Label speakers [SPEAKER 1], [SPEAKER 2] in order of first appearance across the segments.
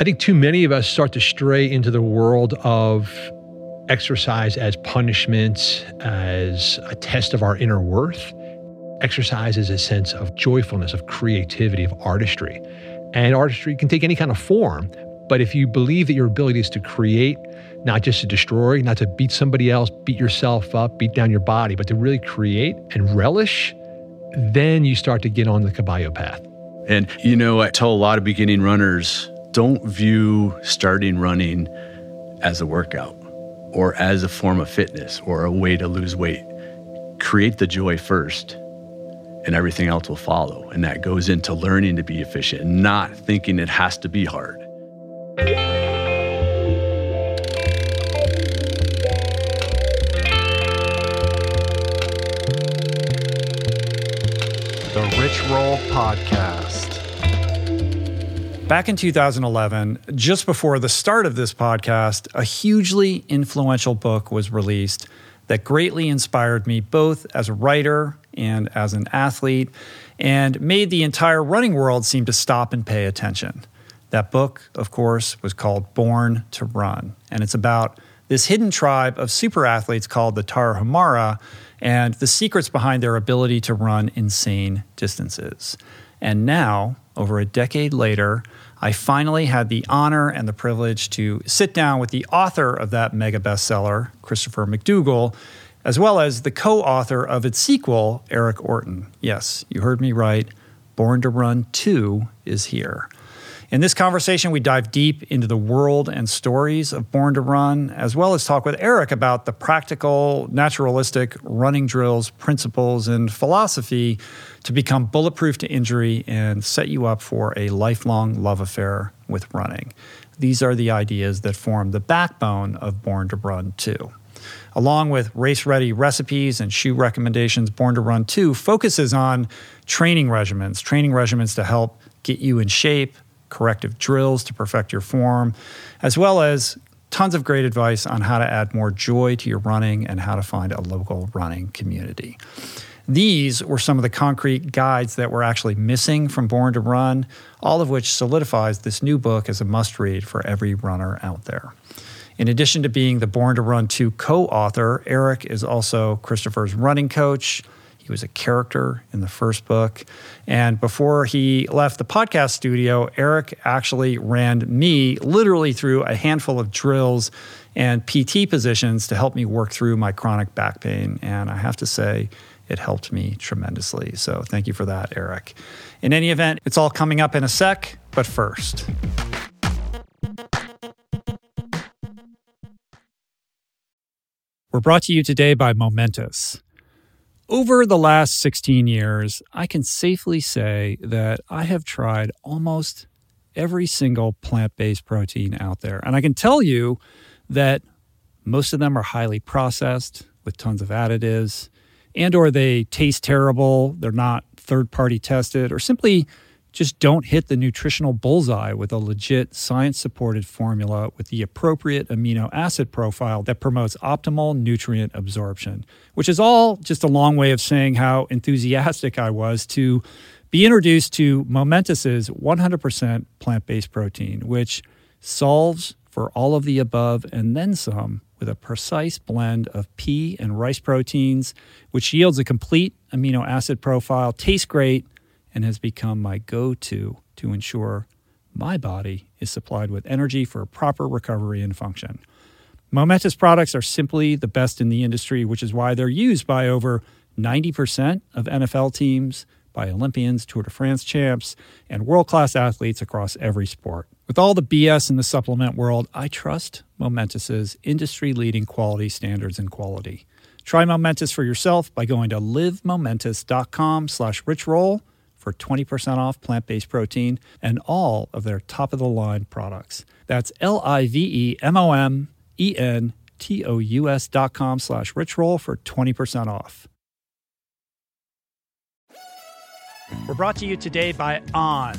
[SPEAKER 1] I think too many of us start to stray into the world of exercise as punishment, as a test of our inner worth. Exercise is a sense of joyfulness, of creativity, of artistry. And artistry can take any kind of form. But if you believe that your ability is to create, not just to destroy, not to beat somebody else, beat yourself up, beat down your body, but to really create and relish, then you start to get on the caballo path.
[SPEAKER 2] And, you know, I tell a lot of beginning runners don't view starting running as a workout or as a form of fitness or a way to lose weight. Create the joy first, and everything else will follow. And that goes into learning to be efficient, not thinking it has to be hard.
[SPEAKER 3] The Rich Roll Podcast. Back in 2011, just before the start of this podcast, a hugely influential book was released that greatly inspired me both as a writer and as an athlete and made the entire running world seem to stop and pay attention. That book, of course, was called Born to Run, and it's about this hidden tribe of super athletes called the Tarahumara and the secrets behind their ability to run insane distances. And now, over a decade later, I finally had the honor and the privilege to sit down with the author of that mega bestseller, Christopher McDougall, as well as the co author of its sequel, Eric Orton. Yes, you heard me right. Born to Run 2 is here. In this conversation, we dive deep into the world and stories of Born to Run, as well as talk with Eric about the practical, naturalistic running drills, principles, and philosophy to become bulletproof to injury and set you up for a lifelong love affair with running. These are the ideas that form the backbone of Born to Run 2. Along with race ready recipes and shoe recommendations, Born to Run 2 focuses on training regimens, training regimens to help get you in shape, corrective drills to perfect your form, as well as tons of great advice on how to add more joy to your running and how to find a local running community. These were some of the concrete guides that were actually missing from Born to Run, all of which solidifies this new book as a must read for every runner out there. In addition to being the Born to Run 2 co author, Eric is also Christopher's running coach he was a character in the first book. And before he left the podcast studio, Eric actually ran me literally through a handful of drills and PT positions to help me work through my chronic back pain. And I have to say, it helped me tremendously. So thank you for that, Eric. In any event, it's all coming up in a sec, but first. We're brought to you today by Momentous. Over the last 16 years, I can safely say that I have tried almost every single plant based protein out there. And I can tell you that most of them are highly processed with tons of additives and or they taste terrible, they're not third party tested or simply just don't hit the nutritional bullseye with a legit science supported formula with the appropriate amino acid profile that promotes optimal nutrient absorption, which is all just a long way of saying how enthusiastic I was to be introduced to Momentous's 100% plant based protein, which solves for all of the above and then some with a precise blend of pea and rice proteins, which yields a complete amino acid profile, tastes great and has become my go to to ensure my body is supplied with energy for proper recovery and function. Momentous products are simply the best in the industry, which is why they're used by over 90% of NFL teams, by Olympians, Tour de France champs, and world class athletes across every sport. With all the BS in the supplement world, I trust Momentous's industry leading quality standards and quality. Try Momentous for yourself by going to livemomentous.com slash richroll for 20% off plant based protein and all of their top of the line products. That's L I V E M O M E N T O U S dot com slash richroll for 20% off. We're brought to you today by On.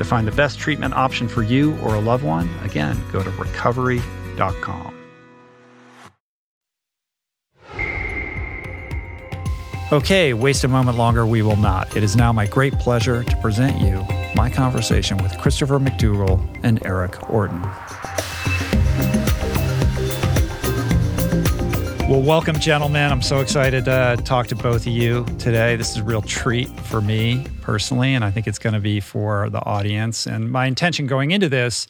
[SPEAKER 3] To find the best treatment option for you or a loved one, again, go to recovery.com. Okay, waste a moment longer, we will not. It is now my great pleasure to present you my conversation with Christopher McDougall and Eric Orton. Well, welcome, gentlemen. I'm so excited to talk to both of you today. This is a real treat for me personally, and I think it's going to be for the audience. And my intention going into this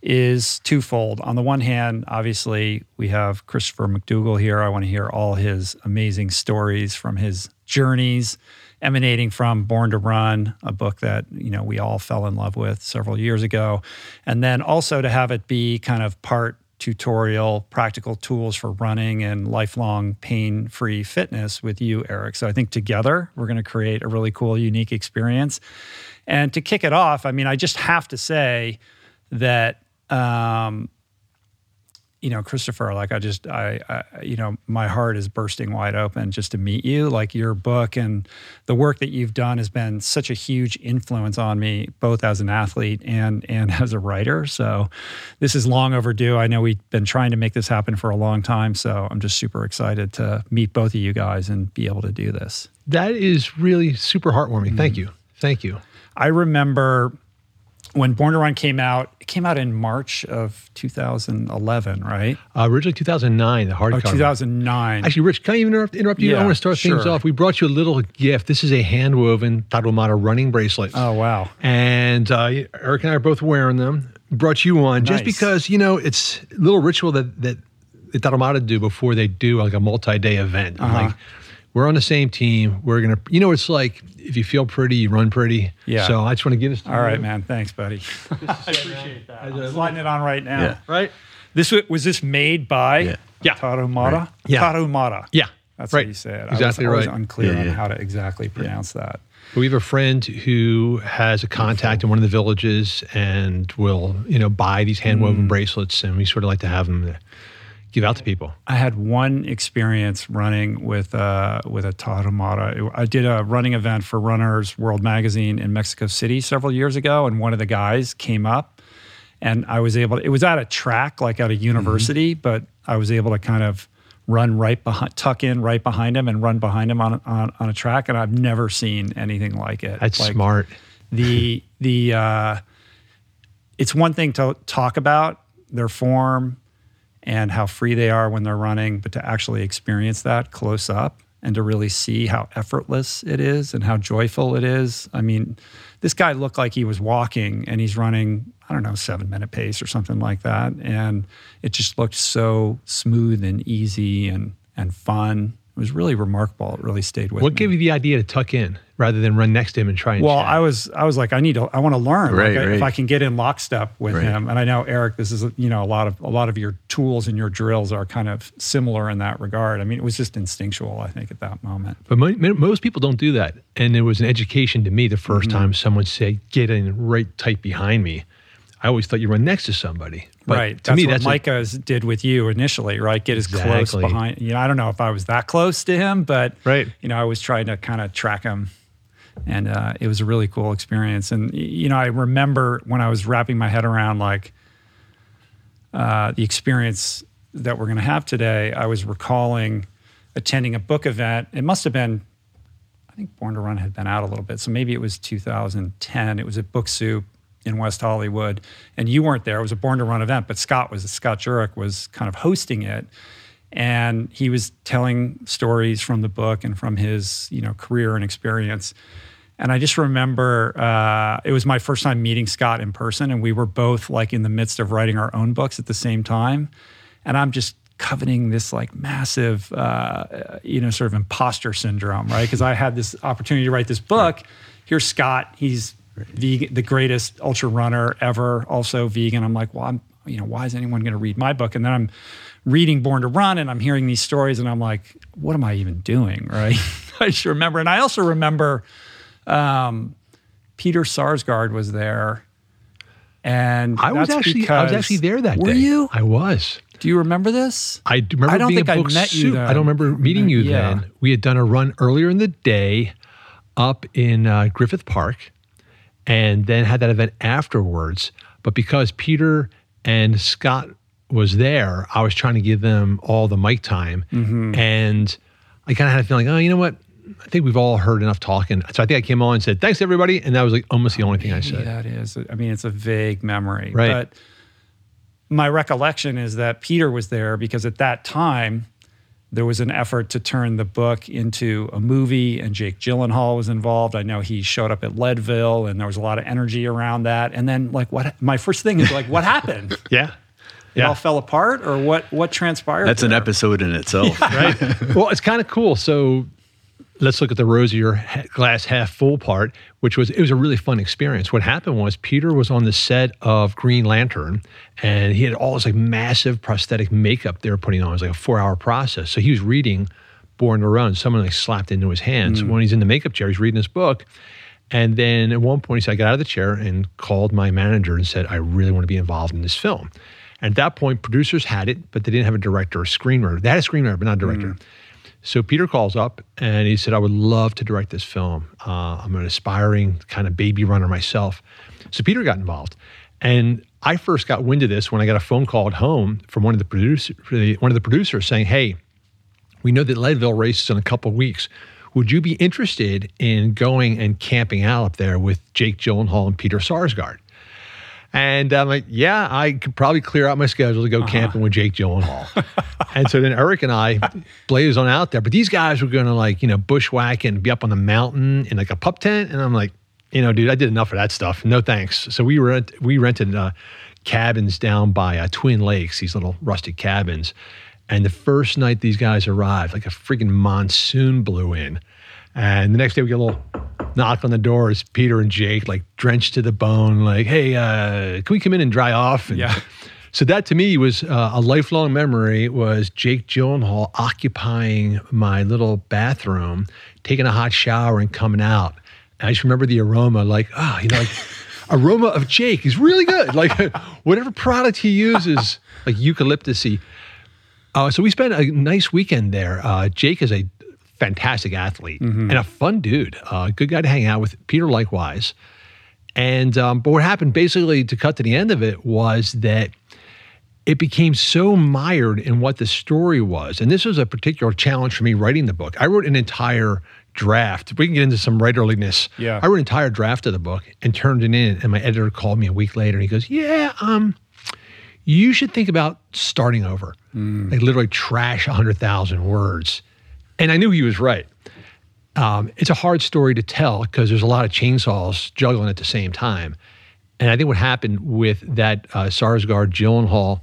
[SPEAKER 3] is twofold. On the one hand, obviously, we have Christopher McDougall here. I want to hear all his amazing stories from his journeys emanating from Born to Run, a book that, you know, we all fell in love with several years ago. And then also to have it be kind of part tutorial, practical tools for running and lifelong pain free fitness with you, Eric. So I think together we're going to create a really cool, unique experience. And to kick it off, I mean, I just have to say that um, you know, Christopher, like I just, I, I, you know, my heart is bursting wide open just to meet you. Like your book and the work that you've done has been such a huge influence on me, both as an athlete and and as a writer. So this is long overdue. I know we've been trying to make this happen for a long time. So I'm just super excited to meet both of you guys and be able to do this.
[SPEAKER 1] That is really super heartwarming. Mm-hmm. Thank you. Thank you.
[SPEAKER 3] I remember when Born to Run came out, it came out in March of 2011, right?
[SPEAKER 1] Uh, originally 2009, the hardcover.
[SPEAKER 3] Oh, 2009.
[SPEAKER 1] Actually, Rich, can I even interrupt, interrupt you? Yeah, I want to start things off. We brought you a little gift. This is a hand woven Tarahumara running bracelet.
[SPEAKER 3] Oh, wow.
[SPEAKER 1] And uh, Eric and I are both wearing them. Brought you one nice. just because, you know, it's a little ritual that, that the do before they do like a multi day event. Uh-huh. Like, we're on the same team. We're gonna, you know, it's like if you feel pretty, you run pretty.
[SPEAKER 3] Yeah.
[SPEAKER 1] So I just want to give this. To
[SPEAKER 3] All
[SPEAKER 1] you.
[SPEAKER 3] right, man. Thanks, buddy. I appreciate that. I'm sliding it on right now.
[SPEAKER 2] Yeah.
[SPEAKER 1] Right.
[SPEAKER 3] This wa- was this made by
[SPEAKER 2] Yeah.
[SPEAKER 1] Yeah.
[SPEAKER 3] Tarahumara?
[SPEAKER 1] Yeah.
[SPEAKER 3] Tarahumara.
[SPEAKER 1] Yeah.
[SPEAKER 3] That's
[SPEAKER 1] right.
[SPEAKER 3] what you said.
[SPEAKER 1] Exactly
[SPEAKER 3] I was, I was
[SPEAKER 1] right.
[SPEAKER 3] unclear
[SPEAKER 2] Yeah,
[SPEAKER 3] on how to exactly pronounce that.
[SPEAKER 1] We have a friend who has a contact in one of the villages and will, you know, buy these hand
[SPEAKER 3] Mm.
[SPEAKER 1] bracelets, and we sort of like to have them to give out to people.
[SPEAKER 3] I had one experience running with uh, with a Tarahumara. I did a running event for Runners World Magazine in Mexico City several years ago, and one of the guys came up, and I was able. To, it was at a track, like at a university,
[SPEAKER 1] Mm-hmm.
[SPEAKER 3] but I was able to kind of run right behind, tuck in right behind him, and run behind him on on, on a track, and I've never seen anything like it.
[SPEAKER 1] That's
[SPEAKER 3] Like,
[SPEAKER 1] smart.
[SPEAKER 3] the the uh, it's one thing to talk about their form and how free they are when they're running, but to actually experience that close up and to really see how effortless it is and how joyful it is. I mean, this guy looked like he was walking and he's running, I don't know, seven minute pace or something like that. And it just looked so smooth and easy and, and fun. It was really remarkable. It really stayed with
[SPEAKER 1] What
[SPEAKER 3] me.
[SPEAKER 1] gave you the idea to tuck in rather than run next to him and try and
[SPEAKER 3] Well,
[SPEAKER 1] chat?
[SPEAKER 3] I was I was like, I need to I want to learn.
[SPEAKER 2] Right,
[SPEAKER 3] like, I- If. I can get in lockstep with
[SPEAKER 2] Right.
[SPEAKER 3] him, and I know Eric, this is you know a lot of a lot of your tools and your drills are kind of similar in that regard. I mean, it was just instinctual, I think, at that moment.
[SPEAKER 1] But mo- most people don't do that. And it was an education to me the 1st
[SPEAKER 3] Mm-hmm.
[SPEAKER 1] time someone said, get in right tight behind me. I always thought you run next to somebody. But
[SPEAKER 3] right.
[SPEAKER 1] To
[SPEAKER 3] that's
[SPEAKER 1] me,
[SPEAKER 3] what
[SPEAKER 1] that's a-
[SPEAKER 3] Micah's did with you initially, right? Get as close behind. You know, I don't know if I was that close to him, but
[SPEAKER 1] Right.
[SPEAKER 3] you know, I was trying to kind of track him, and uh, it was a really cool experience. And you know, I remember when I was wrapping my head around like uh, the experience that we're going to have today. I was recalling attending a book event. It must have been. I think Born to Run had been out a little bit, so maybe it was 2010. It was at Book Soup in West Hollywood, and you weren't there. It was a Born to Run event, but Scott was Scott Jurek was kind of hosting it, and he was telling stories from the book and from his you know career and experience. And I just remember uh, it was my first time meeting Scott in person, and we were both like in the midst of writing our own books at the same time. And I'm just coveting this like massive, uh, you know, sort of imposter syndrome, right? Because I had this opportunity to write this book. Here's Scott. He's vegan, the greatest ultra runner ever, also vegan. I'm like, well, I'm, you know, why is anyone going to read my book? And then I'm reading Born to Run and I'm hearing these stories and I'm like, what am I even doing, right? I just remember. And I also remember um, Peter Sarsgaard was there. And
[SPEAKER 1] I was actually I was actually there that
[SPEAKER 3] Were
[SPEAKER 1] day.
[SPEAKER 3] you?
[SPEAKER 1] I was.
[SPEAKER 3] Do you remember this?
[SPEAKER 1] I remember
[SPEAKER 3] I don't
[SPEAKER 1] being
[SPEAKER 3] think I met you then.
[SPEAKER 1] I don't remember meeting you
[SPEAKER 3] Yeah.
[SPEAKER 1] then. We had done a run earlier in the day up in uh, Griffith Park and then had that event afterwards. But because Peter and Scott was there, I was trying to give them all the mic time.
[SPEAKER 3] Mm-hmm.
[SPEAKER 1] And I kind of had a feeling, like, oh, you know what? I think we've all heard enough talking. So I think I came on and said, thanks, everybody. And that was like almost the only thing I said.
[SPEAKER 3] Yeah, it is. I mean, it's a vague memory.
[SPEAKER 1] Right.
[SPEAKER 3] But my recollection is that Peter was there because at that time, there was an effort to turn the book into a movie, and Jake Gyllenhaal was involved. I know he showed up at Leadville, and there was a lot of energy around that. And then, like, what? My first thing is like, what happened? It
[SPEAKER 1] Yeah.
[SPEAKER 3] all fell apart, or what? What transpired?
[SPEAKER 2] That's an
[SPEAKER 3] there?
[SPEAKER 2] episode in itself.
[SPEAKER 1] right? well, it's kind of cool. So let's look at the rosier glass half full part, which was it was a really fun experience. What happened was Peter was on the set of Green Lantern, and he had all this like massive prosthetic makeup they were putting on. It was like a four hour process. So he was reading Born to Run. Someone like slapped into his hands hmm. when he's in the makeup chair. He's reading this book. And then at one point, he said, I got out of the chair and called my manager and said, I really want to be involved in this film. And at that point, producers had it, but they didn't have a director or screenwriter. They had a screenwriter, but not a director. So Peter calls up and he said, I would love to direct this film. Uh, I'm an aspiring kind of baby runner myself. So Peter got involved. And I first got wind of this when I got a phone call at home from one of the producer, one of the producers saying, Hey, we know that Leadville races in a couple weeks. Would you be interested in going and camping out up there with Jake Gyllenhaal and Peter Sarsgaard? And I'm like, yeah, I could probably clear out my schedule to go camping with Jake Gyllenhaal. and so then Eric and I blazed on out there. But these guys were going to like, you know, bushwhack and be up on the mountain in like a pup tent. And I'm like, you know, dude, I did enough of that stuff. No thanks. So we rent, we rented uh, cabins down by uh, Twin Lakes, these little rustic cabins. And the first night these guys arrived, like a freaking monsoon blew in. And the next day we get a little knock on the door. It's Peter and Jake, like drenched to the bone, like, hey, uh, can we come in and dry off? And
[SPEAKER 3] Yeah.
[SPEAKER 1] So that to me was uh, a lifelong memory was Jake Gyllenhaal occupying my little bathroom, taking a hot shower and coming out. And I just remember the aroma, like, ah, you know, like aroma of Jake is really good. Like whatever product he uses, like eucalyptusy. Uh, so we spent a nice weekend there. Uh, Jake is a fantastic athlete and a fun dude, uh, good guy to hang out with. Peter likewise. And um, but what happened basically to cut to the end of it was that it became so mired in what the story was. And this was a particular challenge for me writing the book. I wrote an entire draft. We can get into some writerliness.
[SPEAKER 3] Yeah.
[SPEAKER 1] I wrote an entire draft of the book and turned it in. And my editor called me a week later and he goes, Yeah, um, you should think about starting over. Like literally trash 100,000 words. And I knew he was right. Um, it's a hard story to tell because there's a lot of chainsaws juggling at the same time. And I think what happened with that uh, Sarsgaard Gyllenhaal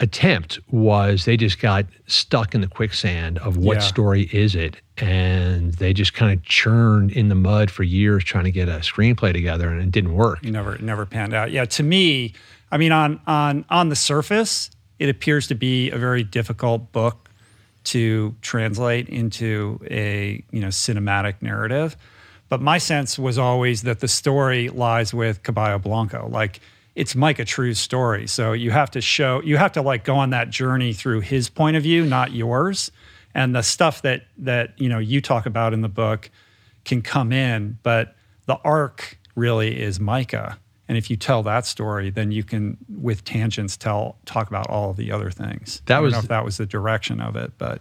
[SPEAKER 1] attempt was they just got stuck in the quicksand of what
[SPEAKER 3] Yeah.
[SPEAKER 1] story is it, and they just kind of churned in the mud for years trying to get a screenplay together, and it didn't work.
[SPEAKER 3] Never never panned out. Yeah, to me, I mean, on on on the surface, it appears to be a very difficult book to translate into a you know cinematic narrative. But my sense was always that the story lies with Caballo Blanco. Like it's Micah True's story. So you have to show you have to like go on that journey through his point of view, not yours. And the stuff that that you know you talk about in the book can come in, but the arc really is Micah. And if you tell that story, then you can, with tangents, tell talk about all of the other things.
[SPEAKER 1] That
[SPEAKER 3] I don't
[SPEAKER 1] was-
[SPEAKER 3] know if that was the direction of it, but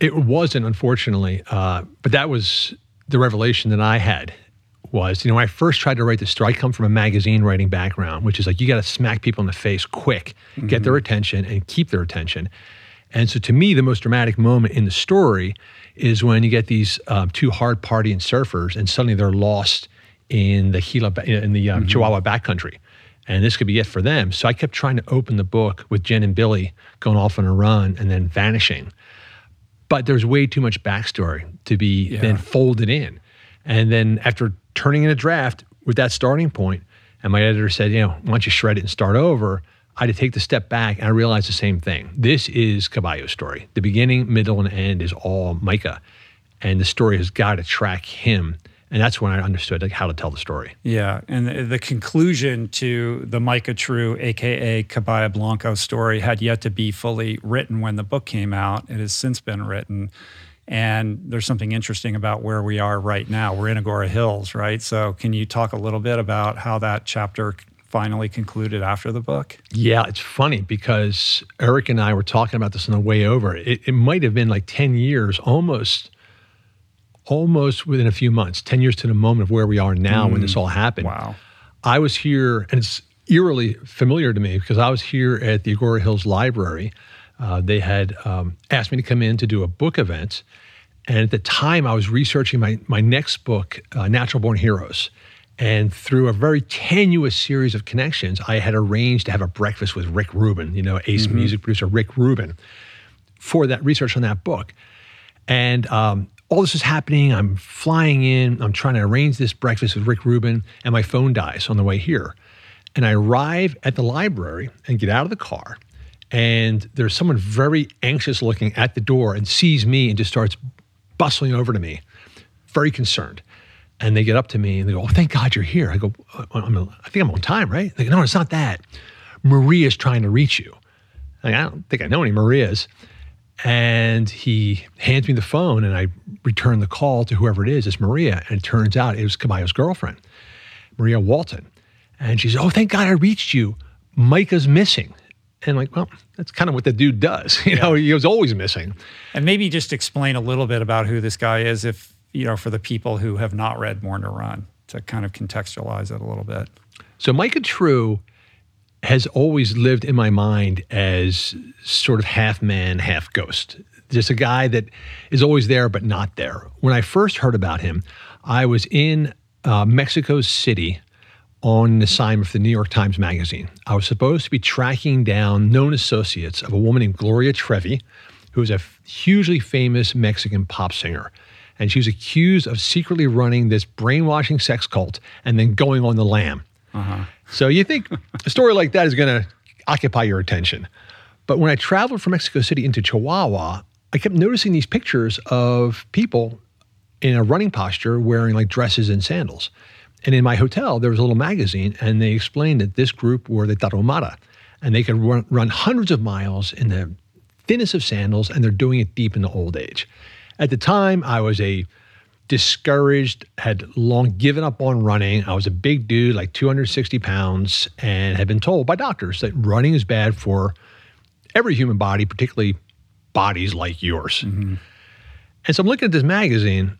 [SPEAKER 1] It wasn't, unfortunately, uh, but that was the revelation that I had. Was you know when I first tried to write the story, I come from a magazine writing background, which is like you got to smack people in the face quick, get their attention, and keep their attention. And so, to me, the most dramatic moment in the story is when you get these um, two hard partying surfers, and suddenly they're lost in the Gila, in the um, Chihuahua backcountry, and this could be it for them. So I kept trying to open the book with Jen and Billy going off on a run and then vanishing but there's way too much backstory to be then folded in. And then after turning in a draft with that starting point, and my editor said, you know, why don't you shred it and start over? I had to take the step back and I realized the same thing. This is Caballo's story. The beginning, middle, and end is all Micah. And the story has got to track him. And that's when I understood like how to tell the story.
[SPEAKER 3] yeah. And the, the conclusion to the Micah True, aka Caballo Blanco story, had yet to be fully written when the book came out. It has since been written. And there's something interesting about where we are right now. We're in Agoura Hills, right? So, can you talk a little bit about how that chapter finally concluded after the book?
[SPEAKER 1] Yeah, it's funny because Eric and I were talking about this on the way over. It, it might have been like 10 years, almost, almost within a few months, 10 years to the moment of where we are now when this all happened.
[SPEAKER 3] Wow.
[SPEAKER 1] I was here, and it's eerily familiar to me because I was here at the Agoura Hills Library. Uh, they had um, asked me to come in to do a book event. And at the time, I was researching my, my next book, uh, Natural Born Heroes. And through a very tenuous series of connections, I had arranged to have a breakfast with Rick Rubin, you know, ace music producer Rick Rubin, for that research on that book. And um, all this is happening. I'm flying in. I'm trying to arrange this breakfast with Rick Rubin, and my phone dies on the way here. And I arrive at the library and get out of the car. And there's someone very anxious looking at the door and sees me and just starts bustling over to me, very concerned. And they get up to me and they go, Oh, thank God you're here. I go, "Uh, I'm, I think I'm on time, right? They go, No, it's not that. Maria's trying to reach you. I, go, I don't think I know any Marias. And he hands me the phone and I return the call to whoever it is. It's Maria. And it turns out it was Caballo's girlfriend, Maria Walton. And she says, Oh, thank God I reached you. Micah's missing. And like, well, that's kind of what the dude does. You know, he was always missing.
[SPEAKER 3] And maybe just explain a little bit about who this guy is, if you know, for the people who have not read Born to Run, to kind of contextualize it a little bit.
[SPEAKER 1] So Micah True has always lived in my mind as sort of half man, half ghost. Just a guy that is always there but not there. When I first heard about him, I was in uh, Mexico City on an assignment for the New York Times Magazine. I was supposed to be tracking down known associates of a woman named Gloria Trevi, who is a hugely famous Mexican pop singer. And she was accused of secretly running this brainwashing sex cult and then going on the lam. Uh-huh. So you think a story like that is going to occupy your attention. But when I traveled from Mexico City into Chihuahua, I kept noticing these pictures of people in a running posture wearing like dresses and sandals. And in my hotel, there was a little magazine, and they explained that this group were the Tarahumara, and they could run, run hundreds of miles in the thinnest of sandals, and they're doing it deep in the old age. At the time, I was a discouraged, had long given up on running. I was a big dude, like 260 pounds, and had been told by doctors that running is bad for every human body, particularly bodies like yours. Mm-hmm. And so I'm looking at this magazine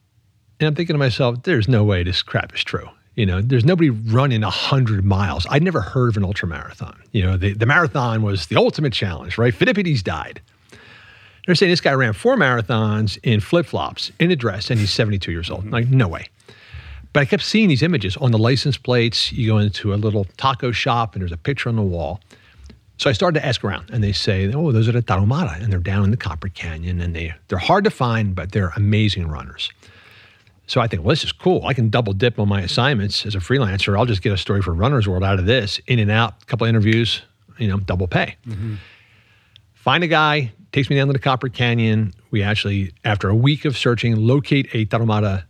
[SPEAKER 1] and I'm thinking to myself, there's no way this crap is true. You know, there's nobody running 100 miles. I'd never heard of an ultra marathon. You know, the, the marathon was the ultimate challenge, right? Philippides died. They're saying this guy ran four marathons in flip flops, in a dress, and he's 72 years old. Mm-hmm. Like, no way. But I kept seeing these images on the license plates. You go into a little taco shop, and there's a picture on the wall. So I started to ask around, and they say, "Oh, those are the Tarahumara, and they're down in the Copper Canyon, and they they're hard to find, but they're amazing runners." So I think, well, this is cool. I can double dip on my assignments as a freelancer. I'll just get a story for Runner's World out of this, in and out, a couple interviews, you know, double pay. Mm-hmm. Find a guy, takes me down to the Copper Canyon. We actually, after a week of searching, locate a Tarahumara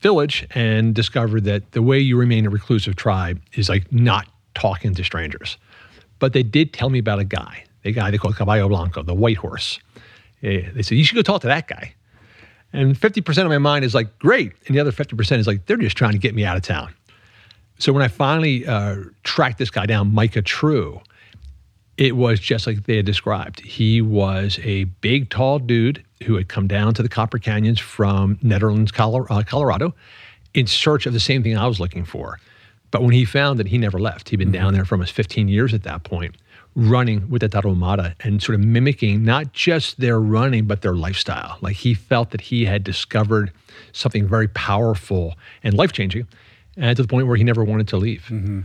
[SPEAKER 1] village and discover that the way you remain a reclusive tribe is like not talking to strangers. But they did tell me about a guy, a guy they call Caballo Blanco, the white horse. Eh, they said, you should go talk to that guy. And 50% of my mind is like, great. And the other 50% is like, they're just trying to get me out of town. So when I finally uh, tracked this guy down, Micah True, it was just like they had described. He was a big, tall dude who had come down to the Copper Canyons from Nederland, uh, Colorado, in search of the same thing I was looking for. But when he found that he never left, he'd been mm-hmm. down there for almost 15 years at that point, running with the Tarahumara and sort of mimicking not just their running, but their lifestyle. Like he felt that he had discovered something very powerful and life changing, and to the point where he never wanted to leave. Mm-hmm.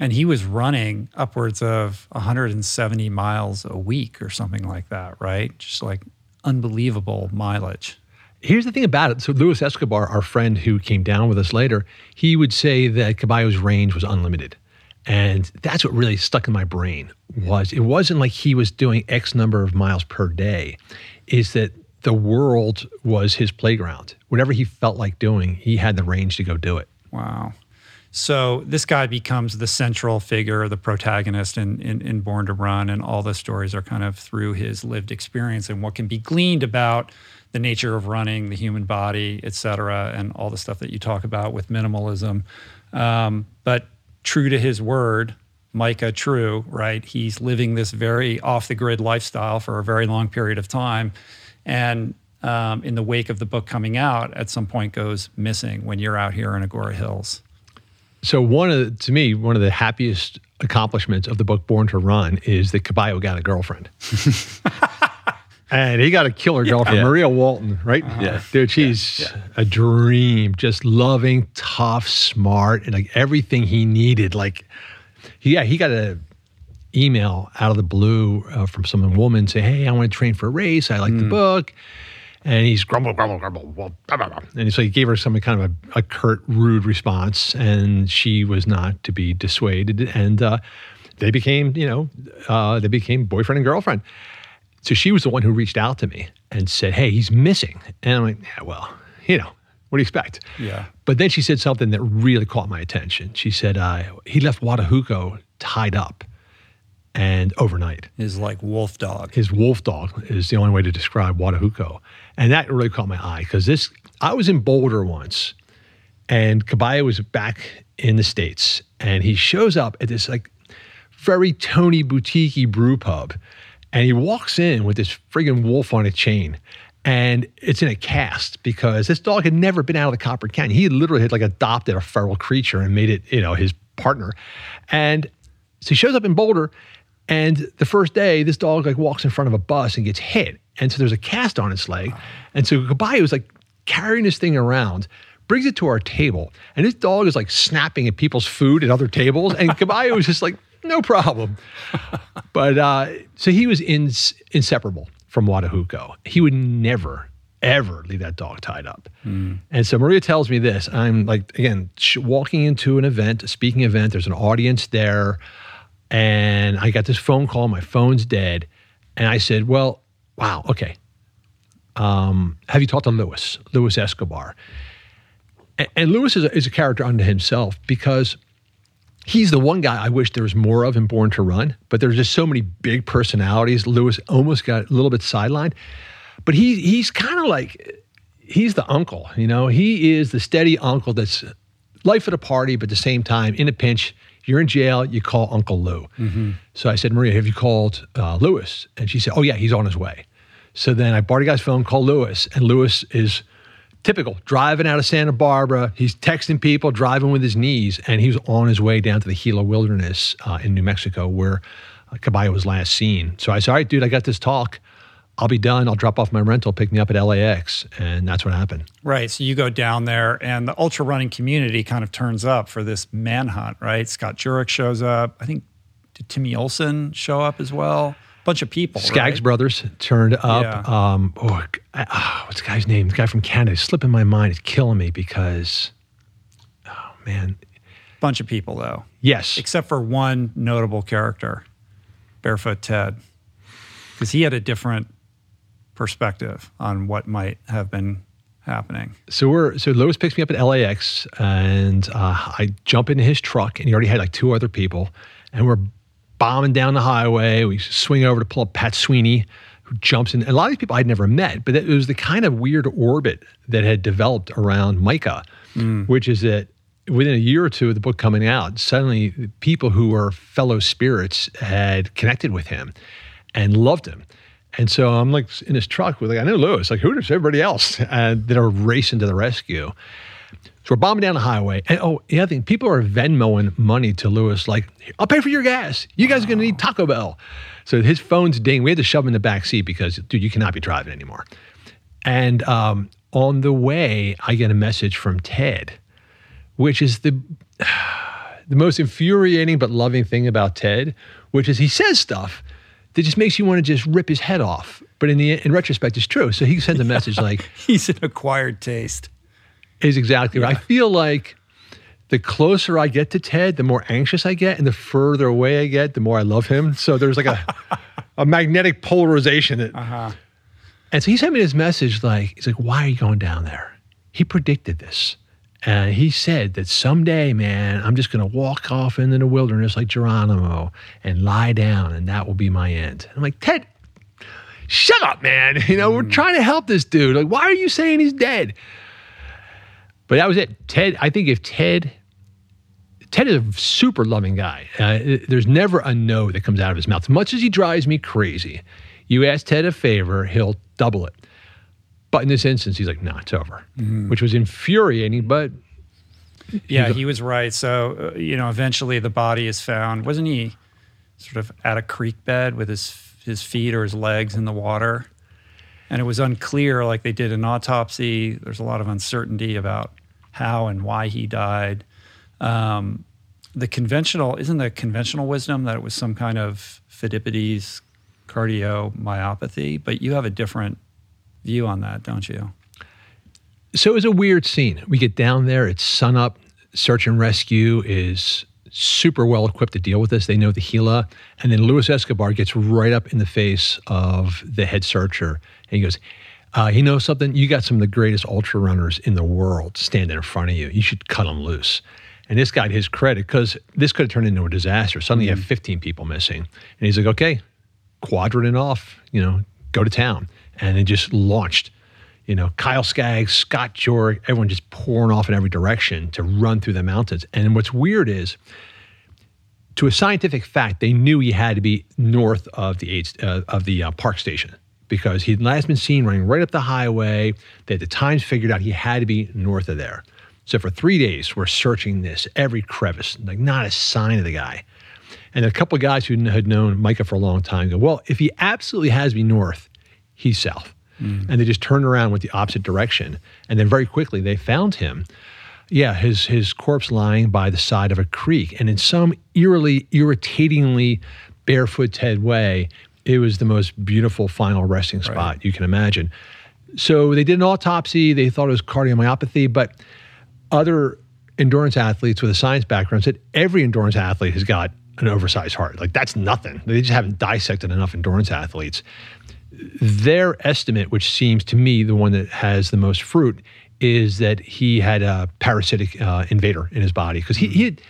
[SPEAKER 3] And he was running upwards of 170 miles a week or something like that, right? Just like unbelievable mileage.
[SPEAKER 1] Here's the thing about it. So Luis Escobar, our friend who came down with us later, he would say that Caballo's range was unlimited. And that's what really stuck in my brain was it wasn't like he was doing X number of miles per day. Is that the world was his playground. Whatever he felt like doing, he had the range to go do it.
[SPEAKER 3] Wow. So this guy becomes the central figure, the protagonist in, in, in, Born to Run, and all the stories are kind of through his lived experience and what can be gleaned about the nature of running, the human body, et cetera, and all the stuff that you talk about with minimalism. Um, but true to his word, Micah True, right? He's living this very off the grid lifestyle for a very long period of time. And um, in the wake of the book coming out, at some point goes missing when you're out here in Agoura Hills.
[SPEAKER 1] So one of the, to me, one of the happiest accomplishments of the book Born to Run is that Caballo got a girlfriend. and he got a killer girlfriend, yeah. Maria Walton, right?
[SPEAKER 2] Uh-huh. Yeah.
[SPEAKER 1] Dude, she's yeah. a dream, just loving, tough, smart, and like everything he needed. Like, yeah, he got a email out of the blue uh, from some woman saying, "Hey, I want to train for a race. I like mm. the book." And he's grumble, grumble, grumble, blah, blah, blah. and so he gave her some kind of a, a, curt, rude response, and she was not to be dissuaded, and uh, they became, you know, uh, they became boyfriend and girlfriend. So she was the one who reached out to me and said, "Hey, he's missing," and I'm like, "Yeah, well, you know, what do you expect?"
[SPEAKER 3] Yeah.
[SPEAKER 1] But then she said something that really caught my attention. She said uh, he left Guadajuko tied up and overnight.
[SPEAKER 3] His like wolf dog.
[SPEAKER 1] His wolf dog is the only way to describe Guadajuko. And that really caught my eye because this, I was in Boulder once and Caballo was back in the States and he shows up at this like very Tony boutique brew pub and he walks in with this friggin' wolf on a chain and it's in a cast because this dog had never been out of the Copper Canyon. He literally had like adopted a feral creature and made it, you know, his partner. And so he shows up in Boulder and the first day, this dog like walks in front of a bus and gets hit. And so there's a cast on its leg. And so Caballo is like carrying this thing around, brings it to our table, and this dog is like snapping at people's food at other tables, and Caballo was just like, no problem. but uh, so he was ins- inseparable from Guadajuko. He would never, ever leave that dog tied up.
[SPEAKER 3] Mm.
[SPEAKER 1] And so Maria tells me this. I'm like, again, sh- walking into an event, a speaking event, there's an audience there. And I got this phone call, my phone's dead. And I said, Well, wow, okay. Um, have you talked to Luis, Luis Escobar? And, and Luis is a, is a character unto himself because he's the one guy I wish there was more of in Born to Run, but there's just so many big personalities. Luis almost got a little bit sidelined, but he he's kind of like he's the uncle, you know. He is the steady uncle that's life at a party, but at the same time, in a pinch, you're in jail, you call Uncle Lou. So I said, Maria, have you called uh, Luis? And she said, Oh yeah, he's on his way. So then I borrowed a guy's phone, called Luis, and Luis is typical driving out of Santa Barbara. He's texting people, driving with his knees, and he was on his way down to the Gila Wilderness uh, in New Mexico where uh, Caballo was last seen. So I said, All right, dude, I got this talk. I'll be done. I'll drop off my rental, pick me up at LAX. And that's what happened.
[SPEAKER 3] Right. So you go down there, and the ultra running community kind of turns up for this manhunt, right? Scott Jurek shows up. I think, did Timmy Olson show up as well? Bunch of people.
[SPEAKER 1] Skaggs
[SPEAKER 3] right?
[SPEAKER 1] Brothers turned up.
[SPEAKER 3] Yeah.
[SPEAKER 1] Um, oh, uh, what's the guy's name? The guy from Canada. It's slipping my mind. It's killing me because, oh man,
[SPEAKER 3] Bunch of people, though,
[SPEAKER 1] yes,
[SPEAKER 3] except for one notable character, Barefoot Ted, because he had a different perspective on what might have been happening.
[SPEAKER 1] so we're so Luis picks me up at LAX, and uh, I jump into his truck, and he already had like two other people, and we're bombing down the highway. We swing over to pull up Pat Sweeney, who jumps in. And a lot of these people I'd never met, but it was the kind of weird orbit that had developed around Micah, which is that within a year or two of the book coming out, suddenly people who were fellow spirits had connected with him and loved him. And so I'm like in his truck with like, I know Luis, like who does everybody else? And that are racing to the rescue. So we're bombing down the highway. And oh, the other thing, people are Venmoing money to Luis, like, I'll pay for your gas. You guys are gonna need Taco Bell. So his phone's ding. We had to shove him in the back seat because, dude, you cannot be driving anymore. And um, on the way, I get a message from Ted, which is the the most infuriating but loving thing about Ted, which is he says stuff that just makes you want to just rip his head off. But in the in retrospect, it's true. So he sends a message like,
[SPEAKER 3] He's an acquired taste.
[SPEAKER 1] is exactly right. I feel like the closer I get to Ted, the more anxious I get, and the further away I get, the more I love him. So there's like a a magnetic polarization. That,
[SPEAKER 3] Uh-huh.
[SPEAKER 1] And so he sent me this message like, he's like, why are you going down there? He predicted this. And he said that someday, man, I'm just going to walk off into the wilderness like Geronimo and lie down, and that will be my end. I'm like, Ted, shut up, man. You know, we're trying to help this dude. Like, why are you saying he's dead? But that was it. Ted, I think if Ted, Ted is a super loving guy. Uh, there's never a no that comes out of his mouth. As much as he drives me crazy, you ask Ted a favor, he'll double it. But in this instance, he's like, no, it's over, which was infuriating. But
[SPEAKER 3] Yeah, he was right. So, uh, you know, eventually the body is found. Wasn't he sort of at a creek bed with his his feet or his legs in the water? And it was unclear, like they did an autopsy. There's a lot of uncertainty about how and why he died. Um, the conventional isn't the conventional wisdom that it was some kind of Pheidippides cardiomyopathy, but you have a different view on that, don't you?
[SPEAKER 1] so it was a weird scene. We get down there, it's sunup. Search and rescue is super well equipped to deal with this. They know the Gila. And then Luis Escobar gets right up in the face of the head searcher. And he goes, uh, you know something? You got some of the greatest ultra runners in the world standing in front of you. You should cut them loose. And this got his credit because this could have turned into a disaster. Suddenly you have 15 people missing. And he's like, okay, quadrant it off, you know, go to town. And it just launched you know, Kyle Skaggs, Scott Jurek, everyone just pouring off in every direction to run through the mountains. And what's weird is, to a scientific fact, they knew he had to be north of the uh, of the uh, park station because he'd last been seen running right up the highway. They had the times figured out he had to be north of there. So for three days, we're searching this every crevice, like not a sign of the guy. And a couple of guys who had known Micah for a long time go, well, if he absolutely has be north, he's south. and they just turned around went the opposite direction and then very quickly they found him yeah his his corpse lying by the side of a creek and in some eerily irritatingly barefooted way it was the most beautiful final resting spot you can imagine so they did an autopsy they thought it was cardiomyopathy but other endurance athletes with a science background said every endurance athlete has got an oversized heart. Like that's nothing. They just haven't dissected enough endurance athletes. Their estimate, which seems to me the one that has the most fruit, is that he had a parasitic uh, invader in his body because he, he had,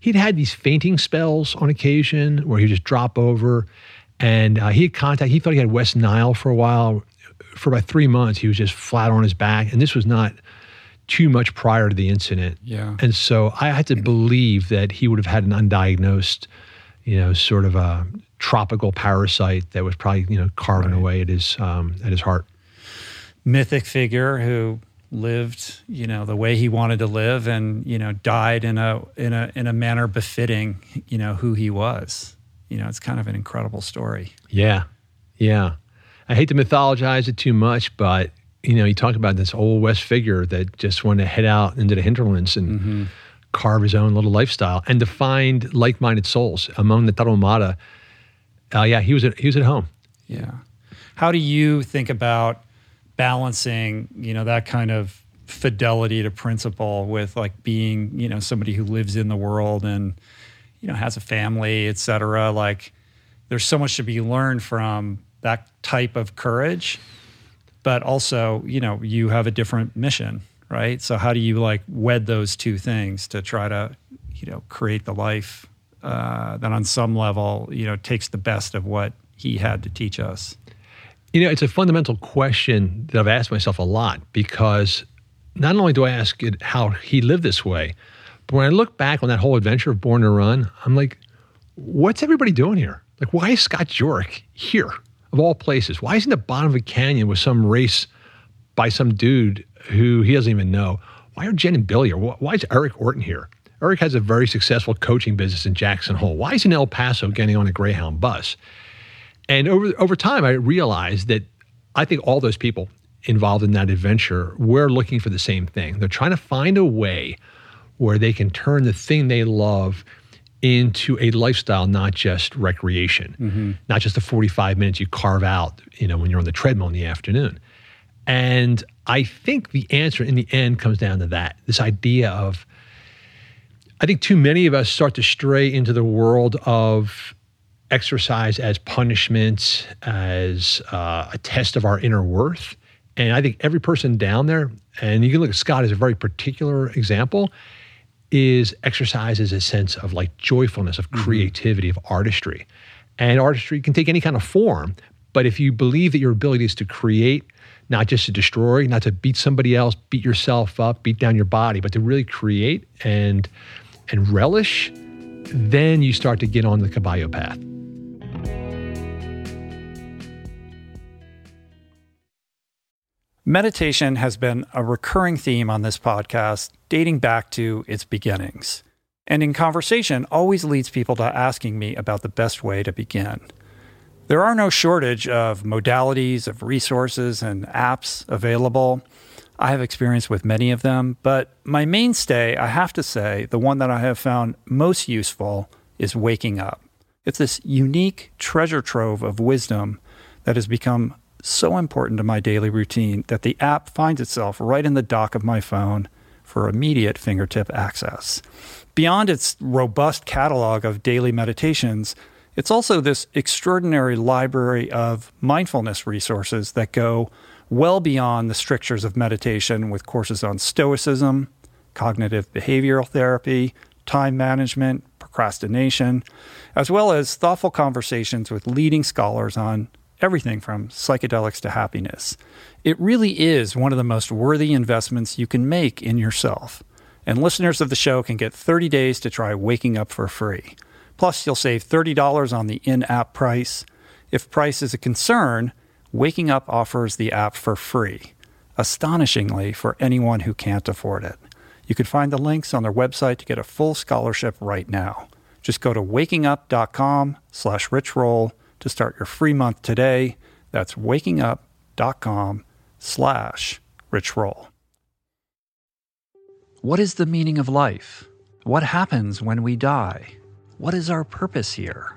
[SPEAKER 1] he'd had these fainting spells on occasion where he'd just drop over. And uh, he had contact, he thought he had West Nile for a while. For about three months, he was just flat on his back. And this was not too much prior to the incident.
[SPEAKER 3] Yeah.
[SPEAKER 1] And so I had to believe that he would have had an undiagnosed, you know, sort of a tropical parasite that was probably, you know, carving
[SPEAKER 3] Right.
[SPEAKER 1] away at his um, at his heart.
[SPEAKER 3] mythic figure who lived, you know, the way he wanted to live and, you know, died in a in a in a manner befitting, you know, who he was. You know, it's kind of an incredible story.
[SPEAKER 1] Yeah. Yeah. I hate to mythologize it too much, but you know, you talk about this old West figure that just wanted to head out into the hinterlands and carve his own little lifestyle and to find like-minded souls among the Tarahumara. Uh, yeah, he was at, he was at home.
[SPEAKER 3] Yeah. How do you think about balancing, you know, that kind of fidelity to principle with like being, you know, somebody who lives in the world and, you know, has a family, et cetera? Like there's so much to be learned from that type of courage. But also, you know, you have a different mission, right? So how do you like wed those two things to try to, you know, create the life uh, that on some level, you know, takes the best of what he had to teach us?
[SPEAKER 1] You know, it's a fundamental question that I've asked myself a lot because not only do I ask it how he lived this way, but when I look back on that whole adventure of Born to Run, I'm like, what's everybody doing here? Like, why is Scott Jurek here of all places? Why is he in the bottom of a canyon with some race by some dude who he doesn't even know? Why are Jen and Billy here? Why is Eric Orton here? Eric has a very successful coaching business in Jackson Hole. Why is he in El Paso getting on a Greyhound bus? And over over time, I realized that I think all those people involved in that adventure were looking for the same thing. They're trying to find a way where they can turn the thing they love into a lifestyle, not just recreation, mm-hmm. not just the 45 minutes you carve out, you know, when you're on the treadmill in the afternoon. And I think the answer in the end comes down to that this idea of, I think too many of us start to stray into the world of exercise as punishment, as uh, a test of our inner worth. And I think every person down there, and you can look at Scott as a very particular example, is exercise as a sense of like joyfulness, of creativity, of artistry. And artistry can take any kind of form. But if you believe that your ability is to create, not just to destroy, not to beat somebody else, beat yourself up, beat down your body, but to really create and and relish, then you start to get on the caballo path.
[SPEAKER 3] Meditation has been a recurring theme on this podcast dating back to its beginnings. And in conversation, always leads people to asking me about the best way to begin. There are no shortage of modalities, of resources, and apps available. I have experience with many of them, but my mainstay, I have to say, the one that I have found most useful is Waking Up. It's this unique treasure trove of wisdom that has become so important to my daily routine that the app finds itself right in the dock of my phone for immediate fingertip access. Beyond its robust catalog of daily meditations, it's also this extraordinary library of mindfulness resources that go well beyond the strictures of meditation with courses on stoicism, cognitive behavioral therapy, time management, procrastination, as well as thoughtful conversations with leading scholars on everything from psychedelics to happiness. It really is one of the most worthy investments you can make in yourself. And listeners of the show can get 30 days to try Waking Up for free. Plus, you'll save $30 on the in app price. If price is a concern, Waking Up offers the app for free, astonishingly for anyone who can't afford it. You can find the links on their website to get a full scholarship right now. Just go to wakingup.com slash richroll to start your free month today. That's wakingup.com slash richroll. What is the meaning of life? What happens when we die? What is our purpose here?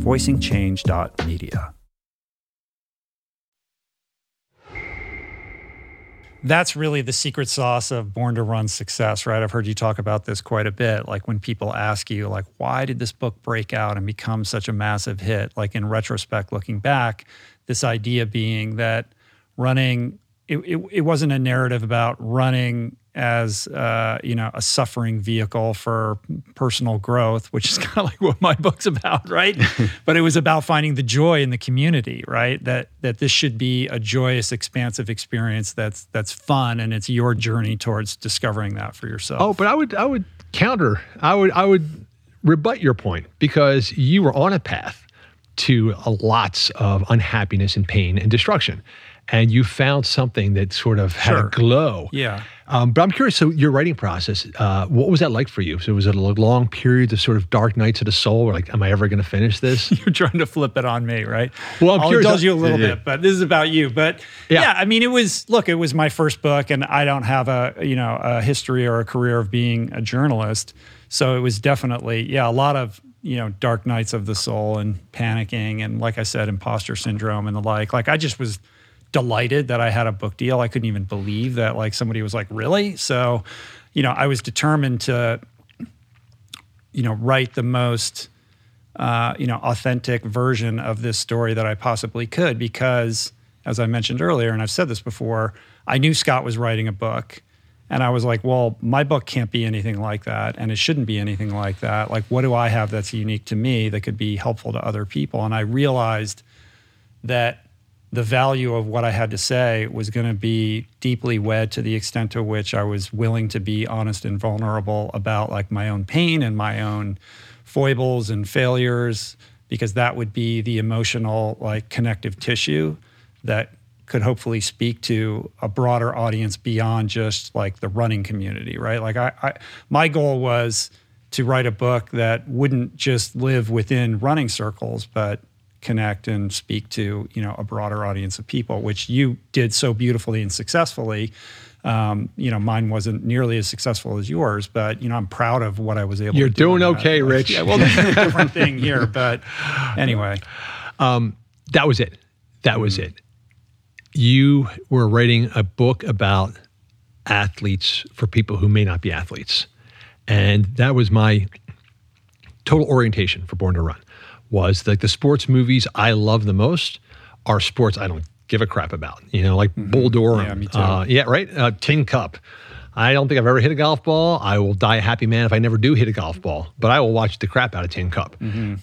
[SPEAKER 3] voicingchange.media. That's really the secret sauce of Born to Run success, right? I've heard you talk about this quite a bit. Like when people ask you, like, why did this book break out and become such a massive hit? Like in retrospect, looking back, this idea being that running, it, it, it wasn't a narrative about running as uh, you know a suffering vehicle for personal growth, which is kind of like what my book's about, right? but it was about finding the joy in the community, right? That that this should be a joyous, expansive experience that's that's fun, and it's your journey towards discovering that for yourself.
[SPEAKER 1] Oh, but I would I would counter. I would I would rebut your point because you were on a path to lots of unhappiness and pain and destruction and you found something that sort of had
[SPEAKER 3] Sure.
[SPEAKER 1] a glow.
[SPEAKER 3] Yeah.
[SPEAKER 1] Um, but I'm curious. So your writing process, uh, what was that like for you? So was it a long period of sort of dark nights of the soul? Or like, am I ever going to finish this?
[SPEAKER 3] You're trying to flip it on me, right?
[SPEAKER 1] Well, I'm
[SPEAKER 3] I'll
[SPEAKER 1] curious-
[SPEAKER 3] indulge you a little
[SPEAKER 1] Yeah, yeah.
[SPEAKER 3] bit, but this is about you. But
[SPEAKER 1] Yeah.
[SPEAKER 3] yeah. I mean, it was look, it was my first book, and I don't have a you know a history or a career of being a journalist, so it was definitely yeah a lot of you know dark nights of the soul and panicking and like I said, imposter syndrome and the like. Like I just was delighted that I had a book deal. I couldn't even believe that like somebody was like, really? So, you know, I was determined to, you know, write the most, uh, you know, authentic version of this story that I possibly could because, as I mentioned earlier, and I've said this before, I knew Scott was writing a book. And I was like, well, my book can't be anything like that. And it shouldn't be anything like that. Like, what do I have that's unique to me that could be helpful to other people? And I realized that the value of what I had to say was going to be deeply wed to the extent to which I was willing to be honest and vulnerable about like my own pain and my own foibles and failures because that would be the emotional like connective tissue that could hopefully speak to a broader audience beyond just like the running community right? Like I, I my goal was to write a book that wouldn't just live within running circles but connect and speak to you know a broader audience of people which you did so beautifully and successfully um, you know mine wasn't nearly as successful as yours but you know i'm proud of what i was able
[SPEAKER 1] You're
[SPEAKER 3] to do
[SPEAKER 1] doing okay, Rich.
[SPEAKER 3] yeah well that's a different thing here but anyway
[SPEAKER 1] that was it. That was it. You were writing a book about athletes for people who may not be athletes. And that was my total orientation for Born to Run was like the sports movies I love the most are sports I don't give a crap about. You know, like Bull Durham.
[SPEAKER 3] Yeah, me too.
[SPEAKER 1] Uh, yeah, right. Uh, Tin Cup. I don't think I've ever hit a golf ball. I will die a happy man if I never do hit a golf ball, but I will watch the crap out of Tin Cup.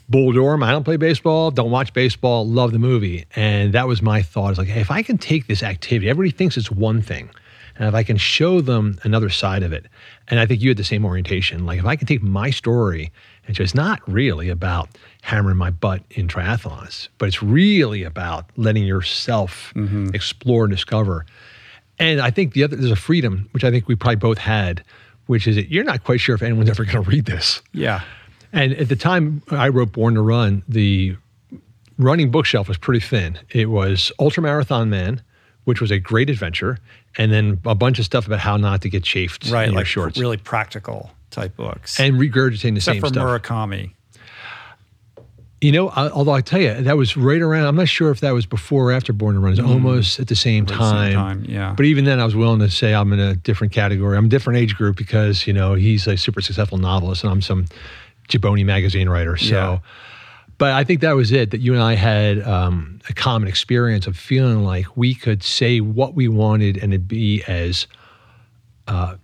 [SPEAKER 1] Bull Durham, I don't play baseball, don't watch baseball, love the movie. And that was my thought. Is like, hey, if I can take this activity, everybody thinks it's one thing. And if I can show them another side of it, and I think you had the same orientation, like if I can take my story and so it's not really about hammering my butt in triathlons, but it's really about letting yourself mm-hmm. explore and discover. And I think the other there's a freedom, which I think we probably both had, which is that you're not quite sure if anyone's ever going to read this.
[SPEAKER 3] yeah
[SPEAKER 1] And at the time I wrote Born to Run, the running bookshelf was pretty thin. It was Ultramarathon Man, which was a great adventure, and then a bunch of stuff about how not to get chafed
[SPEAKER 3] right,
[SPEAKER 1] in your shorts,
[SPEAKER 3] really practical type books.
[SPEAKER 1] and regurgitating the
[SPEAKER 3] Except
[SPEAKER 1] same
[SPEAKER 3] for
[SPEAKER 1] stuff.
[SPEAKER 3] Murakami.
[SPEAKER 1] You know, I, although I tell you, that was right around. I'm not sure if that was before or after Born to Run. It was mm-hmm. almost at the same
[SPEAKER 3] the
[SPEAKER 1] time.
[SPEAKER 3] same time, yeah.
[SPEAKER 1] But even then, I was willing to say I'm in a different category. I'm a different age group because you know he's a super successful novelist and I'm some Jaboni magazine writer. So,
[SPEAKER 3] Yeah.
[SPEAKER 1] But I think that was it. That you and I had um, a common experience of feeling like we could say what we wanted and it be as uh,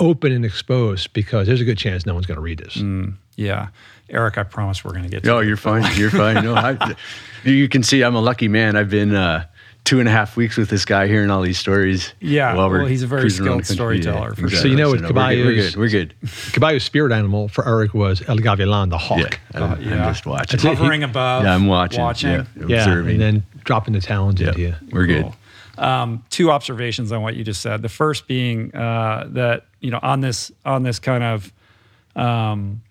[SPEAKER 1] open and exposed because there's a good chance no one's going to read this.
[SPEAKER 3] yeah. Eric, I promise we're going to get to
[SPEAKER 2] No,
[SPEAKER 3] it.
[SPEAKER 2] you're fine. You're fine. No, I, you can see I'm a lucky man. I've been uh, two and a half weeks with this guy hearing all these stories.
[SPEAKER 3] Yeah,
[SPEAKER 2] while we're
[SPEAKER 3] well, he's a very
[SPEAKER 2] cruising around
[SPEAKER 3] skilled
[SPEAKER 2] the country.
[SPEAKER 3] storyteller, for
[SPEAKER 2] exactly.
[SPEAKER 1] So you know with
[SPEAKER 2] no, we're good. We're good. We're good.
[SPEAKER 1] Caballo's spirit animal for Eric was El Gavilan, the hawk.
[SPEAKER 2] Yeah, I'm,
[SPEAKER 3] yeah.
[SPEAKER 2] I'm just watching.
[SPEAKER 1] That's it.
[SPEAKER 3] Hovering above.
[SPEAKER 2] Yeah, I'm watching.
[SPEAKER 3] Watching.
[SPEAKER 2] Yeah,
[SPEAKER 1] Yeah,
[SPEAKER 2] observing.
[SPEAKER 1] and then dropping the talons
[SPEAKER 2] yeah,
[SPEAKER 1] into you.
[SPEAKER 2] we're good.
[SPEAKER 3] Um, two observations on what you just said. The first being uh, that you know on this on this kind of um,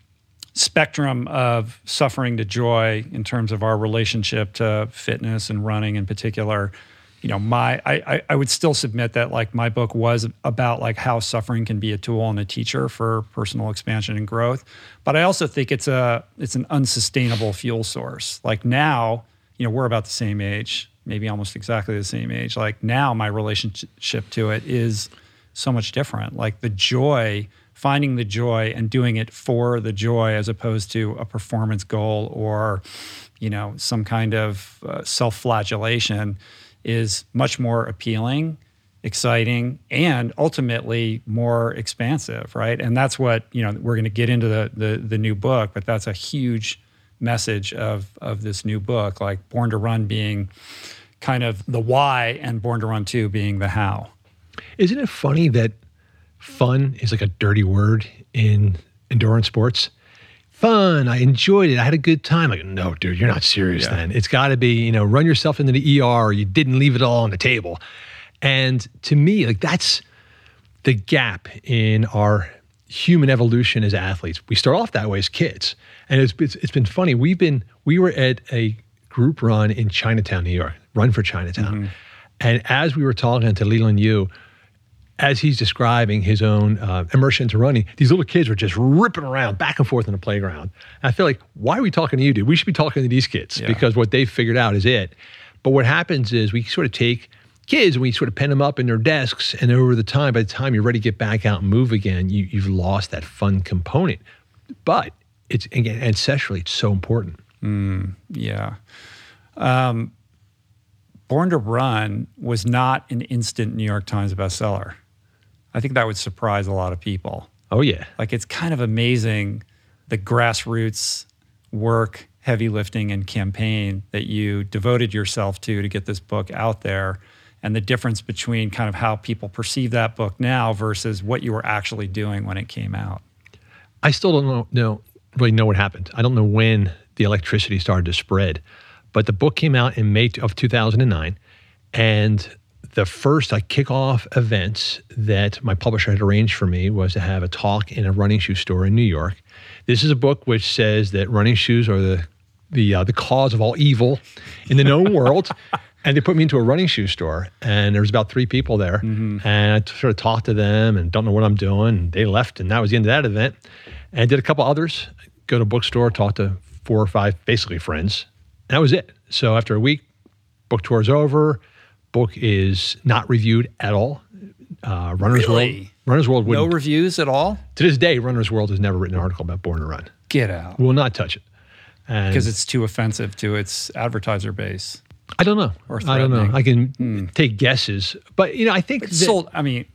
[SPEAKER 3] spectrum of suffering to joy in terms of our relationship to fitness and running in particular. You know, my I, I would still submit that like my book was about like how suffering can be a tool and a teacher for personal expansion and growth. But I also think it's a it's an unsustainable fuel source. Like now, you know, we're about the same age, maybe almost exactly the same age. Like now my relationship to it is so much different. Like the joy, finding the joy and doing it for the joy as opposed to a performance goal or, you know, some kind of uh, self flagellation is much more appealing, exciting, and ultimately more expansive, right? And that's what, you know, we're going to get into the, the, the new book, but that's a huge message of, of this new book, like Born to Run being kind of the why and Born to Run 2 being the how.
[SPEAKER 1] Isn't it funny that fun is like a dirty word in endurance sports? Fun, I enjoyed it. I had a good time. Like, no, dude, you're not serious
[SPEAKER 3] Yeah.
[SPEAKER 1] then. It's got to be, you know, run yourself into the ER or you didn't leave it all on the table. And to me, like, that's the gap in our human evolution as athletes. We start off that way as kids. And it's, it's, it's been funny. We've been, we were at a group run in Chinatown, New York, Run for Chinatown. And as we were talking to Leland Yu, as he's describing his own uh, immersion into running, these little kids were just ripping around back and forth in the playground. And I feel like, why are we talking to you, dude? We should be talking to these kids
[SPEAKER 3] Yeah.
[SPEAKER 1] because what they've figured out is it. But what happens is we sort of take kids and we sort of pen them up in their desks, and over the time, by the time you're ready to get back out and move again, you, you've lost that fun component. But it's again ancestrally, it's so important.
[SPEAKER 3] Yeah. Um, Born to Run was not an instant New York Times bestseller. I think that would surprise a lot of people.
[SPEAKER 1] Oh yeah,
[SPEAKER 3] Like it's kind of amazing the grassroots work, heavy lifting, and campaign that you devoted yourself to to get this book out there, and the difference between kind of how people perceive that book now versus what you were actually doing when it came out.
[SPEAKER 1] I still don't know, know really know what happened. I don't know when the electricity started to spread, but the book came out in May of 2009, and the first like kickoff events that my publisher had arranged for me was to have a talk in a running shoe store in New York. This is a book which says that running shoes are the the uh, the cause of all evil in the known world. And they put me into a running shoe store, and there was about three people there, and I sort of talked to them, and don't know what I'm doing. And they left, and that was the end of that event. And I did a couple others. Go to a bookstore, talk to four or five basically friends, and that was it. So after a week, book tour's over. Book is not reviewed at all. Uh, Runner's World. Runner's World
[SPEAKER 3] No
[SPEAKER 1] wouldn't.
[SPEAKER 3] reviews at all?
[SPEAKER 1] to this day, Runner's World has never written an article about Born to Run.
[SPEAKER 3] Get out.
[SPEAKER 1] Will not touch it. And
[SPEAKER 3] Because it's too offensive to its advertiser base.
[SPEAKER 1] I don't know.
[SPEAKER 3] or
[SPEAKER 1] I don't know. I can take guesses, but you know, I think that-
[SPEAKER 3] sold. I mean,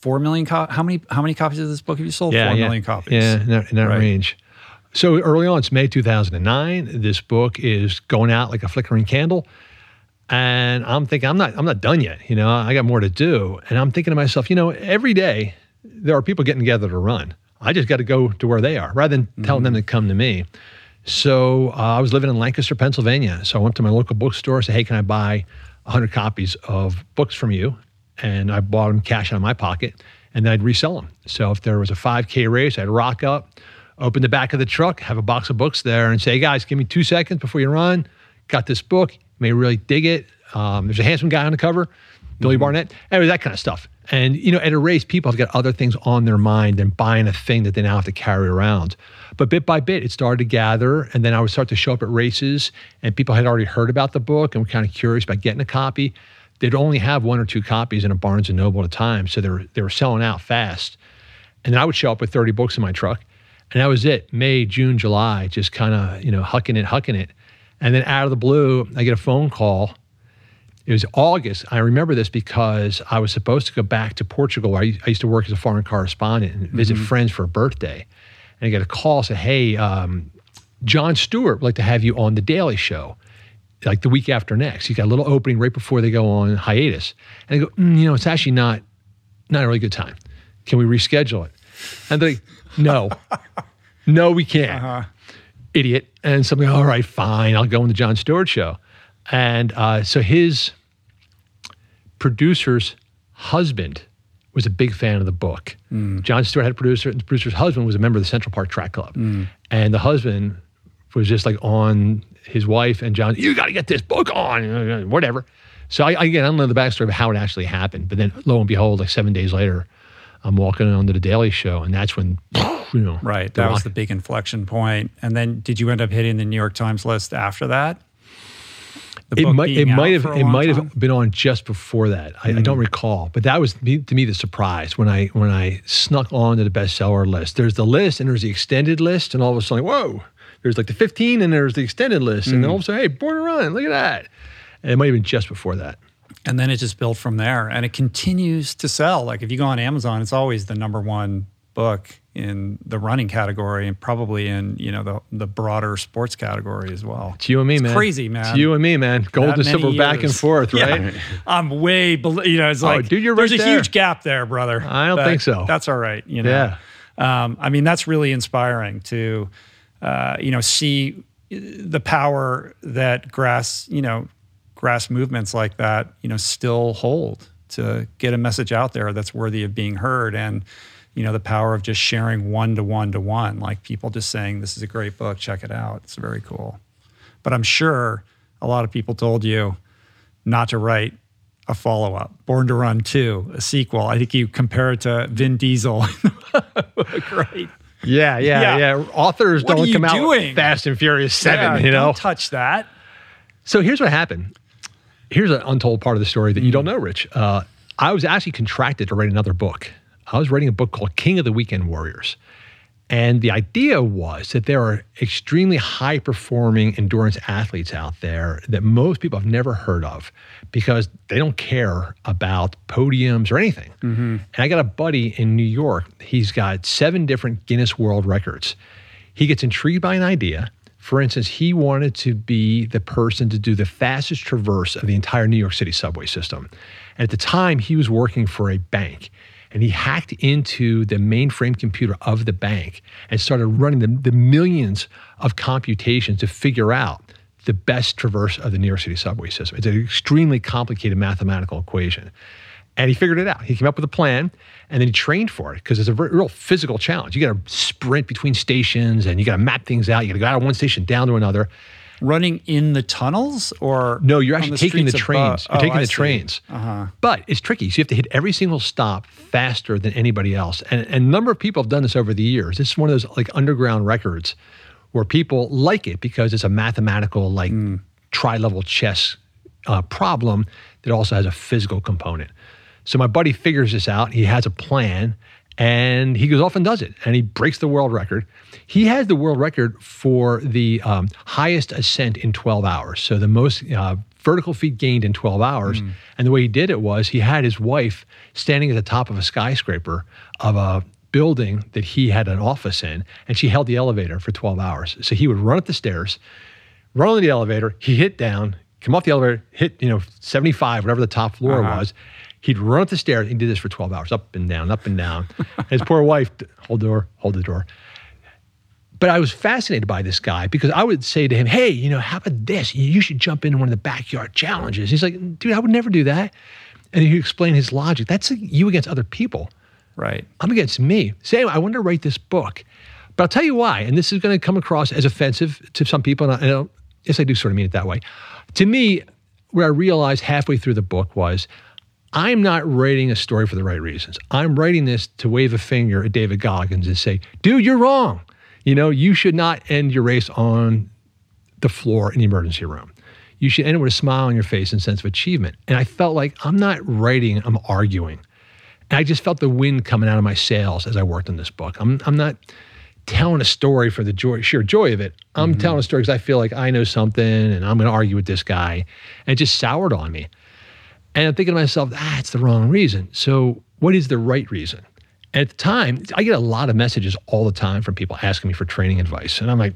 [SPEAKER 3] four million. Co- how many? How many copies of this book have you sold?
[SPEAKER 1] yeah,
[SPEAKER 3] Four
[SPEAKER 1] yeah,
[SPEAKER 3] million copies.
[SPEAKER 1] Yeah, in that, in that
[SPEAKER 3] Right.
[SPEAKER 1] range. So early on, it's May 2009. This book is going out like a flickering candle, and I'm thinking I'm not I'm not done yet. You know, I got more to do, and I'm thinking to myself, you know, every day there are people getting together to run. I just got to go to where they are rather than telling them to come to me. So uh, I was living in Lancaster, Pennsylvania. So I went to my local bookstore, said, "Hey, can I buy 100 copies of books from you?" And I bought them cash out of my pocket, and then I'd resell them. So if there was a 5K race, I'd rock up, open the back of the truck, have a box of books there, and say, hey, "Guys, give me two seconds before you run. Got this book. May really dig it. Um, there's a handsome guy on the cover. Billy Barnett, anyway, that kind of stuff. And you know, at a race, people have got other things on their mind than buying a thing that they now have to carry around. But bit by bit, it started to gather, and then I would start to show up at races, and people had already heard about the book and were kind of curious about getting a copy. They'd only have one or two copies in a Barnes and Noble at a time, so they were they were selling out fast. And then I would show up with 30 books in my truck, and that was it. May, June, July, just kind of you know hucking it, hucking it. And then out of the blue, I get a phone call it was August. I remember this because I was supposed to go back to Portugal. Where I, I used to work as a foreign correspondent and visit
[SPEAKER 3] Mm-hmm.
[SPEAKER 1] friends for a birthday. And I get a call, say, "Hey, um, Jon Stewart would like to have you on the Daily Show, like the week after next. He's got a little opening right before they go on hiatus." And I go, mm, "You know, it's actually not not a really good time. Can we reschedule it?" And they're like, "No, no, we can't." Idiot. And somebody, all right, fine, I'll go on the Jon Stewart show. And uh, so his producer's husband was a big fan of the book. Jon Stewart had a producer, and the producer's husband was a member of the Central Park Track Club. And the husband was just like on his wife and Jon, you got to get this book on, whatever. So I, again, I don't know the backstory of how it actually happened. But then lo and behold, like seven days later, I'm walking onto the Daily Show, and that's when, you know,
[SPEAKER 3] Right. That was the big inflection point. And then did you end up hitting the New York Times list after that? The
[SPEAKER 1] it might it might have it might
[SPEAKER 3] time? Hmm.
[SPEAKER 1] have been on just before that. I, I don't recall, but that was to me the surprise when I when I snuck onto the bestseller list. There's the list and there's the extended list, and all of a sudden, whoa! There's like the 15 and there's the extended list, and then
[SPEAKER 3] Hmm.
[SPEAKER 1] all of a sudden, hey, Born to Run, look at that! And it might have been just before that.
[SPEAKER 3] And then it just built from there and it continues to sell. Like if you go on Amazon, it's always the number one book in the running category and probably in, you know, the, the broader sports category as well.
[SPEAKER 1] It's you and me,
[SPEAKER 3] It's
[SPEAKER 1] man.
[SPEAKER 3] crazy, man.
[SPEAKER 1] It's you and me, man. Gold and silver back and
[SPEAKER 3] years.
[SPEAKER 1] forth,
[SPEAKER 3] Yeah.
[SPEAKER 1] right?
[SPEAKER 3] I'm way below, you know, it's like
[SPEAKER 1] Oh,
[SPEAKER 3] like,
[SPEAKER 1] dude, you're right
[SPEAKER 3] there's
[SPEAKER 1] right
[SPEAKER 3] a huge gap there, brother.
[SPEAKER 1] I don't think so.
[SPEAKER 3] That's all right. You know,
[SPEAKER 1] Yeah.
[SPEAKER 3] um, I mean, that's really inspiring to, uh, you know, see the power that grass, you know, grass movements like that, you know, still hold to get a message out there that's worthy of being heard. And, you know, the power of just sharing one to one to one, like people just saying, this is a great book, check it out. It's very cool. But I'm sure a lot of people told you not to write a follow up, Born to Run 2, a sequel. I think you compare it to Vin Diesel. great.
[SPEAKER 1] Yeah, yeah,
[SPEAKER 3] Yeah.
[SPEAKER 1] yeah. Authors
[SPEAKER 3] What
[SPEAKER 1] don't come out
[SPEAKER 3] doing?
[SPEAKER 1] with Fast and Furious Seven.
[SPEAKER 3] Yeah,
[SPEAKER 1] you know,
[SPEAKER 3] Don't touch that.
[SPEAKER 1] So here's what happened. Here's an untold part of the story that you
[SPEAKER 3] Mm.
[SPEAKER 1] don't know, Rich. Uh, I was actually contracted to write another book. I was writing a book called King of the Weekend Warriors. And the idea was that there are extremely high performing endurance athletes out there that most people have never heard of because they don't care about podiums or anything. And I got a buddy in New York. He's got seven different Guinness World Records. He gets intrigued by an idea. For instance, he wanted to be the person to do the fastest traverse of the entire New York City subway system. And at the time, he was working for a bank and he hacked into the mainframe computer of the bank and started running the, the millions of computations to figure out the best traverse of the New York City subway system. It's an extremely complicated mathematical equation. And he figured it out. He came up with a plan and then he trained for it because it's a very, real physical challenge. You got to sprint between stations and you got to map things out. You got to go out of one station down to another.
[SPEAKER 3] Running in the tunnels or
[SPEAKER 1] No, you're actually taking the trains.
[SPEAKER 3] above?
[SPEAKER 1] You're taking
[SPEAKER 3] Oh, I
[SPEAKER 1] the
[SPEAKER 3] see.
[SPEAKER 1] trains.
[SPEAKER 3] Uh-huh.
[SPEAKER 1] But it's tricky. So you have to hit every single stop faster than anybody else. And, and a number of people have done this over the years. This is one of those like underground records where people like it because it's a mathematical, like
[SPEAKER 3] Hmm.
[SPEAKER 1] tri-level chess uh, problem that also has a physical component. So my buddy figures this out. He has a plan and he goes off and does it and he breaks the world record. He has the world record for the um, highest ascent in 12 hours. So the most uh, vertical feet gained in 12 hours. And the way he did it was he had his wife standing at the top of a skyscraper of a building that he had an office in and she held the elevator for 12 hours. So he would run up the stairs, run on the elevator, he hit down, come off the elevator, hit, you know, 75, whatever the top floor
[SPEAKER 3] Uh-huh.
[SPEAKER 1] was. He'd run up the stairs. He did this for 12 hours, up and down, up and down. His poor wife, hold the door, hold the door. But I was fascinated by this guy because I would say to him, hey, you know, how about this? You should jump into one of the backyard challenges. He's like, dude, I would never do that. And he explained his logic. That's you against other people.
[SPEAKER 3] Right.
[SPEAKER 1] I'm against me. Say, I want to write this book. But I'll tell you why, and this is going to come across as offensive to some people, and I, I don't, yes, I do sort of mean it that way. To me, where I realized halfway through the book was, I'm not writing a story for the right reasons. I'm writing this to wave a finger at David Goggins and say, dude, you're wrong. You know, you should not end your race on the floor in the emergency room. You should end it with a smile on your face and sense of achievement. And I felt like I'm not writing, I'm arguing. And I just felt the wind coming out of my sails as I worked on this book. I'm, I'm not telling a story for the joy, sheer joy of it. I'm mm-hmm. telling a story because I feel like I know something and I'm going to argue with this guy. And it just soured on me. And I'm thinking to myself, ah, it's the wrong reason. So, what is the right reason? And at the time, I get a lot of messages all the time from people asking me for training advice. And I'm like,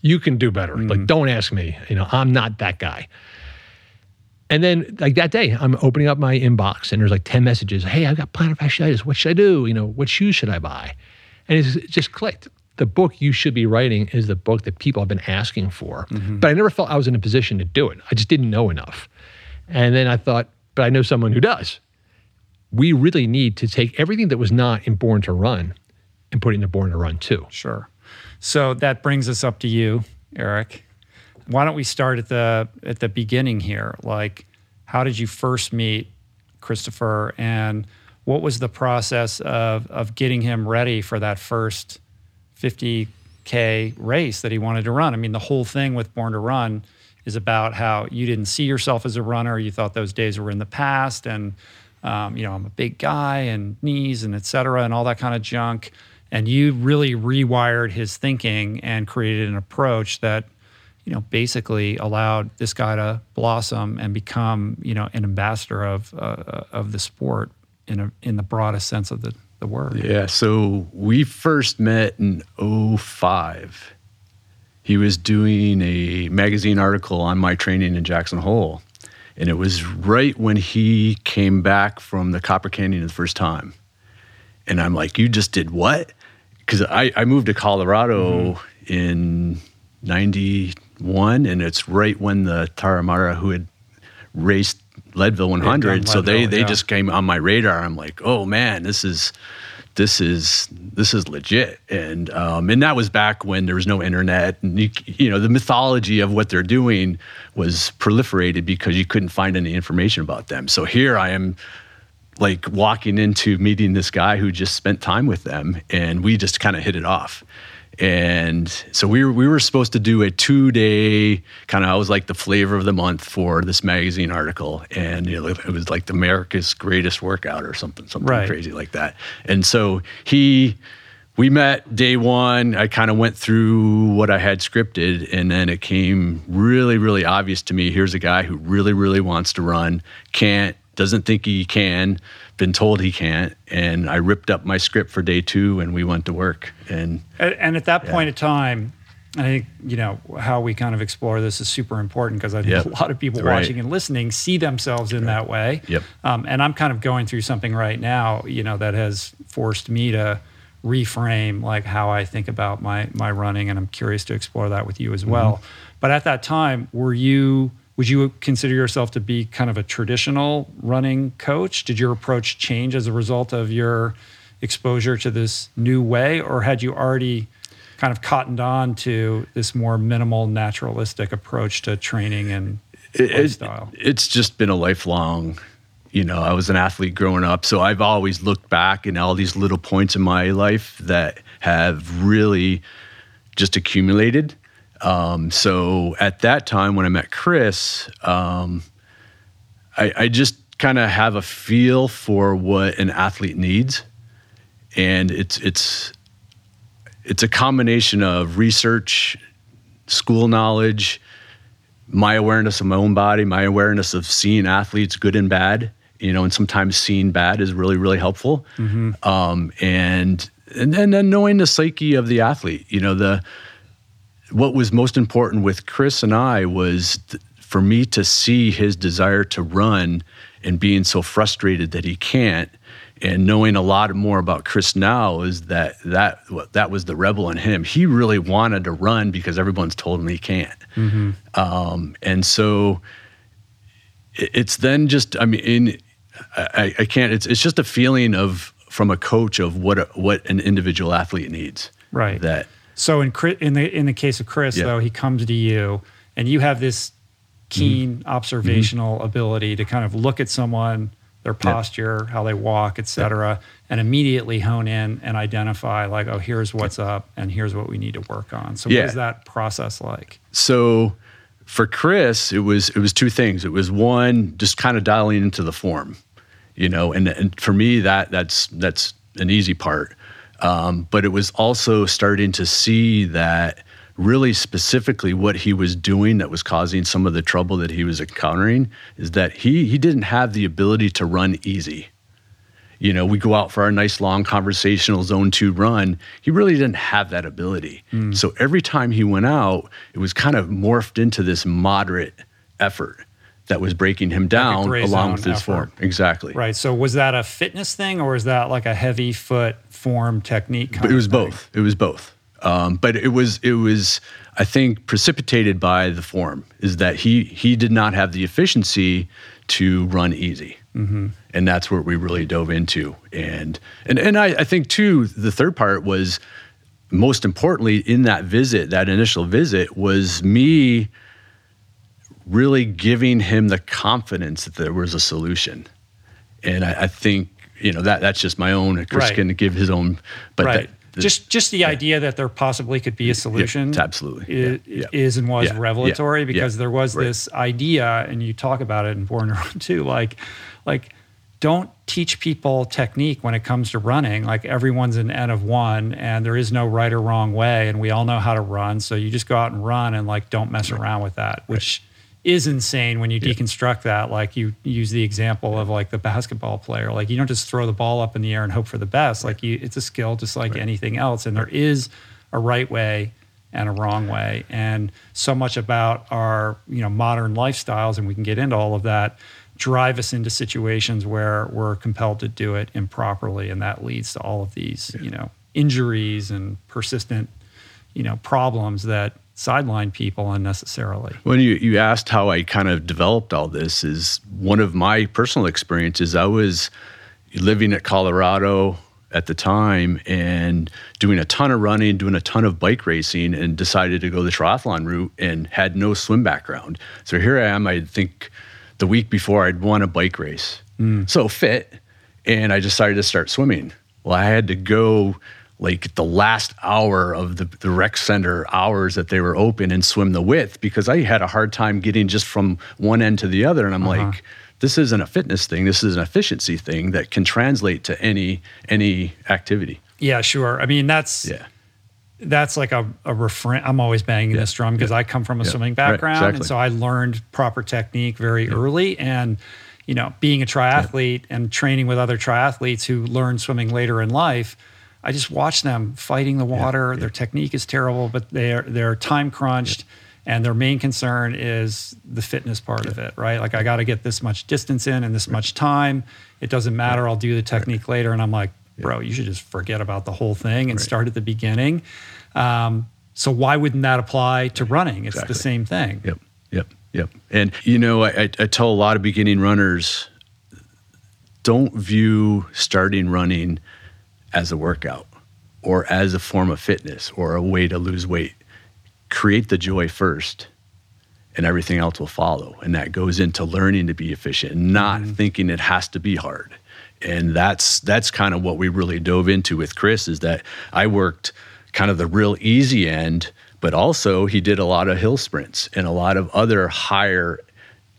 [SPEAKER 1] you can do better. Mm-hmm. Like, don't ask me. You know, I'm not that guy. And then, like that day, I'm opening up my inbox and there's like 10 messages. Hey, I've got plantar fasciitis. What should I do? You know, what shoes should I buy? And it's, it just clicked. The book you should be writing is the book that people have been asking for. Mm-hmm. But I never felt I was in a position to do it. I just didn't know enough. And then I thought, but I know someone who does. We really need to take everything that was not in Born to Run and put it into Born to Run 2.
[SPEAKER 3] Sure. So that brings us up to you, Eric. Why don't we start at the at the beginning here? Like, how did you first meet Christopher, and what was the process of of getting him ready for that first 50k race that he wanted to run? I mean, the whole thing with Born to Run is about how you didn't see yourself as a runner. You thought those days were in the past, and um, you know I'm a big guy and knees and et cetera and all that kind of junk. And you really rewired his thinking and created an approach that you know basically allowed this guy to blossom and become you know an ambassador of uh, of the sport in a in the broadest sense of the the word.
[SPEAKER 2] Yeah. So we first met in 05 he was doing a magazine article on my training in Jackson Hole. And it was right when he came back from the Copper Canyon the first time. And I'm like, You just did what? Because I, I moved to Colorado mm-hmm. in 91, and it's right when the Tarahumara, who had raced Leadville 100, Leadville, so they, they yeah. just came on my radar. I'm like, Oh man, this is this is this is legit. And um, and that was back when there was no internet. And you, you know the mythology of what they're doing was proliferated because you couldn't find any information about them. So here i am like walking into meeting this guy who just spent time with them and we just kind of hit it off and so we were, we were supposed to do a two day kind of, I was like the flavor of the month for this magazine article. And you know, it was like the America's greatest workout or something, something right. crazy like that. And so he, we met day one. I kind of went through what I had scripted, and then it came really, really obvious to me. Here's a guy who really, really wants to run, can't, doesn't think he can, been told he can't. And I ripped up my script for day two and we went to work. And
[SPEAKER 3] and, at that yeah. point in time, I think you know how we kind of explore this is super important because I think yep. a lot of people right. watching and listening see themselves in right. that way.
[SPEAKER 2] Yep.
[SPEAKER 3] Um, and I'm kind of going through something right now, you know, that has forced me to reframe like how I think about my my running, and I'm curious to explore that with you as well. Mm-hmm. But at that time, were you would you consider yourself to be kind of a traditional running coach? Did your approach change as a result of your exposure to this new way, or had you already kind of cottoned on to this more minimal, naturalistic approach to training and it, lifestyle?
[SPEAKER 2] It, it's just been a lifelong. You know, I was an athlete growing up, so I've always looked back in all these little points in my life that have really just accumulated um, so at that time when I met Chris, um, I, I just kind of have a feel for what an athlete needs, and it's it's it's a combination of research, school knowledge, my awareness of my own body, my awareness of seeing athletes good and bad. You know, and sometimes seeing bad is really really helpful. Mm-hmm. Um, and and then knowing the psyche of the athlete. You know the what was most important with Chris and I was th- for me to see his desire to run and being so frustrated that he can't and knowing a lot more about Chris now is that that that was the rebel in him. He really wanted to run because everyone's told him he can't, mm-hmm. um, and so it's then just I mean I, I, can't. It's it's just a feeling of from a coach of what a, what an individual athlete needs.
[SPEAKER 3] Right.
[SPEAKER 2] That
[SPEAKER 3] so in in the in the case of Chris, yeah. though, he comes to you, and you have this keen mm-hmm. observational mm-hmm. ability to kind of look at someone their posture, how they walk, et cetera, and immediately hone in and identify like, oh, here's what's up and here's what we need to work on. So
[SPEAKER 2] Yeah.
[SPEAKER 3] what is that process like?
[SPEAKER 2] So for Chris, it was it was two things. It was one, just kind of dialing into the form, you know, and and for me that that's that's an easy part. Um, but it was also starting to see that really specifically what he was doing that was causing some of the trouble that he was encountering is that he he didn't have the ability to run easy you know, we go out for our nice long conversational zone two run. He really didn't have that ability. So every time he went out, it was kind of morphed into this moderate effort that was breaking him down
[SPEAKER 3] gray
[SPEAKER 2] along with his
[SPEAKER 3] effort.
[SPEAKER 2] form. Exactly.
[SPEAKER 3] Right. So was that a fitness thing or was that like a heavy foot form technique?
[SPEAKER 2] It was both. It was both. Um, but it was it was I think precipitated by the form is that he he did not have the efficiency to run easy, mm-hmm. and that's where we really dove into. And and and I, I think too the third part was most importantly in that visit that initial visit was me really giving him the confidence that there was a solution. And I, I think you know that that's just my own. Chris
[SPEAKER 3] Right.
[SPEAKER 2] can give his own, but
[SPEAKER 3] right.
[SPEAKER 2] that,
[SPEAKER 3] just just the idea that there possibly could be a solution
[SPEAKER 2] it's absolutely.
[SPEAKER 3] i-
[SPEAKER 2] Yeah, yeah.
[SPEAKER 3] is and was
[SPEAKER 2] Yeah, yeah,
[SPEAKER 3] revelatory because
[SPEAKER 2] yeah.
[SPEAKER 3] there was
[SPEAKER 2] Right.
[SPEAKER 3] this idea and you talk about it in Born to Run too like like don't teach people technique when it comes to running like everyone's an n of one and there is no right or wrong way and we all know how to run so you just go out and run and like don't mess around with that which is insane when you deconstruct that like you use the example of like the basketball player. Like you don't just throw the ball up in the air and hope for the best. Like you it's a skill just like anything else and there is a right way and a wrong way. And so much about our you know modern lifestyles and we can get into all of that drive us into situations where we're compelled to do it improperly and that leads to all of these you know injuries and persistent you know problems that sideline people unnecessarily
[SPEAKER 2] When you, you asked how I kind of developed all this, is one of my personal experiences. I was living at Colorado at the time and doing a ton of running, doing a ton of bike racing, and decided to go the triathlon route and had no swim background. So here I am, I think the week before I'd won a bike race. Hmm. So fit, and I decided to start swimming. Well, I had to go like the last hour of the, the rec center hours that they were open and swim the width because I had a hard time getting just from one end to the other. And I'm uh-huh. like, this isn't a fitness thing. This is an efficiency thing that can translate to any any activity.
[SPEAKER 3] yeah sure i mean that's
[SPEAKER 2] Yeah.
[SPEAKER 3] that's like a, a refrain. I'm always banging this drum because I come from a
[SPEAKER 2] Yeah.
[SPEAKER 3] swimming
[SPEAKER 2] Right,
[SPEAKER 3] background. And so I learned proper technique very early. And, you know, being a triathlete and training with other triathletes who learn swimming later in life, I just watch them fighting the water. Their technique is terrible, but they're they're time crunched. And their main concern is the fitness part of it, right? Like I got to get this much distance in and this much time. It doesn't matter. I'll do the technique later. And I'm like, bro, you should just forget about the whole thing and start at the beginning. Um, so why wouldn't that apply to running? It's the same thing.
[SPEAKER 2] Yep, yep, yep. And you know, I, I tell a lot of beginning runners, don't view starting running as a workout or as a form of fitness or a way to lose weight. Create the joy first, and everything else will follow. And that goes into learning to be efficient, not mm-hmm. thinking it has to be hard. And that's that's kind of what we really dove into with Chris is that I worked kind of the real easy end, but also he did a lot of hill sprints and a lot of other higher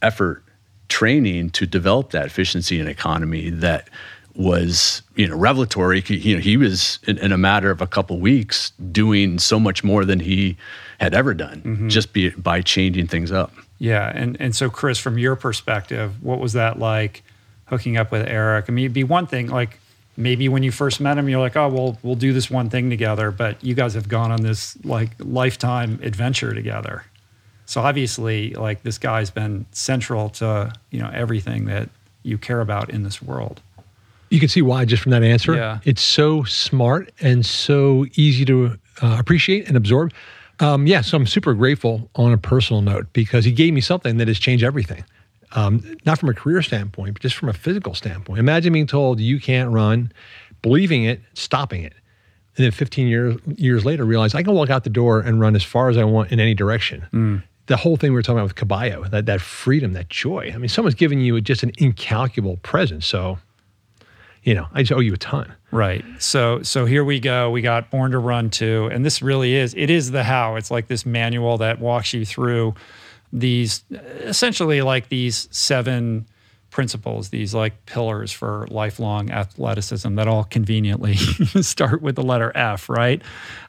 [SPEAKER 2] effort training to develop that efficiency and economy that was you know revelatory He- you know he was in, in a matter of a couple weeks doing so much more than he had ever done mm-hmm. just be, by changing things up
[SPEAKER 3] Yeah, and and so Chris, from your perspective, what was that like hooking up with Eric? I mean, it'd be one thing like maybe when you first met him, you're like, oh, well, we'll do this one thing together, but you guys have gone on this like lifetime adventure together. So obviously, like this guy's been central to you know everything that you care about in this world.
[SPEAKER 1] You can see why just from that answer.
[SPEAKER 3] Yeah.
[SPEAKER 1] It's so smart and so easy to uh, appreciate and absorb. Um, yeah, so I'm super grateful on a personal note because he gave me something that has changed everything. Um, not from a career standpoint, but just from a physical standpoint. Imagine being told you can't run, believing it, stopping it. And then 15 years years later, realize I can walk out the door and run as far as I want in any direction. the whole thing we were talking about with Caballo, that, that freedom, that joy. I mean, someone's giving you just an incalculable present. So, you know, I just owe you a ton.
[SPEAKER 3] Right. So so here we go. We got Born to Run 2. And this really is, it is the how. It's like this manual that walks you through these essentially like these seven principles, these like pillars for lifelong athleticism that all conveniently start with the letter F, right?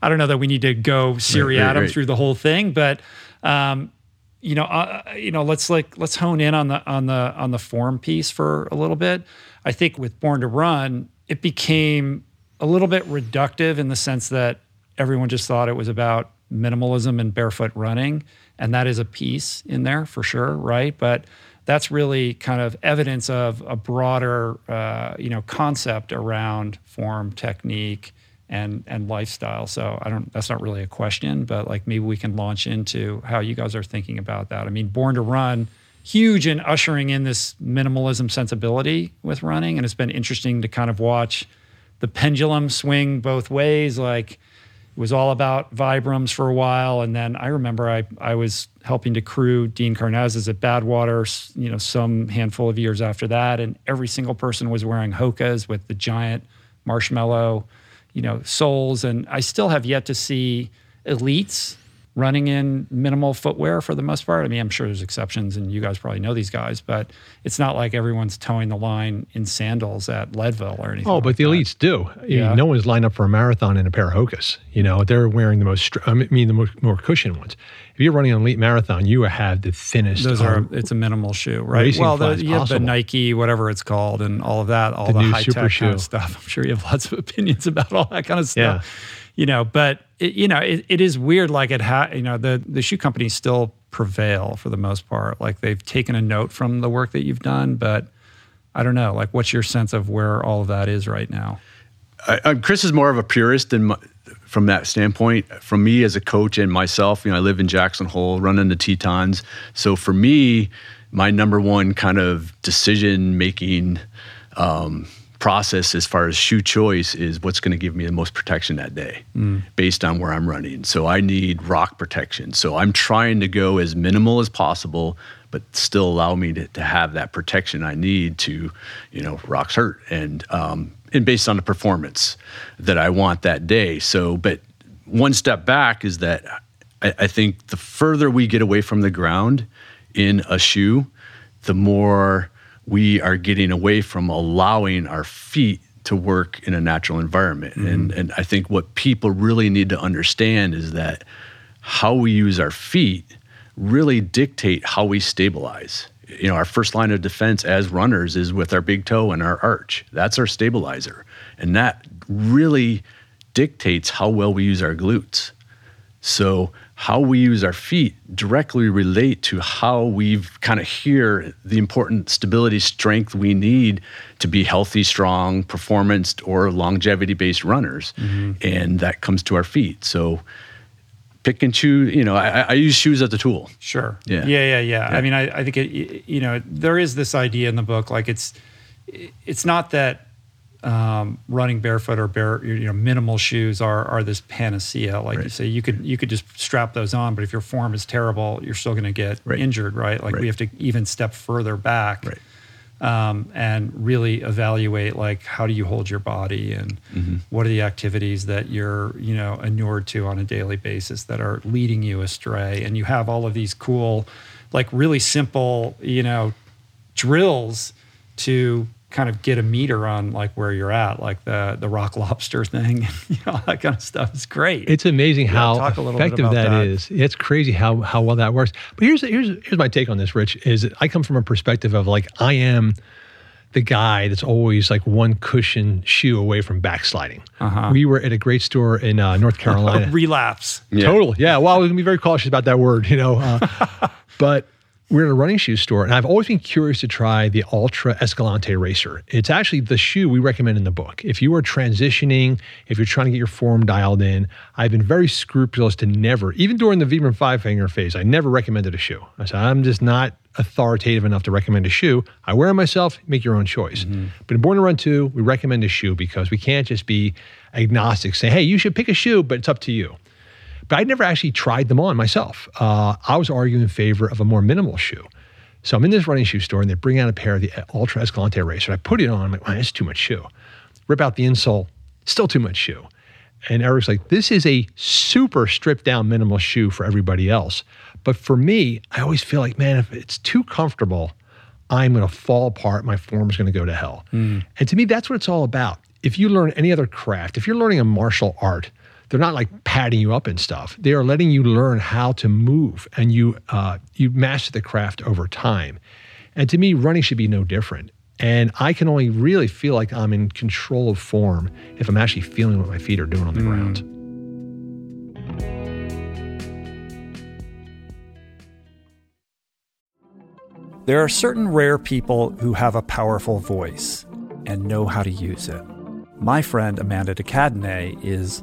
[SPEAKER 3] I don't know that we need to go seriatim right, right, right. through the whole thing, but um, you know, uh, you know, let's like let's hone in on the on the on the form piece for a little bit. I think with Born to Run, it became a little bit reductive in the sense that everyone just thought it was about minimalism and barefoot running, and that is a piece in there for sure, right? But that's really kind of evidence of a broader, uh, you know, concept around form, technique, and and lifestyle. So I don't. That's not really a question, but like maybe we can launch into how you guys are thinking about that. I mean, Born to Run, huge in ushering in this minimalism sensibility with running, and it's been interesting to kind of watch the pendulum swing both ways. Like it was all about Vibrams for a while, and then I remember I I was helping to crew Dean Karnazes at Badwater, you know, some handful of years after that, and every single person was wearing Hokas with the giant marshmallow, you know, soles, and I still have yet to see elites running in minimal footwear for the most part. I mean, I'm sure there's exceptions, and you guys probably know these guys, but it's not like everyone's toeing the line in sandals at Leadville or anything.
[SPEAKER 1] Oh, but
[SPEAKER 3] like
[SPEAKER 1] the
[SPEAKER 3] that.
[SPEAKER 1] elites do. Yeah. no one's lined up for a marathon in a pair of Hokas. You know, they're wearing the most, I mean, the more, more cushion ones. If you're running an elite marathon, you have the thinnest.
[SPEAKER 3] Those are, it's a minimal shoe, right? Well, the, you have the Nike, whatever it's called, and all of that, all the, the high tech kind of stuff. I'm sure you have lots of opinions about all that kind of stuff. Yeah you know, but it, you know, it, it is weird. Like it ha, you know, the the shoe companies still prevail for the most part. Like they've taken a note from the work that you've done, but I don't know. Like, what's your sense of where all of that is right now?
[SPEAKER 2] I, I, Chris is more of a purist than my, from that standpoint. From me as a coach and myself, you know, I live in Jackson Hole, running the Tetons. So for me, my number one kind of decision making. Um, process as far as shoe choice is what's going to give me the most protection that day mm. based on where I'm running. So I need rock protection. So I'm trying to go as minimal as possible, but still allow me to, to have that protection I need to, you know, rocks hurt and, um, and based on the performance that I want that day. So, but one step back is that I, I think the further we get away from the ground in a shoe, the more we are getting away from allowing our feet to work in a natural environment. Mm-hmm. And, and I think what people really need to understand is that how we use our feet really dictate how we stabilize. You know, our first line of defense as runners is with our big toe and our arch. That's our stabilizer. And that really dictates how well we use our glutes. So how we use our feet directly relate to how we've kind of hear the important stability strength we need to be healthy strong performance or longevity based runners mm-hmm. and that comes to our feet so pick and choose you know I, I, use shoes as a tool
[SPEAKER 3] sure yeah yeah yeah, yeah. yeah. i mean I, I think it you know there is this idea in the book like it's it's not that um, running barefoot or bare, you know, minimal shoes are are this panacea. Like right. you say, you could you could just strap those on, but if your form is terrible, you're still going to get right. injured, right? Like right. we have to even step further back. Um, and really evaluate like how do you hold your body and mm-hmm. what are the activities that you're you know inured to on a daily basis that are leading you astray and you have all of these cool like really simple you know drills to kind of get a meter on like where you're at, like the the rock lobster thing, you know, that kind of stuff It's great.
[SPEAKER 1] It's amazing yeah, how effective that, that is. It's crazy how how well that works. But here's here's here's my take on this, Rich. Is I come from a perspective of like I am the guy that's always like one cushion shoe away from backsliding. Uh-huh. We were at a great store in uh, North Carolina.
[SPEAKER 3] Relapse.
[SPEAKER 1] Yeah. Total. Yeah. Well, I was gonna be very cautious about that word, you know. Uh, but we're in a running shoe store, and I've always been curious to try the Altra Escalante Racer. It's actually the shoe we recommend in the book. If you are transitioning, if you're trying to get your form dialed in, I've been very scrupulous to never, even during the Vibram five finger phase, I never recommended a shoe. I said, I'm just not authoritative enough to recommend a shoe. I wear them myself, make your own choice. Mm-hmm. But in Born to Run 2, we recommend a shoe because we can't just be agnostic, say, hey, you should pick a shoe, but it's up to you. But I'd never actually tried them on myself. Uh, I was arguing in favor of a more minimal shoe. So I'm in this running shoe store and they bring out a pair of the Altra Escalante Racer. I put it on. I'm like, man, it's too much shoe. Rip out the insole, still too much shoe. And Eric's like, this is a super stripped down minimal shoe for everybody else. But for me, I always feel like, man, if it's too comfortable, I'm going to fall apart. My form's going to go to hell. Mm. And to me, that's what it's all about. If you learn any other craft, if you're learning a martial art, they're not like padding you up and stuff. They are letting you learn how to move, and you uh, you master the craft over time. And to me, running should be no different. And I can only really feel like I'm in control of form if I'm actually feeling what my feet are doing on the mm. ground.
[SPEAKER 3] There are certain rare people who have a powerful voice and know how to use it. My friend Amanda de Cadenet is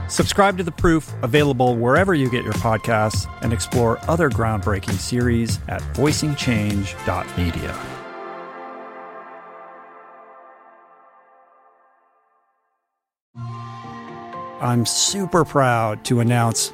[SPEAKER 3] Subscribe to The Proof, available wherever you get your podcasts, and explore other groundbreaking series at voicingchange.media. I'm super proud to announce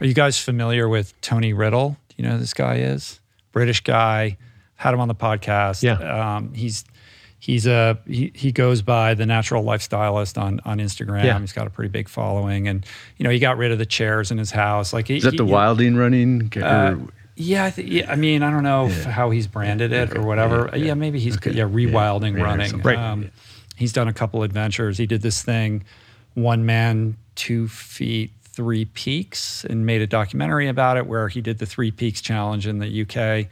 [SPEAKER 3] Are you guys familiar with Tony Riddle? Do you know who this guy is? British guy. Had him on the podcast.
[SPEAKER 1] Yeah.
[SPEAKER 3] Um, he's he's a he, he goes by the natural lifestylist on on Instagram. Yeah. He's got a pretty big following, and you know he got rid of the chairs in his house. Like
[SPEAKER 2] is that the Wilding running?
[SPEAKER 3] Uh, yeah, I th- yeah, I mean, I don't know yeah. how he's branded it or whatever. Yeah, yeah maybe he's okay. yeah rewilding running.
[SPEAKER 1] Right.
[SPEAKER 3] Um, he's done a couple adventures. He did this thing, one man, two feet, three peaks, and made a documentary about it where he did the three peaks challenge in the UK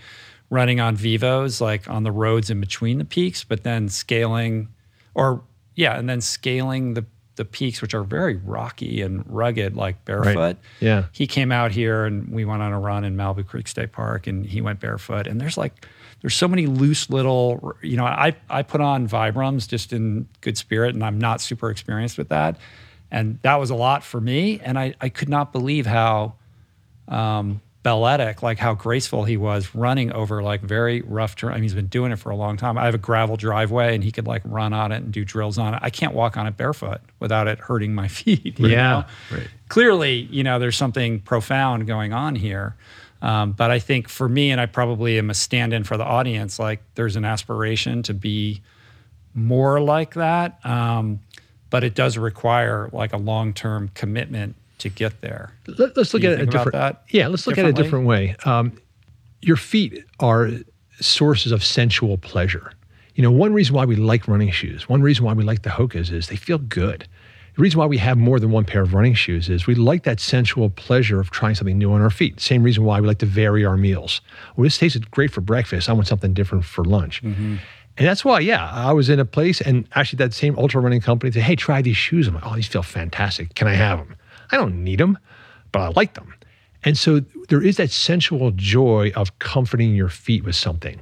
[SPEAKER 3] running on Vivos, like on the roads in between the peaks, but then scaling, or yeah, and then scaling the the peaks, which are very rocky and rugged, like barefoot. Right.
[SPEAKER 1] Yeah.
[SPEAKER 3] He came out here and we went on a run in Malibu Creek State Park and he went barefoot. And there's like, there's so many loose little, you know, I, I put on Vibrams just in good spirit and I'm not super experienced with that. And that was a lot for me. And I, I could not believe how, um, balletic, like how graceful he was running over like very rough terrain. I mean, he's been doing it for a long time. I have a gravel driveway and he could like run on it and do drills on it. I can't walk on it barefoot without it hurting my feet.
[SPEAKER 1] yeah.
[SPEAKER 3] Right. Clearly, you know, there's something profound going on here. Um, but I think for me, and I probably am a stand in for the audience, like there's an aspiration to be more like that. Um, but it does require like a long term commitment to get there.
[SPEAKER 1] Let, us look at it a different. Yeah, let's look at it a different way. Um, your feet are sources of sensual pleasure. You know, one reason why we like running shoes, one reason why we like the Hokas is they feel good. The reason why we have more than one pair of running shoes is we like that sensual pleasure of trying something new on our feet. Same reason why we like to vary our meals. Well, this tasted great for breakfast. I want something different for lunch. Mm-hmm. And that's why, yeah, I was in a place and actually that same ultra running company said, hey, try these shoes. I'm like, oh, these feel fantastic. Can I have them? I don't need them, but I like them. And so there is that sensual joy of comforting your feet with something.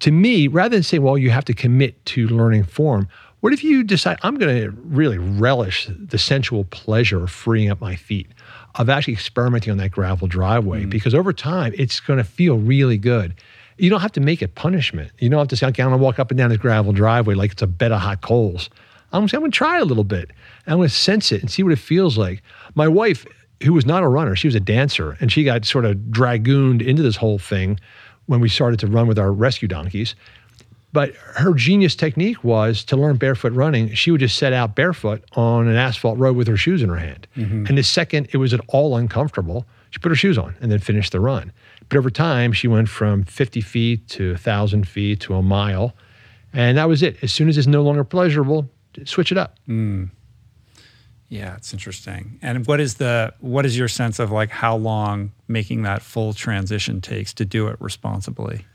[SPEAKER 1] To me, rather than saying, well, you have to commit to learning form, what if you decide, I'm going to really relish the sensual pleasure of freeing up my feet, of actually experimenting on that gravel driveway? Mm. Because over time, it's going to feel really good. You don't have to make it punishment. You don't have to say, okay, I'm to walk up and down this gravel driveway like it's a bed of hot coals. I'm, I'm going to try a little bit. I'm to sense it and see what it feels like. My wife, who was not a runner, she was a dancer, and she got sort of dragooned into this whole thing when we started to run with our rescue donkeys. But her genius technique was to learn barefoot running. She would just set out barefoot on an asphalt road with her shoes in her hand. Mm-hmm. And the second it was at all uncomfortable, she put her shoes on and then finished the run. But over time, she went from 50 feet to 1,000 feet to a mile. And that was it. As soon as it's no longer pleasurable, switch it up.
[SPEAKER 3] Mm. Yeah, it's interesting. And what is the what is your sense of like how long making that full transition takes to do it responsibly?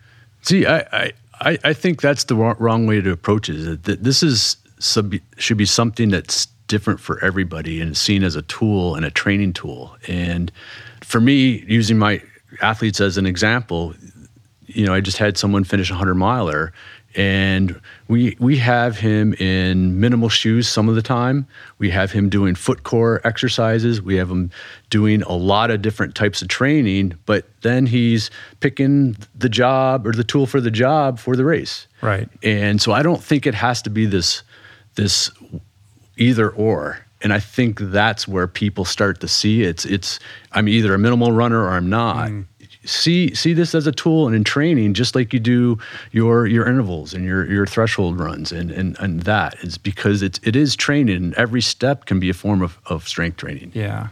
[SPEAKER 2] See, I I, I think that's the wrong way to approach it. That this is sub, should be something that's different for everybody and seen as a tool and a training tool. And for me, using my athletes as an example, you know, I just had someone finish a hundred miler and we we have him in minimal shoes some of the time. We have him doing foot core exercises. We have him doing a lot of different types of training, but then he's picking the job or the tool for the job for the race.
[SPEAKER 3] Right.
[SPEAKER 2] And so I don't think it has to be this this either or. And I think that's where people start to see it's it's I'm either a minimal runner or I'm not. Mm see see this as a tool and in training just like you do your your intervals and your your threshold runs and and, and that is because it's it is training and every step can be a form of, of strength training
[SPEAKER 3] yeah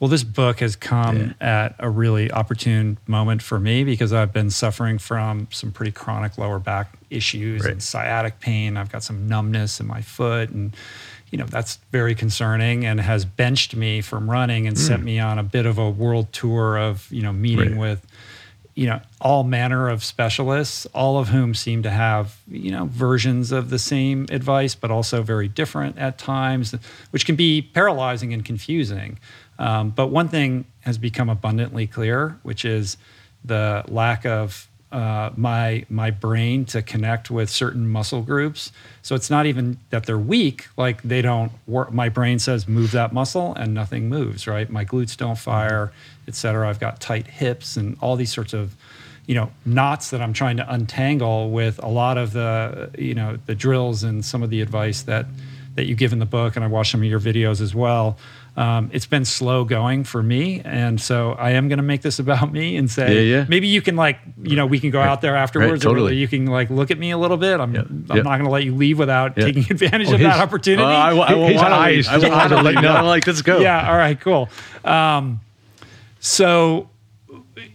[SPEAKER 3] well this book has come yeah. at a really opportune moment for me because i've been suffering from some pretty chronic lower back issues right. and sciatic pain i've got some numbness in my foot and you know that's very concerning and has benched me from running and mm. sent me on a bit of a world tour of you know meeting right. with you know all manner of specialists all of whom seem to have you know versions of the same advice but also very different at times which can be paralyzing and confusing. Um, but one thing has become abundantly clear which is the lack of uh, my my brain to connect with certain muscle groups. So it's not even that they're weak; like they don't work. My brain says move that muscle, and nothing moves. Right? My glutes don't fire et cetera. I've got tight hips and all these sorts of, you know, knots that I'm trying to untangle with a lot of the, you know, the drills and some of the advice that that you give in the book, and I watched some of your videos as well. Um, it's been slow going for me, and so I am going to make this about me and say yeah, yeah. maybe you can like you know we can go out there afterwards, right, totally. you can like look at me a little bit. I'm I'm not going to let you leave without taking advantage oh, of his, that opportunity. Uh, I,
[SPEAKER 2] I, I, I, I, I, let know. Like let's go.
[SPEAKER 3] Yeah. All right. Cool. Um, so,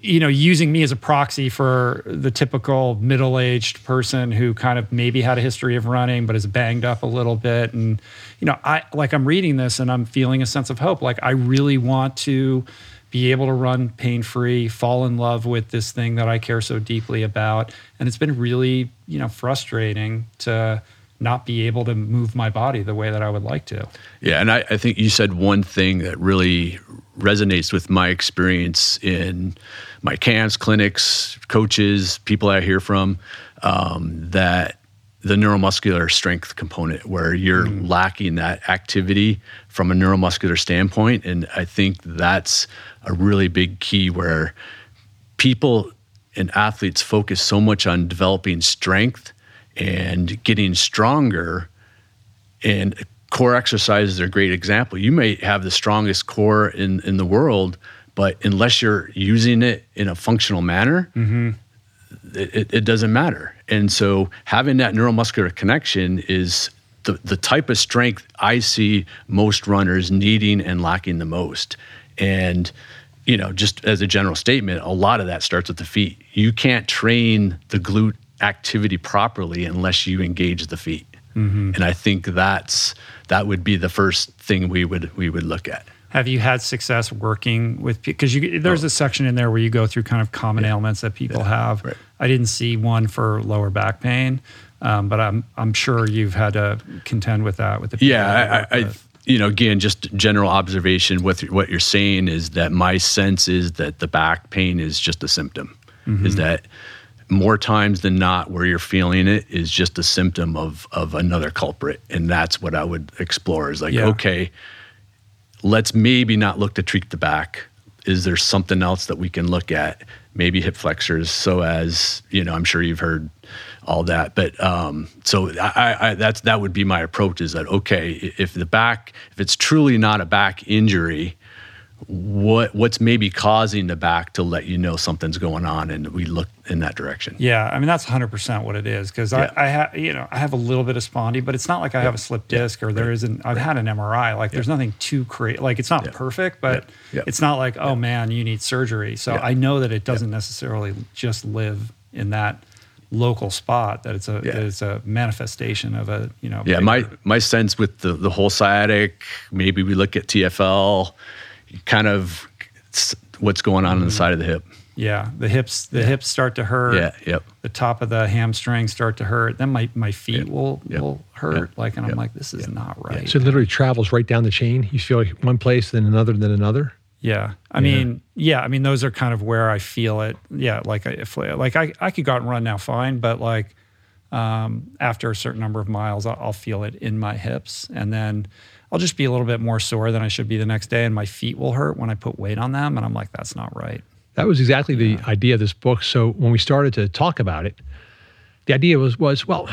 [SPEAKER 3] you know, using me as a proxy for the typical middle aged person who kind of maybe had a history of running, but is banged up a little bit. And, you know, I like I'm reading this and I'm feeling a sense of hope. Like, I really want to be able to run pain free, fall in love with this thing that I care so deeply about. And it's been really, you know, frustrating to not be able to move my body the way that I would like to.
[SPEAKER 2] Yeah, and I, I, think you said one thing that really resonates with my experience in my camps, clinics, coaches, people I hear from, um, that the neuromuscular strength component, where you're mm. lacking that activity from a neuromuscular standpoint. And I think that's a really big key where people and athletes focus so much on developing strength and getting stronger. And core exercises are a great example. You may have the strongest core in, in the world, but unless you're using it in a functional manner, mm-hmm. it, it, doesn't matter. And so having that neuromuscular connection is the, the type of strength I see most runners needing and lacking the most. And, you know, just as a general statement, a lot of that starts with the feet. You can't train the glute activity properly unless you engage the feet. Mm-hmm. And I think that's that would be the first thing we would we would look at.
[SPEAKER 3] Have you had success working with because there's oh. a section in there where you go through kind of common yeah. ailments that people yeah. have. Right. I didn't see one for lower back pain, um, but I'm I'm sure you've had to contend with that with the
[SPEAKER 2] yeah. I, I, you know, again, just general observation. With what you're saying is that my sense is that the back pain is just a symptom. Mm-hmm. Is that more times than not, where you're feeling it is just a symptom of of another culprit, and that's what I would explore. Is like, yeah. okay, let's maybe not look to treat the back. Is there something else that we can look at? Maybe hip flexors, so as you know, I'm sure you've heard all that. But um, so I, I, that's that would be my approach. Is that okay? If the back, if it's truly not a back injury, what what's maybe causing the back to let you know something's going on, and we look in that direction.
[SPEAKER 3] Yeah, I mean that's 100 percent what it is because yeah. I, I have you know I have a little bit of spondy, but it's not like I yeah. have a slip disc yeah. or there not I've had an MRI. Like there's nothing too crazy. Like it's not perfect, but it's not like oh man you need surgery. So I know that it doesn't necessarily just live in that local spot that it's a yeah. that it's a manifestation of a you know
[SPEAKER 2] yeah bigger. my my sense with the the whole sciatic maybe we look at TFL kind of what's going on mm-hmm. on the side of the hip
[SPEAKER 3] yeah the hips the yeah. hips start to hurt
[SPEAKER 2] yeah yep
[SPEAKER 3] the top of the hamstring start to hurt then my my feet yep. will yep. will hurt yep. like and I'm like this is not right
[SPEAKER 1] so it literally travels right down the chain you feel like one place then another then another
[SPEAKER 3] yeah. I yeah. mean, yeah, I mean, those are kind of where I feel it. Yeah. Like, if, like I, I could go out and run now fine, but like, um, after a certain number of miles, I'll, I'll, feel it in my hips. And then I'll just be a little bit more sore than I should be the next day. And my feet will hurt when I put weight on them. And I'm like, that's not right.
[SPEAKER 1] That was exactly the yeah. idea of this book. So when we started to talk about it, the idea was, was, well,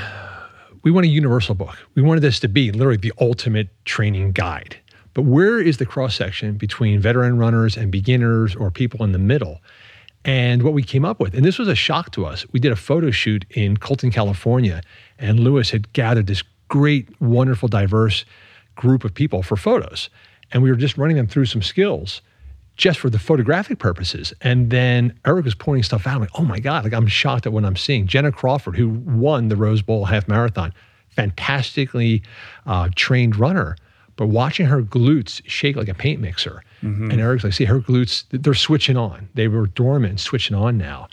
[SPEAKER 1] we want a universal book. We wanted this to be literally the ultimate training guide. But where is the cross section between veteran runners and beginners or people in the middle? And what we came up with, and this was a shock to us, we did a photo shoot in Colton, California, and Luis had gathered this great, wonderful, diverse group of people for photos. And we were just running them through some skills just for the photographic purposes. And then Eric was pointing stuff out. I'm like, oh my God, like I'm shocked at what I'm seeing. Jenna Crawford, who won the Rose Bowl half marathon, fantastically uh, trained runner but watching her glutes shake like a paint mixer. Mm-hmm. And Eric's like, see, her glutes, they're switching on. They were dormant, switching on now.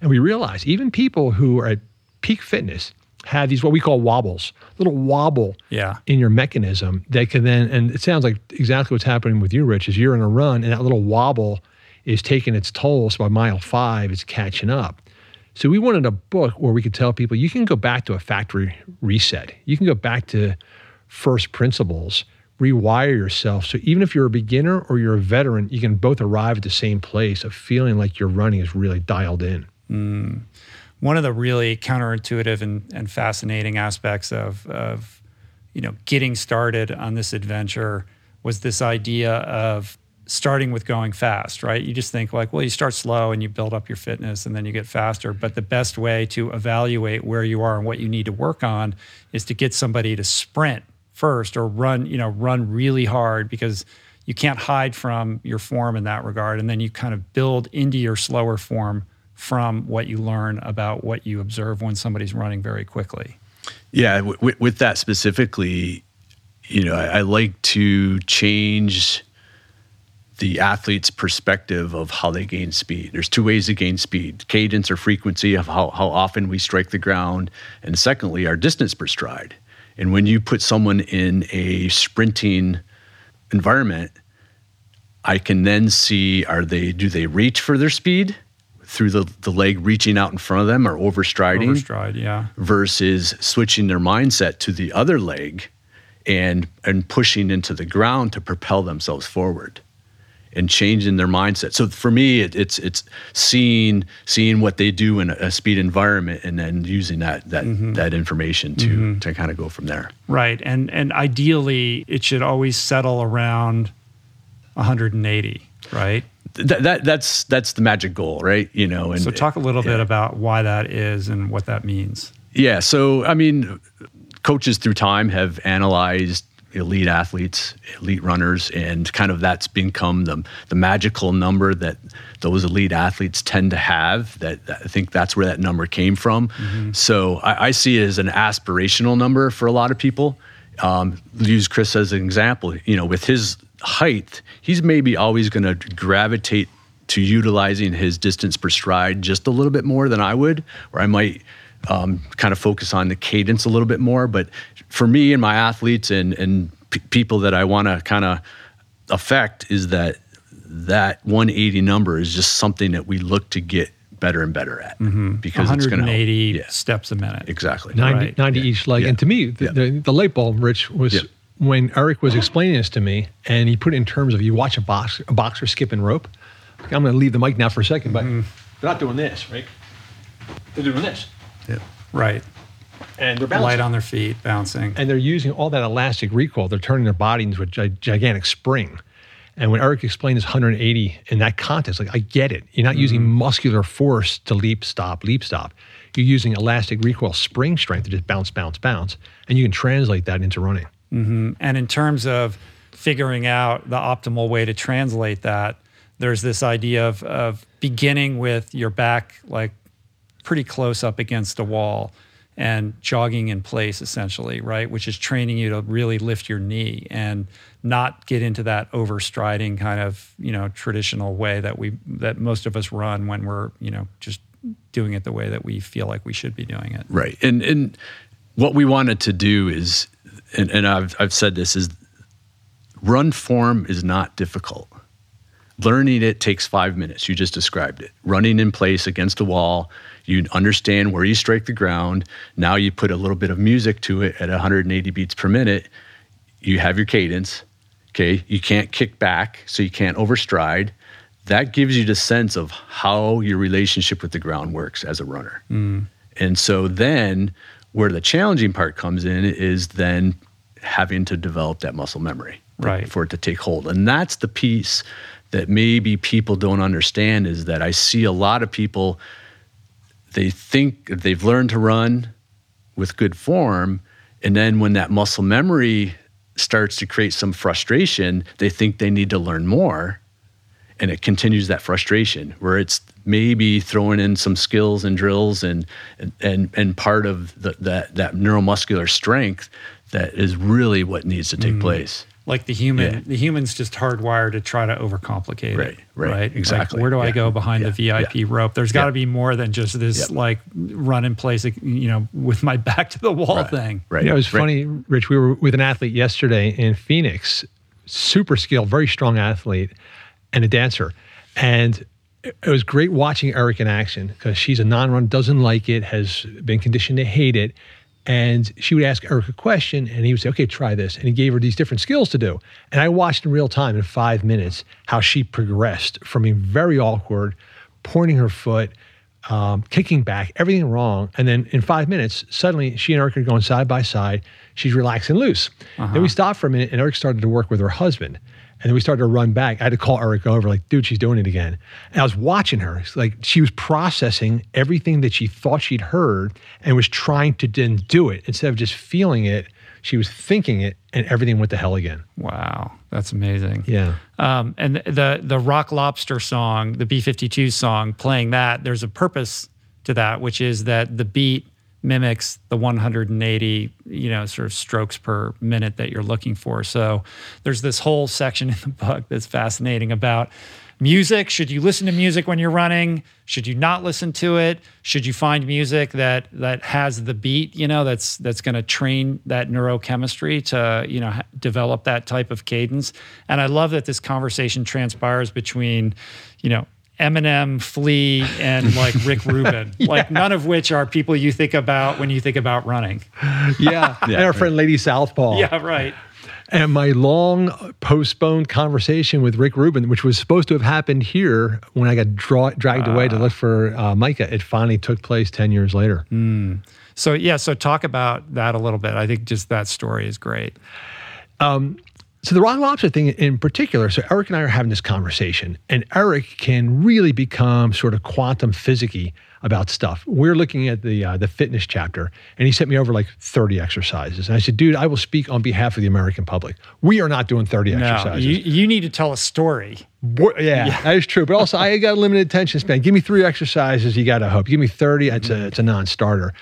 [SPEAKER 1] And we realize even people who are at peak fitness have these what we call wobbles, little wobble
[SPEAKER 3] yeah.
[SPEAKER 1] in your mechanism that can then, and it sounds like exactly what's happening with you, Rich, is you're in a run and that little wobble is taking its toll. So by mile five, it's catching up. So we wanted a book where we could tell people you can go back to a factory reset. You can go back to first principles rewire yourself. So even if you're a beginner or you're a veteran, you can both arrive at the same place of feeling like your running is really dialed in.
[SPEAKER 3] Mm. One of the really counterintuitive and, and fascinating aspects of, of, you know, getting started on this adventure was this idea of starting with going fast, right? You just think like, well, you start slow and you build up your fitness and then you get faster. But the best way to evaluate where you are and what you need to work on is to get somebody to sprint first or run, you know, run really hard because you can't hide from your form in that regard. And then you kind of build into your slower form from what you learn about what you observe when somebody's running very quickly.
[SPEAKER 2] Yeah, w- with that specifically, you know, I, I like to change the athlete's perspective of how they gain speed. There's two ways to gain speed cadence or frequency of how, how often we strike the ground, and secondly, our distance per stride. And when you put someone in a sprinting environment, I can then see are they do they reach for their speed through the, the leg reaching out in front of them or overstriding?
[SPEAKER 3] Overstride, yeah.
[SPEAKER 2] Versus switching their mindset to the other leg and and pushing into the ground to propel themselves forward and changing their mindset. So for me, it, it's it's seeing seeing what they do in a, a speed environment and then using that that mm-hmm. that information to mm-hmm. to kind of go from there.
[SPEAKER 3] Right, and and ideally, it should always settle around 180. Right.
[SPEAKER 2] That, that that's that's the magic goal, right? You know, and
[SPEAKER 3] so talk a little yeah. bit about why that is and what that means.
[SPEAKER 2] Yeah. So I mean, coaches through time have analyzed elite athletes, elite runners, and kind of that's become the, the magical number that those elite athletes tend to have. That I think that's where that number came from. Mm-hmm. So I, I, see it as an aspirational number for a lot of people. Um, use Chris as an example. You know, with his height, he's maybe always going to gravitate to utilizing his distance per stride just a little bit more than I would, or I might um, kind of focus on the cadence a little bit more. But for me and my athletes and and p- people that I want to kind of affect is that that 180 number is just something that we look to get better and better at
[SPEAKER 3] Mm-hmm.
[SPEAKER 2] because it's going to
[SPEAKER 3] 180
[SPEAKER 2] Yeah,
[SPEAKER 3] steps a minute.
[SPEAKER 2] exactly.
[SPEAKER 1] 90,
[SPEAKER 3] Right.
[SPEAKER 1] 90 each leg.
[SPEAKER 2] Yeah.
[SPEAKER 1] And to me, the,
[SPEAKER 2] Yeah.
[SPEAKER 1] the, the light bulb, Rich, was
[SPEAKER 2] Yeah.
[SPEAKER 1] When Eric was explaining this to me, and he put it in terms of you watch a, box, a boxer skipping rope. I'm going to leave the mic now for a second, but mm-hmm. they're not doing this, right? They're doing this.
[SPEAKER 2] Yeah.
[SPEAKER 3] Right.
[SPEAKER 1] And they're bouncing.
[SPEAKER 3] Light on their feet, bouncing.
[SPEAKER 1] and they're using all that elastic recoil. They're turning their body into a gi- gigantic spring. And when Eric explained his 180 in that context, like I get it. You're not using mm-hmm. muscular force to leap, stop, leap, stop. You're using elastic recoil, spring strength to just bounce, bounce, bounce, and you can translate that into running. Mm-hmm.
[SPEAKER 3] And in terms of figuring out the optimal way to translate that, there's this idea of, of beginning with your back like pretty close up against a wall and jogging in place essentially, right? Which is training you to really lift your knee and not get into that overstriding kind of, you know, traditional way that we that most of us run when we're, you know, just doing it the way that we feel like we should be doing it.
[SPEAKER 2] Right. And and what we wanted to do is and, and I've I've said this is run form is not difficult. Learning it takes five minutes. You just described it. Running in place against a wall, you understand where you strike the ground. Now you put a little bit of music to it at 180 beats per minute. You have your cadence. Okay. You can't kick back, so you can't overstride. That gives you the sense of how your relationship with the ground works as a runner. Mm. And so then where the challenging part comes in is then having to develop that muscle memory
[SPEAKER 3] Right.
[SPEAKER 2] for it to take hold. And that's the piece that maybe people don't understand is that I see a lot of people they think they've learned to run with good form and then when that muscle memory starts to create some frustration, they think they need to learn more and it continues that frustration where it's maybe throwing in some skills and drills and and and, and part of the, that that neuromuscular strength that is really what needs to take mm. place.
[SPEAKER 3] like the human
[SPEAKER 2] Yeah.
[SPEAKER 3] the human's just hardwired to try to overcomplicate
[SPEAKER 2] Right,
[SPEAKER 3] it
[SPEAKER 2] right,
[SPEAKER 3] Like,
[SPEAKER 2] exactly.
[SPEAKER 3] where do i go behind
[SPEAKER 2] yeah,
[SPEAKER 3] the vip
[SPEAKER 2] yeah.
[SPEAKER 3] rope there's got to
[SPEAKER 2] Yeah.
[SPEAKER 3] be more than just this
[SPEAKER 2] Yep.
[SPEAKER 3] like run in place you know with my back to the wall
[SPEAKER 2] Right,
[SPEAKER 3] thing
[SPEAKER 2] Right.
[SPEAKER 1] You know, it was
[SPEAKER 2] right.
[SPEAKER 1] funny, Rich. We were with an athlete yesterday in Phoenix, super skilled, very strong athlete, and a dancer. And it was great watching Eric in action because she's a non-run, doesn't like it, has been conditioned to hate it. And she would ask Eric a question, and he would say, "Okay, try this." And he gave her these different skills to do. And I watched in real time in five minutes how she progressed from being very awkward, pointing her foot, um, kicking back, everything wrong. And then in five minutes, suddenly she and Eric are going side by side. She's relaxing loose. Then we stopped for a minute and Eric started to work with her husband. And then we started to run back. I had to call Eric over, like, dude, she's doing it again. And I was watching her. It's like she was processing everything that she thought she'd heard and was trying to then do it. Instead of just feeling it, she was thinking it and everything went to hell again.
[SPEAKER 3] wow that's amazing
[SPEAKER 1] Yeah.
[SPEAKER 3] um, and the the rock lobster song the b-52 song playing that there's a purpose to that which is that the beat mimics the 180 you know sort of strokes per minute that you're looking for. So there's this whole section in the book that's fascinating about music. Should you listen to music when you're running? Should you not listen to it? Should you find music that that has the beat you know that's that's going to train that neurochemistry to you know develop that type of cadence? And i love that this conversation transpires between you know Eminem, Flea, and like Rick Rubin, like none of which are people you think about when you think about running.
[SPEAKER 1] Yeah. and our friend Lady Southpaw.
[SPEAKER 3] Yeah, right.
[SPEAKER 1] And my long postponed conversation with Rick Rubin, which was supposed to have happened here when I got draw, dragged away to ah. look for uh, Micah, it finally took place 10 years later. Hmm.
[SPEAKER 3] So yeah, so talk about that a little bit. I think just that story is great.
[SPEAKER 1] Um, So the rock lobster thing in particular, so Eric and I are having this conversation, and Eric can really become sort of quantum physicky about stuff. We're looking at the uh, the fitness chapter, and he sent me over like 30 exercises. And I said, dude, I will speak on behalf of the American public. We are not doing 30
[SPEAKER 3] No,
[SPEAKER 1] exercises.
[SPEAKER 3] you, you need to tell a story.
[SPEAKER 1] Bo- yeah, that is true. But also, I got a limited attention span. Give me three exercises, you got to hope. Give me 30, it's a, it's a non starter.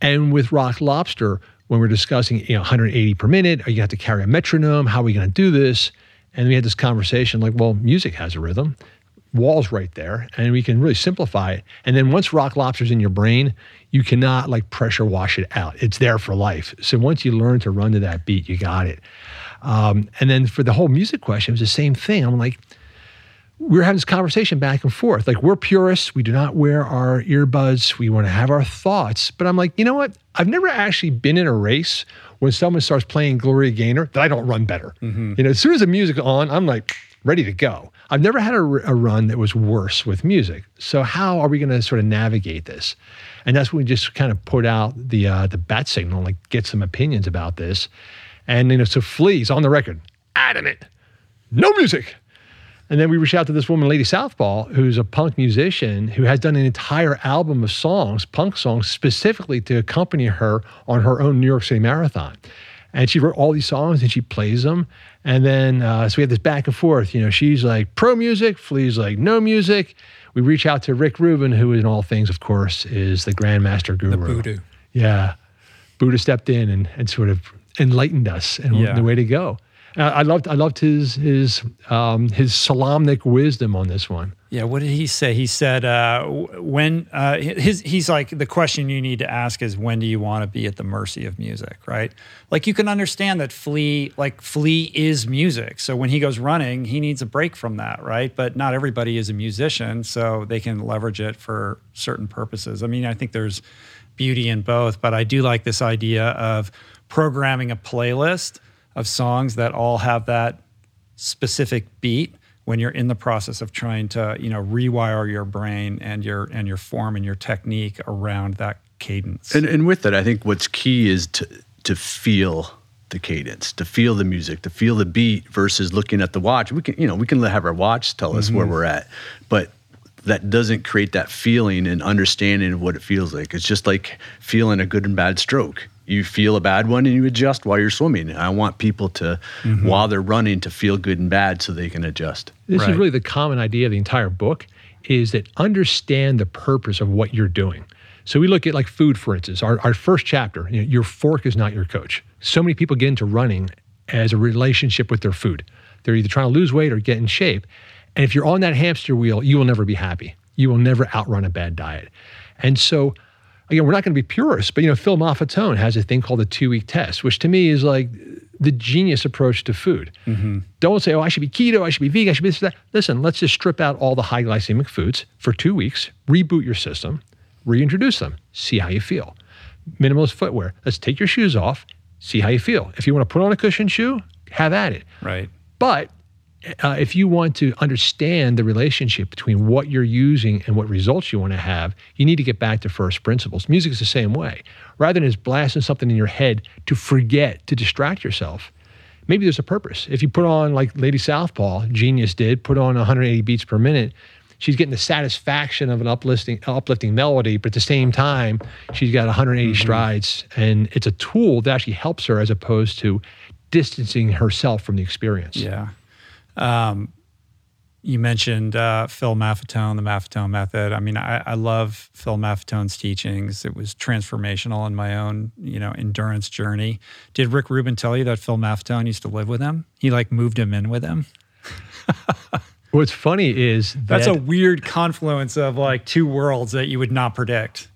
[SPEAKER 1] And with Rock Lobster, when we're discussing you know, 180 per minute, are you have to carry a metronome? How are we going to do this? And we had this conversation like, well, music has a rhythm, walls right there, and we can really simplify it. And then once Rock Lobster's in your brain, you cannot like pressure wash it out. It's there for life. So once you learn to run to that beat, you got it. Um, and then for the whole music question, it was the same thing. I'm like, we were having this conversation back and forth. Like, we're purists. We do not wear our earbuds. We want to have our thoughts. But I'm like, you know what? I've never actually been in a race when someone starts playing Gloria Gaynor that I don't run better. Mm-hmm. You know, as soon as the music on, I'm like ready to go. I've never had a, a run that was worse with music. So how are we going to sort of navigate this? And that's when we just kind of put out the uh, the bat signal, like get some opinions about this. And you know, so Flea's on the record, adamant, no music. And then we reached out to this woman, Lady Southpaw, who's a punk musician who has done an entire album of songs, punk songs, specifically to accompany her on her own New York City Marathon. And she wrote all these songs and she plays them. And then, uh, so we have this back and forth. You know, she's like pro music, Flea's like no music. We reach out to Rick Rubin, who, in all things, of course, is the Grandmaster Guru.
[SPEAKER 3] The Buddha.
[SPEAKER 1] Yeah. Buddha stepped in and, and sort of enlightened us and yeah. the way to go. Uh, I loved I loved his his um, his Solomonic wisdom on this one.
[SPEAKER 3] Yeah, what did he say? He said uh, when uh, his he's like the question you need to ask is when do you want to be at the mercy of music, right? Like you can understand that Flea like Flea is music, so when he goes running, he needs a break from that, right? But not everybody is a musician, so they can leverage it for certain purposes. I mean, I think there's beauty in both, but I do like this idea of programming a playlist of songs that all have that specific beat when you're in the process of trying to you know rewire your brain and your and your form and your technique around that cadence.
[SPEAKER 2] And, and with that i think what's key is to to feel the cadence to feel the music to feel the beat versus looking at the watch. We can you know we can have our watch tell us mm-hmm. where we're at but that doesn't create that feeling and understanding of what it feels like. It's just like feeling a good and bad stroke you feel a bad one and you adjust while you're swimming. I want people to, mm-hmm. while they're running, to feel good and bad so they can adjust.
[SPEAKER 1] This right. is really the common idea of the entire book is that understand the purpose of what you're doing. So we look at like food, for instance, our, our first chapter, you know, your fork is not your coach. So many people get into running as a relationship with their food. They're either trying to lose weight or get in shape. And if you're on that hamster wheel, you will never be happy. You will never outrun a bad diet. And so again, we're not going to be purists, but you know, Phil Maffetone has a thing called the two week test, which to me is like the genius approach to food. Mm-hmm. Don't say, oh, I should be keto, I should be vegan, I should be this, that. Listen, let's just strip out all the high glycemic foods for two weeks, reboot your system, reintroduce them, see how you feel. Minimalist footwear. Let's take your shoes off, see how you feel. If you want to put on a cushioned shoe, have at it.
[SPEAKER 3] Right.
[SPEAKER 1] But uh, if you want to understand the relationship between what you're using and what results you want to have, you need to get back to first principles. Music is the same way. Rather than just blasting something in your head to forget, to distract yourself, maybe there's a purpose. If you put on, like Lady Southpaw, Genius did, put on 180 beats per minute, she's getting the satisfaction of an uplifting, uplifting melody, but at the same time, she's got 180 mm-hmm. strides. And it's a tool that actually helps her as opposed to distancing herself from the experience.
[SPEAKER 3] Yeah. Um, you mentioned uh, Phil Maffetone, the Maffetone method. I mean, I, I, love Phil Maffetone's teachings. It was transformational in my own, you know, endurance journey. Did Rick Rubin tell you that Phil Maffetone used to live with him? He like moved him in with him.
[SPEAKER 1] What's funny is
[SPEAKER 3] that that's a weird confluence of like two worlds that you would not predict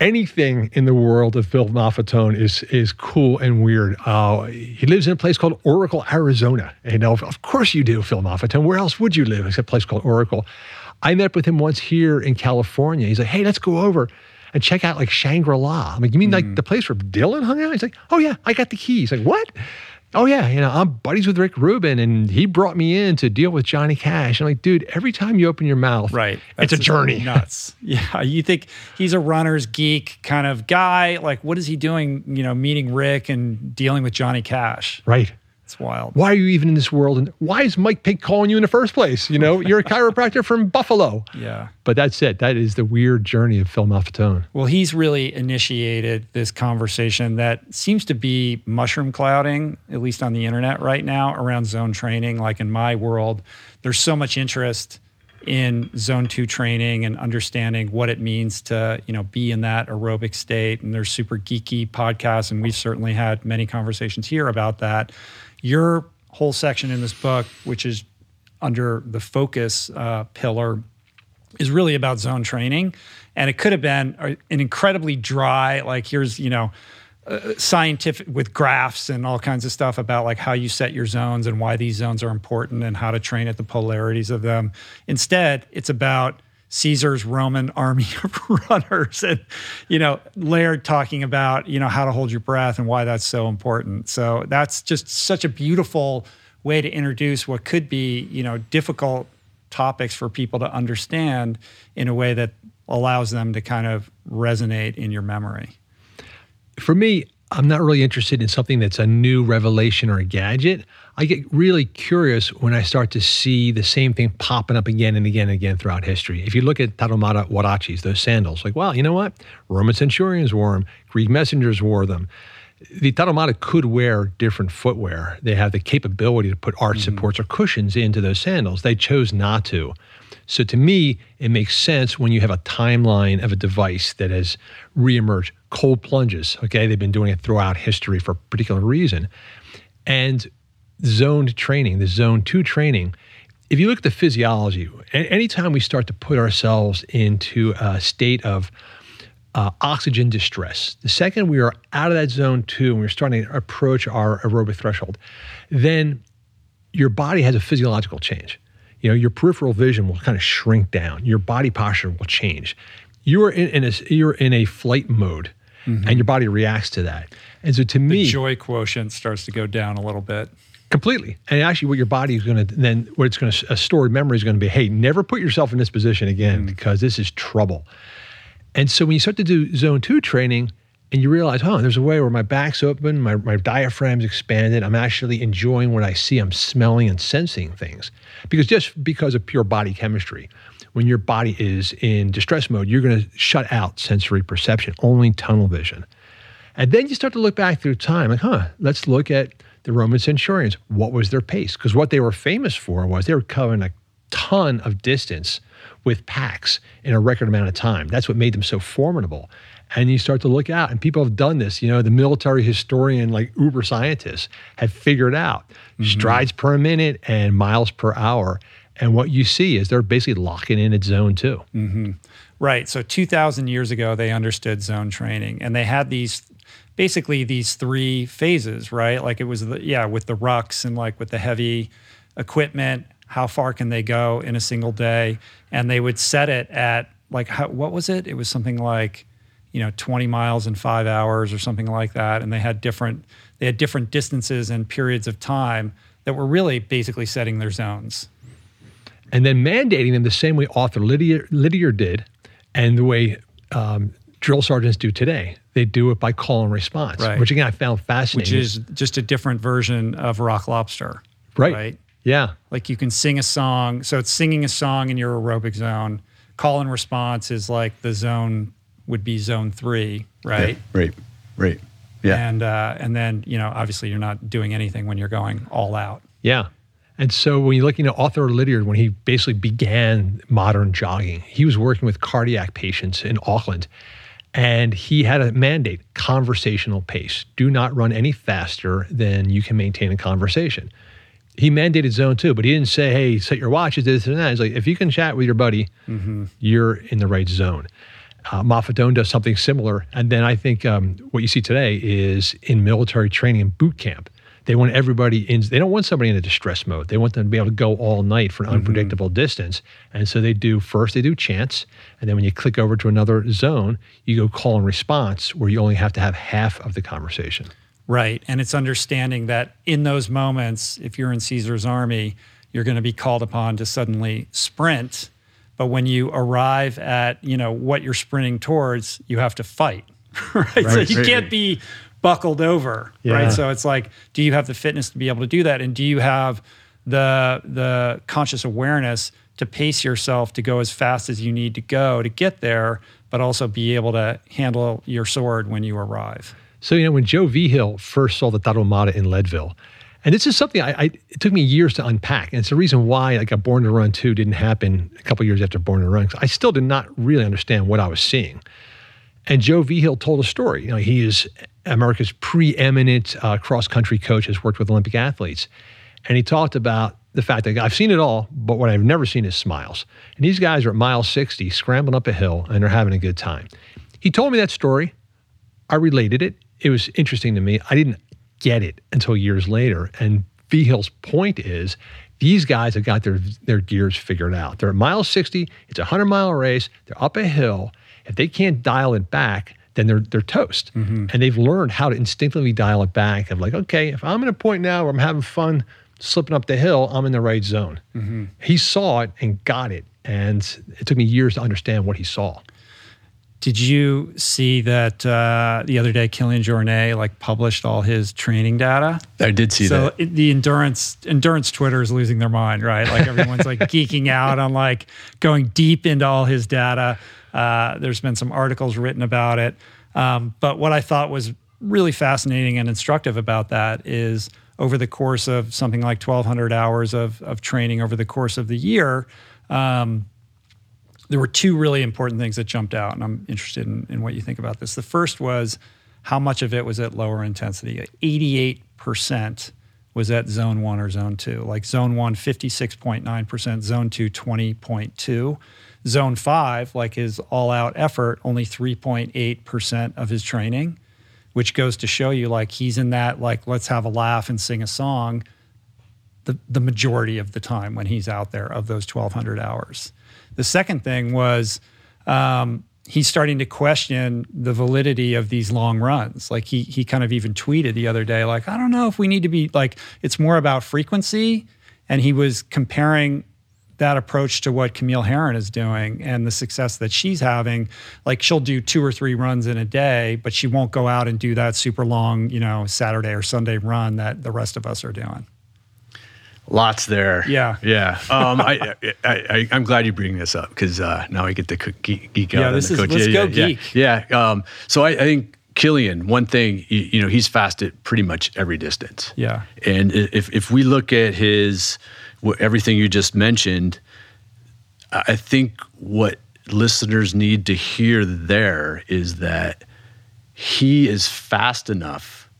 [SPEAKER 1] anything in the world of Phil Maffetone is is cool and weird. Uh, he lives in a place called Oracle, Arizona. And of, of course you do, Phil Maffetone. Where else would you live except a place called Oracle? I met with him once here in California. He's like, hey, let's go over and check out like Shangri-La. I'm like, you mean mm. like the place where Dylan hung out? He's like, oh yeah, I got the keys. Like, what? Oh yeah, you know, I'm buddies with Rick Rubin, and he brought me in to deal with Johnny Cash. I'm like, dude, every time you open your mouth,
[SPEAKER 3] right,
[SPEAKER 1] it's a journey.
[SPEAKER 3] Nuts. yeah, you think he's a runner's geek kind of guy. Like, what is he doing? You know, meeting Rick and dealing with Johnny Cash.
[SPEAKER 1] Right.
[SPEAKER 3] It's wild.
[SPEAKER 1] Why are you even in this world? And why is Mike Pig calling you in the first place? You know, you're a chiropractor from Buffalo.
[SPEAKER 3] Yeah.
[SPEAKER 1] But that's it. That is the weird journey of Phil Maffetone.
[SPEAKER 3] Well, he's really initiated this conversation that seems to be mushroom clouding, at least on the internet right now, around zone training. Like in my world, there's so much interest in zone two training and understanding what it means to you know be in that aerobic state and there's super geeky podcasts and we've certainly had many conversations here about that your whole section in this book, which is under the focus uh, pillar, is really about zone training. And it could have been an incredibly dry, like, here's, you know, uh, scientific with graphs and all kinds of stuff about like how you set your zones and why these zones are important and how to train at the polarities of them. Instead, it's about Caesar's Roman army of runners and you know Laird talking about you know how to hold your breath and why that's so important. So that's just such a beautiful way to introduce what could be you know difficult topics for people to understand in a way that allows them to kind of resonate in your memory.
[SPEAKER 1] For me, I'm not really interested in something that's a new revelation or a gadget. I get really curious when I start to see the same thing popping up again and again and again throughout history. If you look at Tarahumara Huaraches, those sandals, like, wow, you know what? Roman centurions wore them, Greek messengers wore them. The Taramata could wear different footwear. They have the capability to put arch mm-hmm. supports or cushions into those sandals. They chose not to. So to me, it makes sense when you have a timeline of a device that has reemerged. Cold plunges, okay, they've been doing it throughout history for a particular reason. And zoned training, the zone two training, if you look at the physiology, anytime we start to put ourselves into a state of uh, oxygen distress, the second we are out of that zone two and we're starting to approach our aerobic threshold, then your body has a physiological change you know, your peripheral vision will kind of shrink down. Your body posture will change. You are in, in a you're in a flight mode, mm-hmm. and your body reacts to that. And so, to me
[SPEAKER 3] the
[SPEAKER 1] me,
[SPEAKER 3] joy quotient starts to go down a little bit.
[SPEAKER 1] Completely. And actually, what your body is going to then, what it's going to, a stored memory is going to be, hey, never put yourself in this position again mm-hmm. because this is trouble. And so, when you start to do zone two training, and you realize, huh, there's a way where my back's open, my, my diaphragm's expanded. I'm actually enjoying what I see. I'm smelling and sensing things. Because just because of pure body chemistry, when your body is in distress mode, you're going to shut out sensory perception, only tunnel vision. And then you start to look back through time, like, huh, let's look at the Roman centurions. What was their pace? Because what they were famous for was they were covering a ton of distance with packs in a record amount of time. That's what made them so formidable and you start to look out. And people have done this you know the military historian like uber scientists have figured out mm-hmm. strides per minute and miles per hour. And what you see is they're basically locking in at zone 2
[SPEAKER 3] mm-hmm. right. So 2000 years ago they understood zone training and they had these basically these three phases right? Like it was the, yeah with the rucks and like with the heavy equipment how far can they go in a single day? And they would set it at like how, what was it? It was something like you know 20 miles in five hours or something like that. And they had different they had different distances and periods of time that were really basically setting their zones.
[SPEAKER 1] And then mandating them the same way Arthur Lydiard, Lydiard did and the way um, drill sergeants do today. They do it by call and response right. which again i found fascinating.
[SPEAKER 3] Which is just a different version of rock lobster
[SPEAKER 1] right. right? Yeah.
[SPEAKER 3] Like you can sing a song so it's singing a song in your aerobic zone. Call and response is like the zone would be zone three, right?
[SPEAKER 2] Yeah, right, right. Yeah.
[SPEAKER 3] And uh, and then you know obviously you're not doing anything when you're going all out.
[SPEAKER 1] Yeah. And so when you look, you know, Arthur Lydiard, when he basically began modern jogging, he was working with cardiac patients in Auckland. And he had a mandate conversational pace. Do not run any faster than you can maintain a conversation. He mandated zone two, but he didn't say, hey, set your watches, this and that. He's like, if you can chat with your buddy, mm-hmm. you're in the right zone. Uh, Maffetone does something similar. And then I think um, what you see today is in military training and boot camp, they want everybody in, they don't want somebody in a distress mode. They want them to be able to go all night for an mm-hmm. unpredictable distance. And so they do first, they do chance. And then when you click over to another zone, you go call and response where you only have to have half of the conversation.
[SPEAKER 3] Right. And it's understanding that in those moments, if you're in Caesar's army, you're going to be called upon to suddenly sprint but when you arrive at you know what you're sprinting towards, you have to fight, right? right so you can't be buckled over, yeah. right? So it's like, do you have the fitness to be able to do that, and do you have the the conscious awareness to pace yourself to go as fast as you need to go to get there, but also be able to handle your sword when you arrive.
[SPEAKER 1] So you know when Joe Vigil first saw the Tarahumara in Leadville and this is something I, I, it took me years to unpack. And it's the reason why like a Born to Run 2 didn't happen a couple years after Born to Run. I still did not really understand what I was seeing. And Joe Vigil told a story. You know, he is America's preeminent uh, cross country coach, has worked with Olympic athletes. And he talked about the fact that I've seen it all, but what I've never seen is smiles. And these guys are at mile 60, scrambling up a hill, and they're having a good time. He told me that story. I related it. it was interesting to me. I didn't get it until years later. And Vigil's point is these guys have got their their gears figured out. They're at mile 60, it's a 100 mile race, they're up a hill. If they can't dial it back, then they're they're toast. Mm-hmm. And they've learned how to instinctively dial it back of like, okay, if I'm in a point now where I'm having fun slipping up the hill, I'm in the right zone. Mm-hmm. He saw it and got it. And it took me years to understand what he saw.
[SPEAKER 3] Did you see that uh, the other day Kilian Jornet like published all his training data?
[SPEAKER 2] I did see
[SPEAKER 3] so
[SPEAKER 2] that.
[SPEAKER 3] So the endurance endurance Twitter is losing their mind, right? Like everyone's like geeking out on like going deep into all his data. Uh, there's been some articles written about it, um, but what I thought was really fascinating and instructive about that is over the course of something like 1,200 hours of of training over the course of the year. Um, there were two really important things that jumped out, and I'm interested in, in what you think about this. The first was how much of it was at lower intensity. 88% was at zone one or zone two. Like zone one, 56.9%, zone two, 20.2. Zone five, like his all out effort, only 3.8% of his training, which goes to show you like he's in that, like, let's have a laugh and sing a song the, the majority of the time when he's out there of those 1,200 hours. The second thing was um, he's starting to question the validity of these long runs. Like he he kind of even tweeted the other day, like I don't know if we need to be like it's more about frequency, and he was comparing that approach to what Camille Herron is doing and the success that she's having. Like she'll do two or three runs in a day, but she won't go out and do that super long, you know, Saturday or Sunday run that the rest of us are doing.
[SPEAKER 2] Lots there.
[SPEAKER 3] Yeah.
[SPEAKER 2] Yeah. Um, I, I, I, am glad you bring this up because uh, now I get to geek, geek out.
[SPEAKER 3] Yeah, this is, coach. let's
[SPEAKER 2] yeah,
[SPEAKER 3] go
[SPEAKER 2] yeah,
[SPEAKER 3] geek.
[SPEAKER 2] Yeah. yeah. Um, so I, I, think Kilian, one thing, you, you, know, he's fast at pretty much every distance.
[SPEAKER 3] Yeah.
[SPEAKER 2] And if, if we look at his, everything you just mentioned, I think what listeners need to hear there is that he is fast enough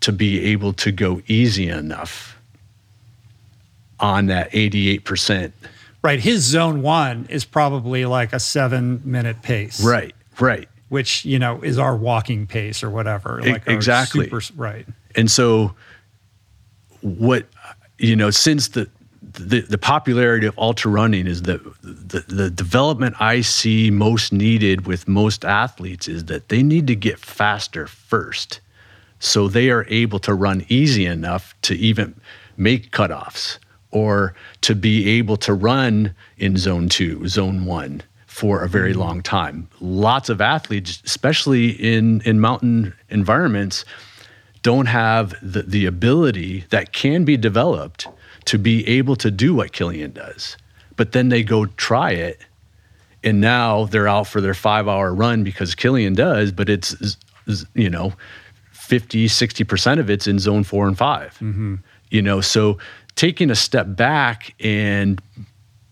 [SPEAKER 2] to be able to go easy enough on that 88%.
[SPEAKER 3] Right. His zone one is probably like a seven minute pace.
[SPEAKER 2] Right. Right.
[SPEAKER 3] Which, you know, is our walking pace or whatever.
[SPEAKER 2] Like exactly.
[SPEAKER 3] Super, right.
[SPEAKER 2] And so, what, you know, since the, the, the popularity of ultra running is that the, the development I see most needed with most athletes is that they need to get faster first. So they are able to run easy enough to even make cutoffs or to be able to run in zone two, zone one for a very mm-hmm. long time. Lots of athletes, especially in, in mountain environments, don't have the, the ability that can be developed to be able to do what Kilian does. But then they go try it, and now they're out for their five hour run because Kilian does, but it's, you know, 50, 60% of it's in zone four and 5 mm-hmm. You know, so taking a step back and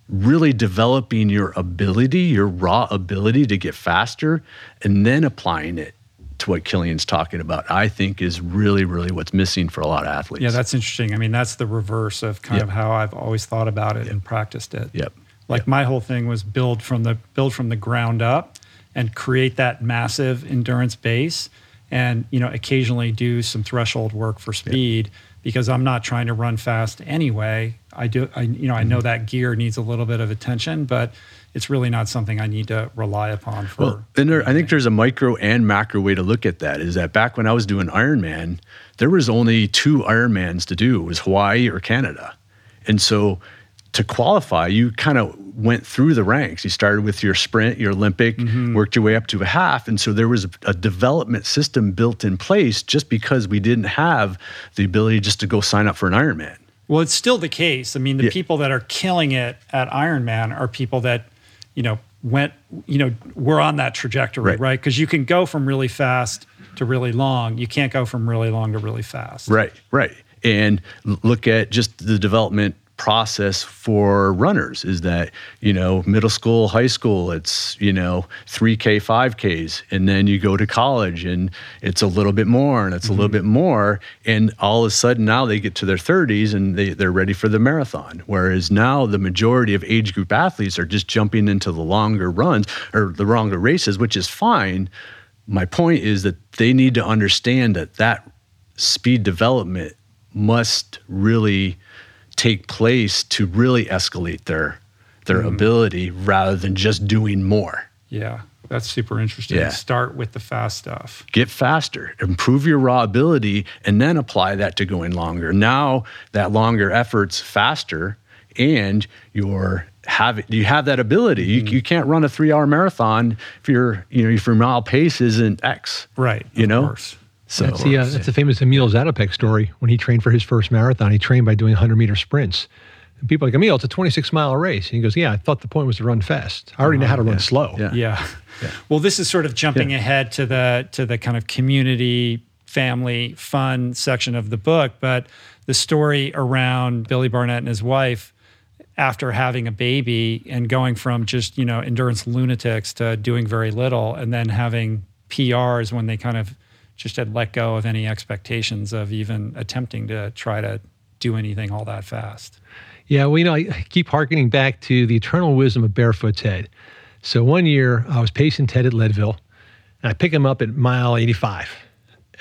[SPEAKER 2] really developing your ability, your raw ability to get faster, and then applying it to what Kilian's talking about, I think is really, really what's missing for a lot of athletes.
[SPEAKER 3] Yeah, that's interesting. I mean, that's the reverse of kind yep. of how I've always thought about it yep. and practiced it.
[SPEAKER 2] Yep.
[SPEAKER 3] Like
[SPEAKER 2] yep.
[SPEAKER 3] my whole thing was build from the build from the ground up and create that massive endurance base and you know occasionally do some threshold work for speed because I'm not trying to run fast anyway. I do, I, you know, I know mm-hmm. that gear needs a little bit of attention, but it's really not something I need to rely upon for. Well,
[SPEAKER 2] and there, I think there's a micro and macro way to look at that. Is that back when I was doing Ironman, there was only two Ironmans to do. It was Hawaii or Canada, and so to qualify, you kind of went through the ranks. You started with your sprint, your Olympic, mm-hmm. worked your way up to a half. And so there was a, a, development system built in place just because we didn't have the ability just to go sign up for an Ironman.
[SPEAKER 3] Well, it's still the case. I mean, the yeah. people that are killing it at Ironman are people that, you know, went, you know, were on that trajectory, right? Because right? you can go from really fast to really long. You can't go from really long to really fast.
[SPEAKER 2] Right, right. And look at just the development process for runners is that you know middle school high school it's you know 3k 5ks and then you go to college and it's a little bit more and it's mm-hmm. a little mm-hmm. bit more and all of a sudden now they get to their 30s and they, they're ready for the marathon whereas now the majority of age group athletes are just jumping into the longer runs or the longer races which is fine my point is that they need to understand that that speed development must really take place to really escalate their their mm. ability rather than just doing more.
[SPEAKER 3] Yeah. That's super interesting. Yeah. Start with the fast stuff.
[SPEAKER 2] Get faster, improve your raw ability, and then apply that to going longer. Now that longer effort's faster, and you're have you have that ability. You, you can't run a three hour marathon if your you know if your mile pace isn't X.
[SPEAKER 3] Right.
[SPEAKER 2] You know.
[SPEAKER 3] Course.
[SPEAKER 1] So that's the, uh, that's the famous Emil Zatopek story. When he trained for his first marathon, he trained by doing 100 meter sprints. And people are like Emil, it's a 26 mile race. And he goes, Yeah, I thought the point was to run fast. I already uh know how to uh-huh. run slow.
[SPEAKER 3] Yeah. yeah. yeah. Well, this is sort of jumping yeah. ahead to the to the kind of community, family, fun section of the book, but the story around Billy Barnett and his wife after having a baby and going from just you know endurance lunatics to doing very little and then having PRs when they kind of just had let go of any expectations of even attempting to try to do anything all that fast.
[SPEAKER 1] Yeah, well, you know, I keep harkening back to the eternal wisdom of barefoot Ted. So one year I was pacing Ted at Leadville and I pick him up at mile 85.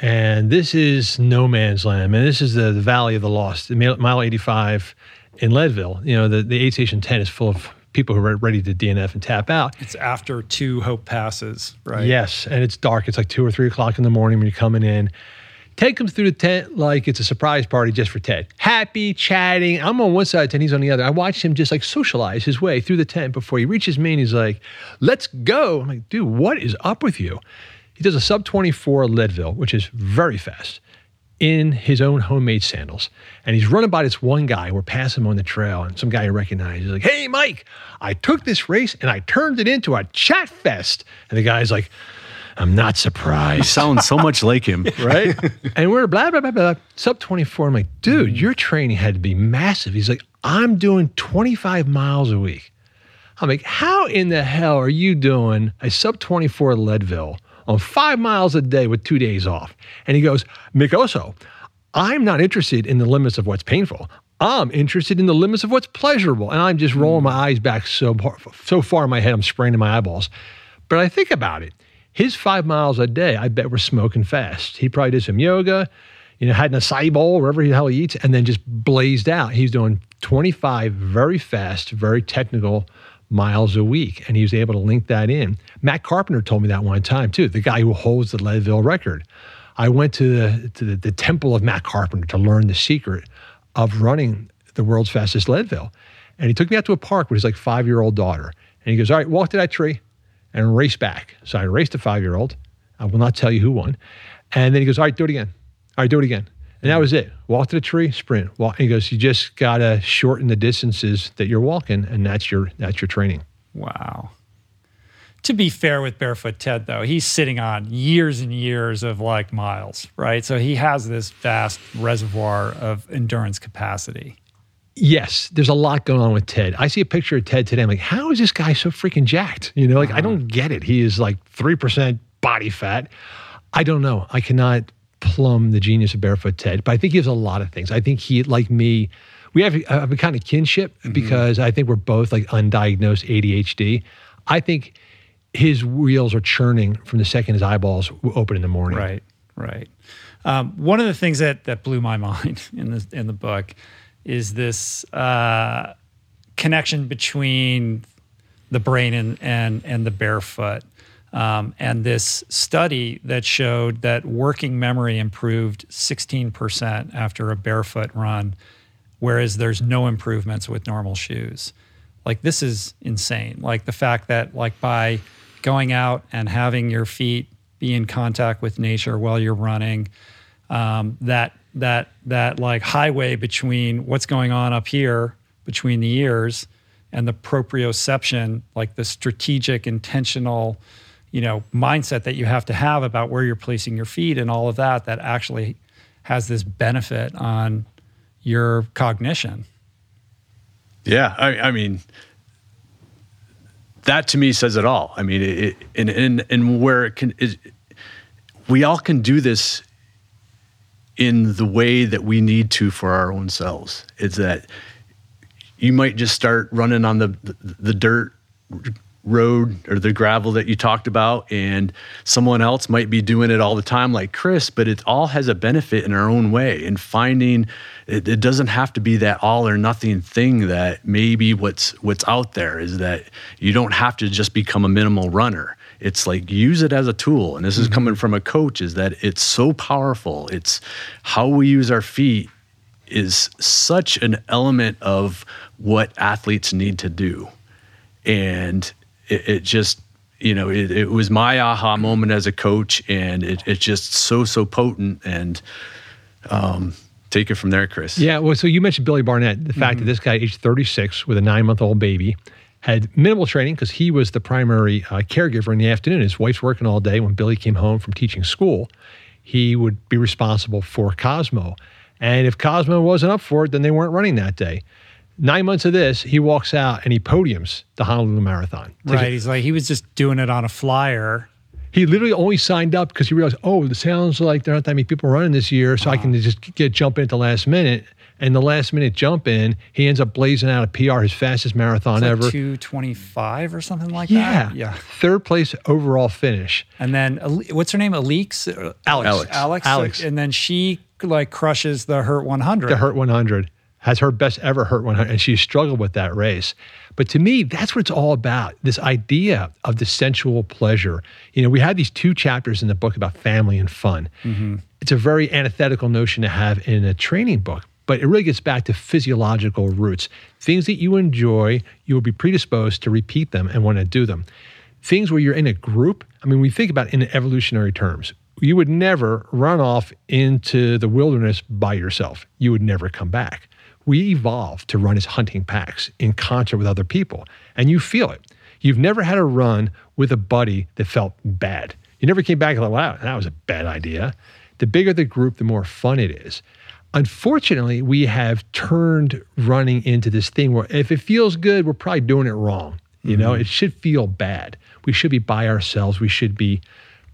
[SPEAKER 1] And this is no man's land, man. This is the, the Valley of the Lost, mile 85 in Leadville, you know, the, the aid station 10 is full of people who are ready to DNF and tap out.
[SPEAKER 3] It's after two Hope passes, right?
[SPEAKER 1] Yes. And it's dark. It's like two or three o'clock in the morning when you're coming in. Ted comes through the tent like it's a surprise party just for Ted. Happy, chatting. I'm on one side of the tent, he's on the other. I watch him just like socialize his way through the tent before he reaches me and he's like, let's go. I'm like, dude, what is up with you? He does a sub 24 Leadville, which is very fast in his own homemade sandals. And he's running by this one guy. We're passing him on the trail, and some guy he recognizes. He's like, Hey, Mike, I took this race and I turned it into a chat fest. And the guy's like, I'm not surprised. You
[SPEAKER 2] sound so much like him,
[SPEAKER 1] right? and we're blah, blah, blah, blah. Sub 24. I'm like, dude, mm. your training had to be massive. He's like, I'm doing 25 miles a week. I'm like, how in the hell are you doing a sub 24 Leadville on five miles a day with two days off. And he goes, Mikoso, I'm not interested in the limits of what's painful. I'm interested in the limits of what's pleasurable. And I'm just rolling my eyes back so, so far in my head, I'm spraining my eyeballs. But I think about it. His five miles a day, I bet we're smoking fast. He probably did some yoga, you know, had an acai bowl, wherever the hell he eats, and then just blazed out. He's doing 25 very fast, very technical miles a week. And he was able to link that in. Matt Carpenter told me that one time too, the guy who holds the Leadville record. I went to the to the, the temple of Matt Carpenter to learn the secret of running the world's fastest Leadville. And he took me out to a park with his like five year old daughter. And he goes, All right, walk to that tree and race back. So I raced a five year old. I will not tell you who won. And then he goes, All right, do it again. All right, do it again. And that was it. Walk to the tree, sprint. Walk. He goes, you just gotta shorten the distances that you're walking, and that's your that's your training.
[SPEAKER 3] Wow. To be fair with Barefoot Ted, though, he's sitting on years and years of like miles, right? So he has this vast reservoir of endurance capacity.
[SPEAKER 1] Yes, there's a lot going on with Ted. I see a picture of Ted today. I'm like, how is this guy so freaking jacked? You know, like uh-huh. I don't get it. He is like 3% body fat. I don't know. I cannot plumb the genius of Barefoot Ted, but I think he has a lot of things. I think he, like me, we have a, a kind of kinship mm-hmm. because I think we're both like undiagnosed ADHD. I think his wheels are churning from the second his eyeballs open in the morning.
[SPEAKER 3] Right, right. Um, one of the things that that blew my mind in the in the book is this uh, connection between the brain and and and the barefoot. Um, and this study that showed that working memory improved 16% after a barefoot run, whereas there's no improvements with normal shoes. Like this is insane. Like the fact that like by going out and having your feet be in contact with nature while you're running, um, that that that like highway between what's going on up here between the ears and the proprioception, like the strategic, intentional you know mindset that you have to have about where you're placing your feet and all of that that actually has this benefit on your cognition.
[SPEAKER 2] Yeah i, I mean that to me says it all. I mean it, and, and, and where it can is we all can do this in the way that we need to for our own selves. Is that you might just start running on the the, the dirt road or the gravel that you talked about and someone else might be doing it all the time like chris but it all has a benefit in our own way and finding it, it, doesn't have to be that all or nothing thing that maybe what's what's out there is that you don't have to just become a minimal runner. It's like use it as a tool and this is mm-hmm. coming from a coach is that it's so powerful. It's how we use our feet is such an element of what athletes need to do. And it, it just you know it, it, was my aha moment as a coach and it, it's just so so potent and um, take it from there chris.
[SPEAKER 1] Yeah well so you mentioned billy barnett the fact mm-hmm. that this guy aged 36 with a nine month old baby had minimal training because he was the primary uh, caregiver in the afternoon. His wife's working all day. When billy came home from teaching school he would be responsible for cosmo. And if cosmo wasn't up for it then they weren't running that day Nine months of this, he walks out and he podiums the Honolulu Marathon.
[SPEAKER 3] Right. He's like, he was just doing it on a flyer.
[SPEAKER 1] He literally only signed up because he realized, oh, it sounds like there aren't that many people running this year, so wow. I can just get jump in at the last minute. And the last minute jump in, he ends up blazing out a PR, his fastest marathon
[SPEAKER 3] like
[SPEAKER 1] ever.
[SPEAKER 3] 225 or something like
[SPEAKER 1] yeah.
[SPEAKER 3] that. Yeah.
[SPEAKER 1] Third place overall finish.
[SPEAKER 3] And then, what's her name?
[SPEAKER 1] Alex.
[SPEAKER 3] Alex. Alex.
[SPEAKER 1] Alex.
[SPEAKER 3] And then she like crushes the Hurt 100.
[SPEAKER 1] The Hurt 100 has her best ever hurt 100, and she struggled with that race. But to me, that's what it's all about this idea of the sensual pleasure. You know, we had these two chapters in the book about family and fun. Mm-hmm. It's a very antithetical notion to have in a training book, but it really gets back to physiological roots. Things that you enjoy, you will be predisposed to repeat them and want to do them. Things where you're in a group, I mean, we think about in evolutionary terms. You would never run off into the wilderness by yourself. You would never come back we evolved to run as hunting packs in concert with other people, and you feel it. You've never had a run with a buddy that felt bad. You never came back and like, wow, that was a bad idea. The bigger the group, the more fun it is. Unfortunately, we have turned running into this thing where if it feels good, we're probably doing it wrong. You mm-hmm. know, it should feel bad. We should be by ourselves. We should be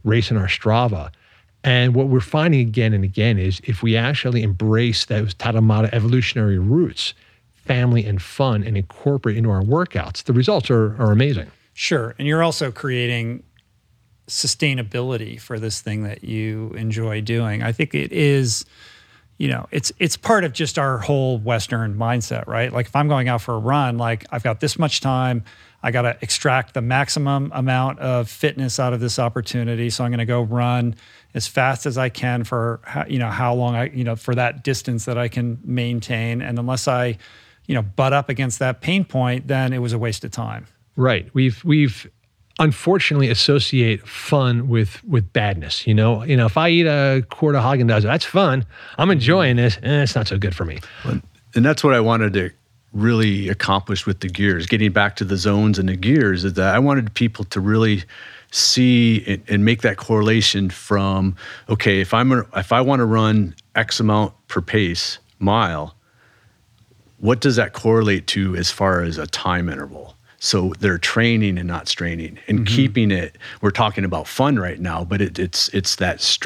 [SPEAKER 1] racing our Strava. And what we're finding again and again is if we actually embrace those Tarahumara evolutionary roots, family and fun, and incorporate into our workouts, the results are, are amazing.
[SPEAKER 3] Sure. And you're also creating sustainability for this thing that you enjoy doing. I think it is, you know, it's it's part of just our whole Western mindset, right? Like if I'm going out for a run, like I've got this much time, I got to extract the maximum amount of fitness out of this opportunity. So I'm going to go run as fast as I can for how, you know how long I you know for that distance that I can maintain. And unless I, you know, butt up against that pain point, then it was a waste of time.
[SPEAKER 1] Right. We've we've unfortunately associate fun with with badness. You know, you know, if I eat a quart of Haagen Dazs, that's fun. I'm enjoying this, and eh, it's not so good for me.
[SPEAKER 2] And that's what I wanted to really accomplished with the gears. Getting back to the zones and the gears is that I wanted people to really see and, and make that correlation from okay, if I'm a, if I want to run X amount per pace mile, what does that correlate to as far as a time interval? So they're training and not straining and mm-hmm. keeping it. We're talking about fun right now, but it, it's it's that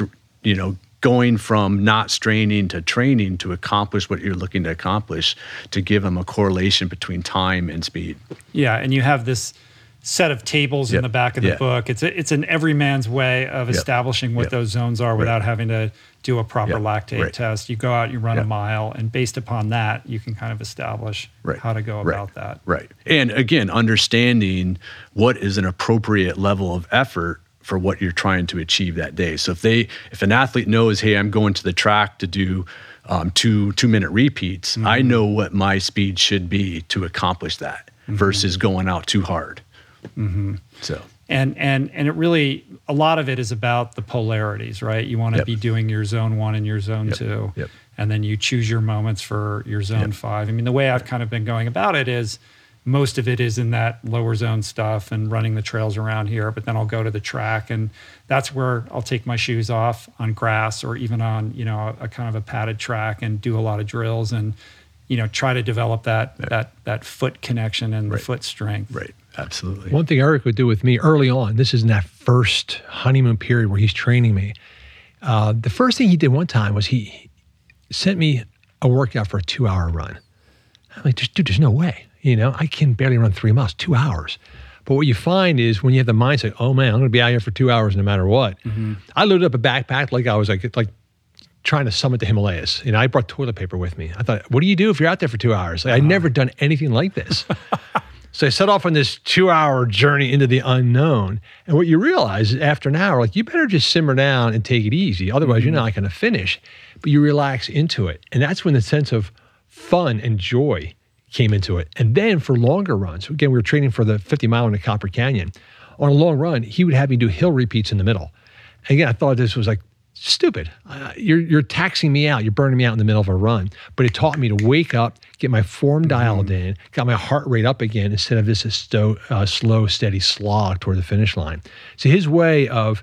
[SPEAKER 2] you know going from not straining to training to accomplish what you're looking to accomplish to give them a correlation between time and speed.
[SPEAKER 3] Yeah, and you have this set of tables yep. in the back of the book. It's a, it's an everyman's way of yep. establishing what yep. those zones are without right. having to do a proper lactate right. test. You go out, you run a mile, and based upon that, you can kind of establish right. how to go about that.
[SPEAKER 2] Right. And again, understanding what is an appropriate level of effort for what you're trying to achieve that day. So if they if an athlete knows, hey, I'm going to the track to do um, two two minute repeats, mm-hmm. I know what my speed should be to accomplish that mm-hmm. versus going out too hard.
[SPEAKER 3] Mm-hmm. So and and and it really a lot of it is about the polarities, right? You want to yep. be doing your zone one and your zone
[SPEAKER 2] yep.
[SPEAKER 3] two,
[SPEAKER 2] yep.
[SPEAKER 3] and then you choose your moments for your zone five. I mean, the way I've kind of been going about it is most of it is in that lower zone stuff and running the trails around here. But then I'll go to the track, and that's where I'll take my shoes off on grass or even on you know a, a kind of a padded track and do a lot of drills and you know try to develop that that that foot connection and right. the foot strength.
[SPEAKER 2] Right. Absolutely.
[SPEAKER 1] One thing Eric would do with me early on, this is in that first honeymoon period where he's training me. Uh, the first thing he did one time was he sent me a workout for a two hour run. I'm like, dude, there's no way. You know, I can barely run three miles, two hours. But what you find is when you have the mindset, oh man, I'm going to be out here for two hours no matter what. Mm-hmm. I loaded up a backpack like I was like like trying to summit the Himalayas. You know, I brought toilet paper with me. I thought, what do you do if you're out there for two hours? Like, I'd uh-huh. never done anything like this. so I set off on this two hour journey into the unknown. And what you realize is after an hour, like you better just simmer down and take it easy. Otherwise, you're mm-hmm. not going to finish. But you relax into it. And that's when the sense of fun and joy came into it. And then for longer runs, again, we were training for the 50 mile in the Copper Canyon. On a long run, he would have me do hill repeats in the middle. And again, I thought this was like stupid. Uh, you're, you're taxing me out. You're burning me out in the middle of a run. But it taught me to wake up, get my form dialed in, got my heart rate up again instead of this sto- uh, slow, steady slog toward the finish line. So his way of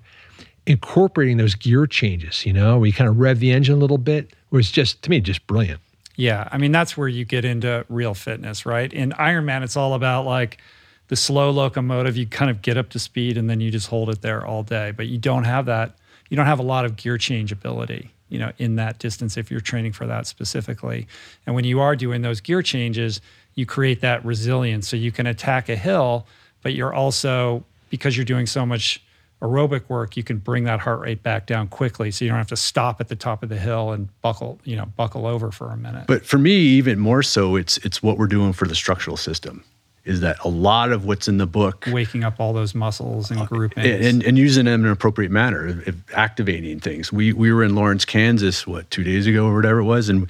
[SPEAKER 1] incorporating those gear changes, you know, where you kind of rev the engine a little bit, was just, to me, just brilliant.
[SPEAKER 3] Yeah, I mean that's where you get into real fitness, right? In Ironman, it's all about like the slow locomotive. You kind of get up to speed and then you just hold it there all day, but you don't have that. You don't have a lot of gear change ability, you know, in that distance if you're training for that specifically. And when you are doing those gear changes, you create that resilience, so you can attack a hill, but you're also because you're doing so much aerobic work, you can bring that heart rate back down quickly, so you don't have to stop at the top of the hill and buckle, you know, buckle over for a minute.
[SPEAKER 2] But for me, even more so, it's it's what we're doing for the structural system. Is that a lot of what's in the book
[SPEAKER 3] waking up all those muscles and groupings.
[SPEAKER 2] and, and using them in an appropriate manner, activating things. We we were in Lawrence, Kansas, what two days ago or whatever it was, and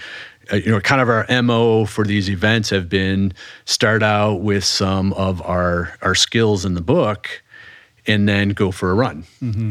[SPEAKER 2] uh, you know, kind of our mo for these events have been start out with some of our our skills in the book, and then go for a run.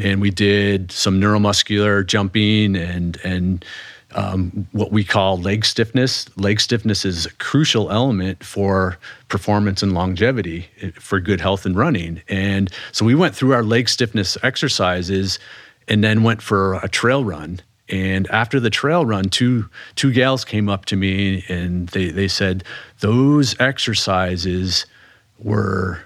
[SPEAKER 2] And we did some neuromuscular jumping and and um, what we call leg stiffness. Leg stiffness is a crucial element for performance and longevity eh, for good health and running. And so we went through our leg stiffness exercises and then went for a trail run. And after the trail run, two two gals came up to me and they they said those exercises were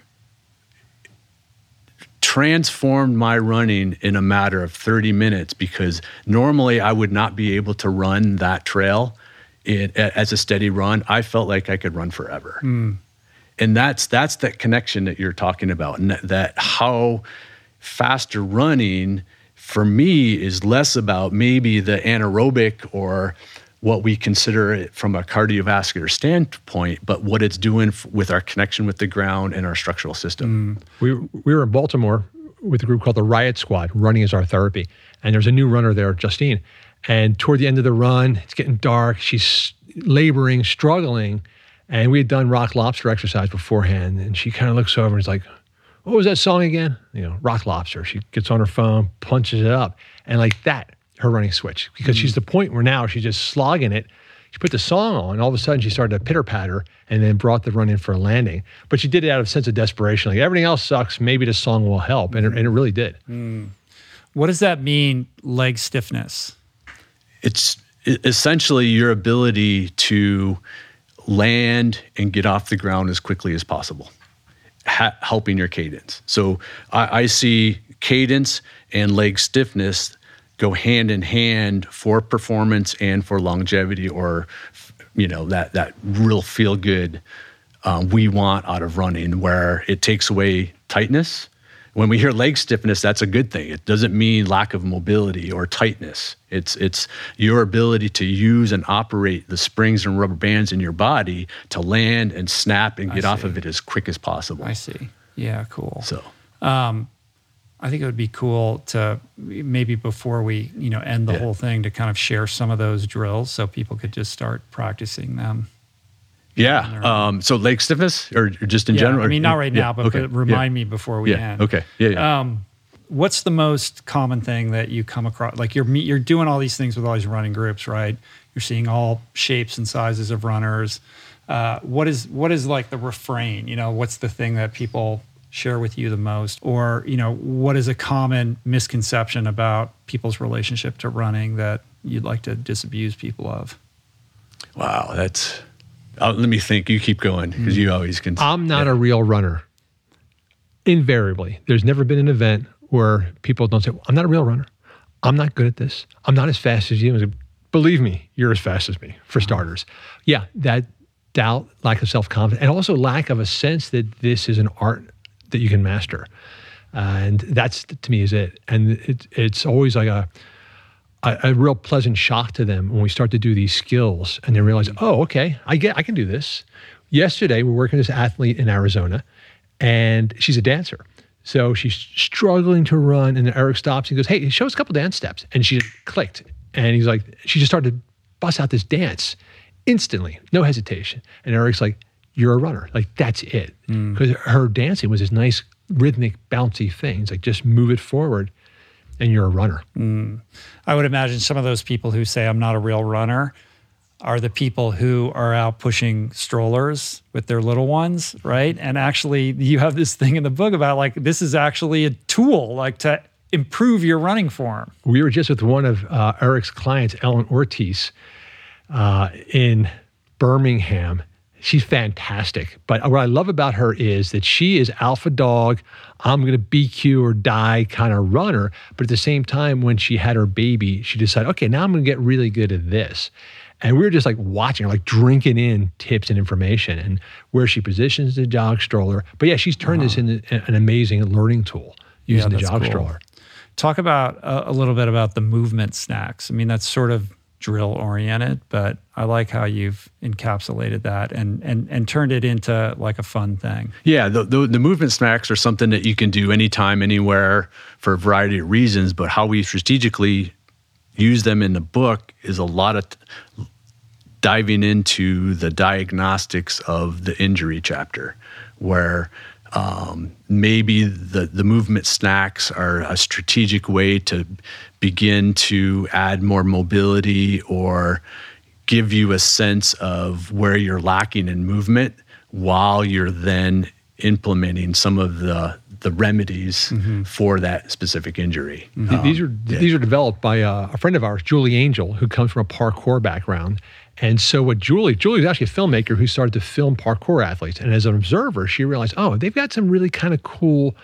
[SPEAKER 2] transformed my running in a matter of 30 minutes because normally I would not be able to run that trail in, as a steady run. I felt like I could run forever. Hmm. And that's that's that connection that you're talking about and that, that how faster running for me is less about maybe the anaerobic or what we consider it from a cardiovascular standpoint, but what it's doing f- with our connection with the ground and our structural system. Mm.
[SPEAKER 1] We, we were in Baltimore with a group called the Riot Squad. Running is our therapy. And there's a new runner there, Justine. And toward the end of the run, it's getting dark. She's laboring, struggling. And we had done rock lobster exercise beforehand. And she kind of looks over and is like, oh, What was that song again? You know, rock lobster. She gets on her phone, punches it up. And like that, her running switch. Because she's mm. the point where now she's just slogging it. She put the song on, all of a sudden she started to pitter patter and then brought the run in for a landing. But she did it out of a sense of desperation. Like everything else sucks, maybe the song will help. And it, and it really did. Mm.
[SPEAKER 3] What does that mean, leg stiffness?
[SPEAKER 2] it's essentially your ability to land and get off the ground as quickly as possible, ha- helping your cadence. So I, I see cadence and leg stiffness go hand in hand for performance and for longevity, or you know that that real feel good um, we want out of running, where it takes away tightness. When we hear leg stiffness, that's a good thing. It doesn't mean lack of mobility or tightness. It's it's your ability to use and operate the springs and rubber bands in your body to land and snap and get off of it as quick as possible.
[SPEAKER 3] I see. Yeah, cool.
[SPEAKER 2] So
[SPEAKER 3] I think it would be cool to maybe before we, you know, end the
[SPEAKER 2] Yeah.
[SPEAKER 3] whole thing to kind of share some of those drills so people could just start practicing them.
[SPEAKER 2] yeah. Um, so leg stiffness or or just in
[SPEAKER 3] yeah,
[SPEAKER 2] general?
[SPEAKER 3] I mean, not right
[SPEAKER 2] yeah,
[SPEAKER 3] now, but,
[SPEAKER 2] okay,
[SPEAKER 3] but remind me before we
[SPEAKER 2] Yeah.
[SPEAKER 3] end.
[SPEAKER 2] Okay. Yeah. Yeah.
[SPEAKER 3] Um, what's the most common thing that you come across? Like you're you're doing all these things with all these running groups, right? You're seeing all shapes and sizes of runners. Uh, what is what is like the refrain? You know, what's the thing that people share with you the most, or you know, what is a common misconception about people's relationship to running that you'd like to disabuse people of?
[SPEAKER 2] wow. That's. Uh, let me think. You keep going because you always can.
[SPEAKER 1] I'm not
[SPEAKER 2] yeah.
[SPEAKER 1] a real runner. Invariably, there's never been an event where people don't say, I'm not a real runner. I'm not good at this. I'm not as fast as you. Believe me, you're as fast as me, for starters. Yeah, that doubt, lack of self confidence, and also lack of a sense that this is an art that you can master. Uh, and that's to me is it. And it, it's always like a, a, a real pleasant shock to them when we start to do these skills and they realize, oh, okay, I get, I can do this. Yesterday, we're working with this athlete in Arizona, and she's a dancer. So she's struggling to run, and Eric stops and goes, "Hey, show us a couple dance steps." And she clicked, and he's like, she just started to bust out this dance instantly, no hesitation. And Eric's like, "You're a runner. Like that's it," because mm. her dancing was this nice rhythmic, bouncy thing. It's like just move it forward, and you're a runner.
[SPEAKER 3] Mm. I would imagine some of those people who say, "I'm not a real runner." are the people who are out pushing strollers with their little ones, right? And actually, you have this thing in the book about like this is actually a tool, like to improve your running form.
[SPEAKER 1] We were just with one of uh, Eric's clients, Ellen Ortiz, uh, in Birmingham. She's fantastic. But what I love about her is that she is alpha dog. I'm going to BQ or die kind of runner. But at the same time, when she had her baby, she decided, okay, now I'm going to get really good at this. And we were just like watching, like drinking in tips and information and where she positions the jog stroller. But yeah, she's turned this into an amazing learning tool using yeah, the jog cool. stroller.
[SPEAKER 3] Talk about uh, a little bit about the movement snacks. I mean, that's sort of drill oriented, but I like how you've encapsulated that and and and turned it into like a fun thing.
[SPEAKER 2] Yeah, the, the, the movement snacks are something that you can do anytime, anywhere for a variety of reasons. But how we strategically use them in the book is a lot of diving into the diagnostics of the injury chapter, where um, maybe the, the movement snacks are a strategic way to begin to add more mobility or give you a sense of where you're lacking in movement while you're then implementing some of the the remedies mm-hmm. for that specific injury.
[SPEAKER 1] Mm-hmm. Um, these are yeah. these are developed by a, a, friend of ours, Julie Angel, who comes from a parkour background, and so what Julie, Julie was actually a filmmaker who started to film parkour athletes. And as an observer, she realized, oh, they've got some really kind of cool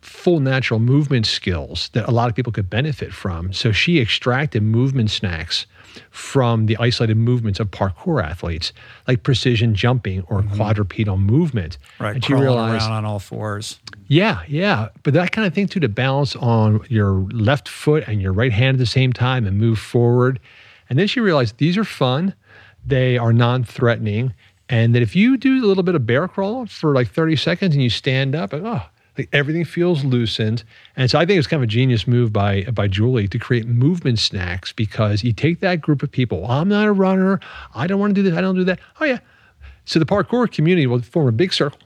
[SPEAKER 1] full natural movement skills that a lot of people could benefit from. So she extracted movement snacks from the isolated movements of parkour athletes, like precision jumping or mm-hmm. quadrupedal movement.
[SPEAKER 3] Right, and she realized around on all fours.
[SPEAKER 1] Yeah, yeah, but that kind of thing too to balance on your left foot and your right hand at the same time and move forward. And then she realized these are fun they are non-threatening, and that if you do a little bit of bear crawl for like 30 seconds and you stand up, and, oh, like everything feels loosened. And so I think it's kind of a genius move by by Julie to create movement snacks because you take that group of people. I'm not a runner. I don't want to do this. I don't do that. Oh yeah. So the parkour community will form a big circle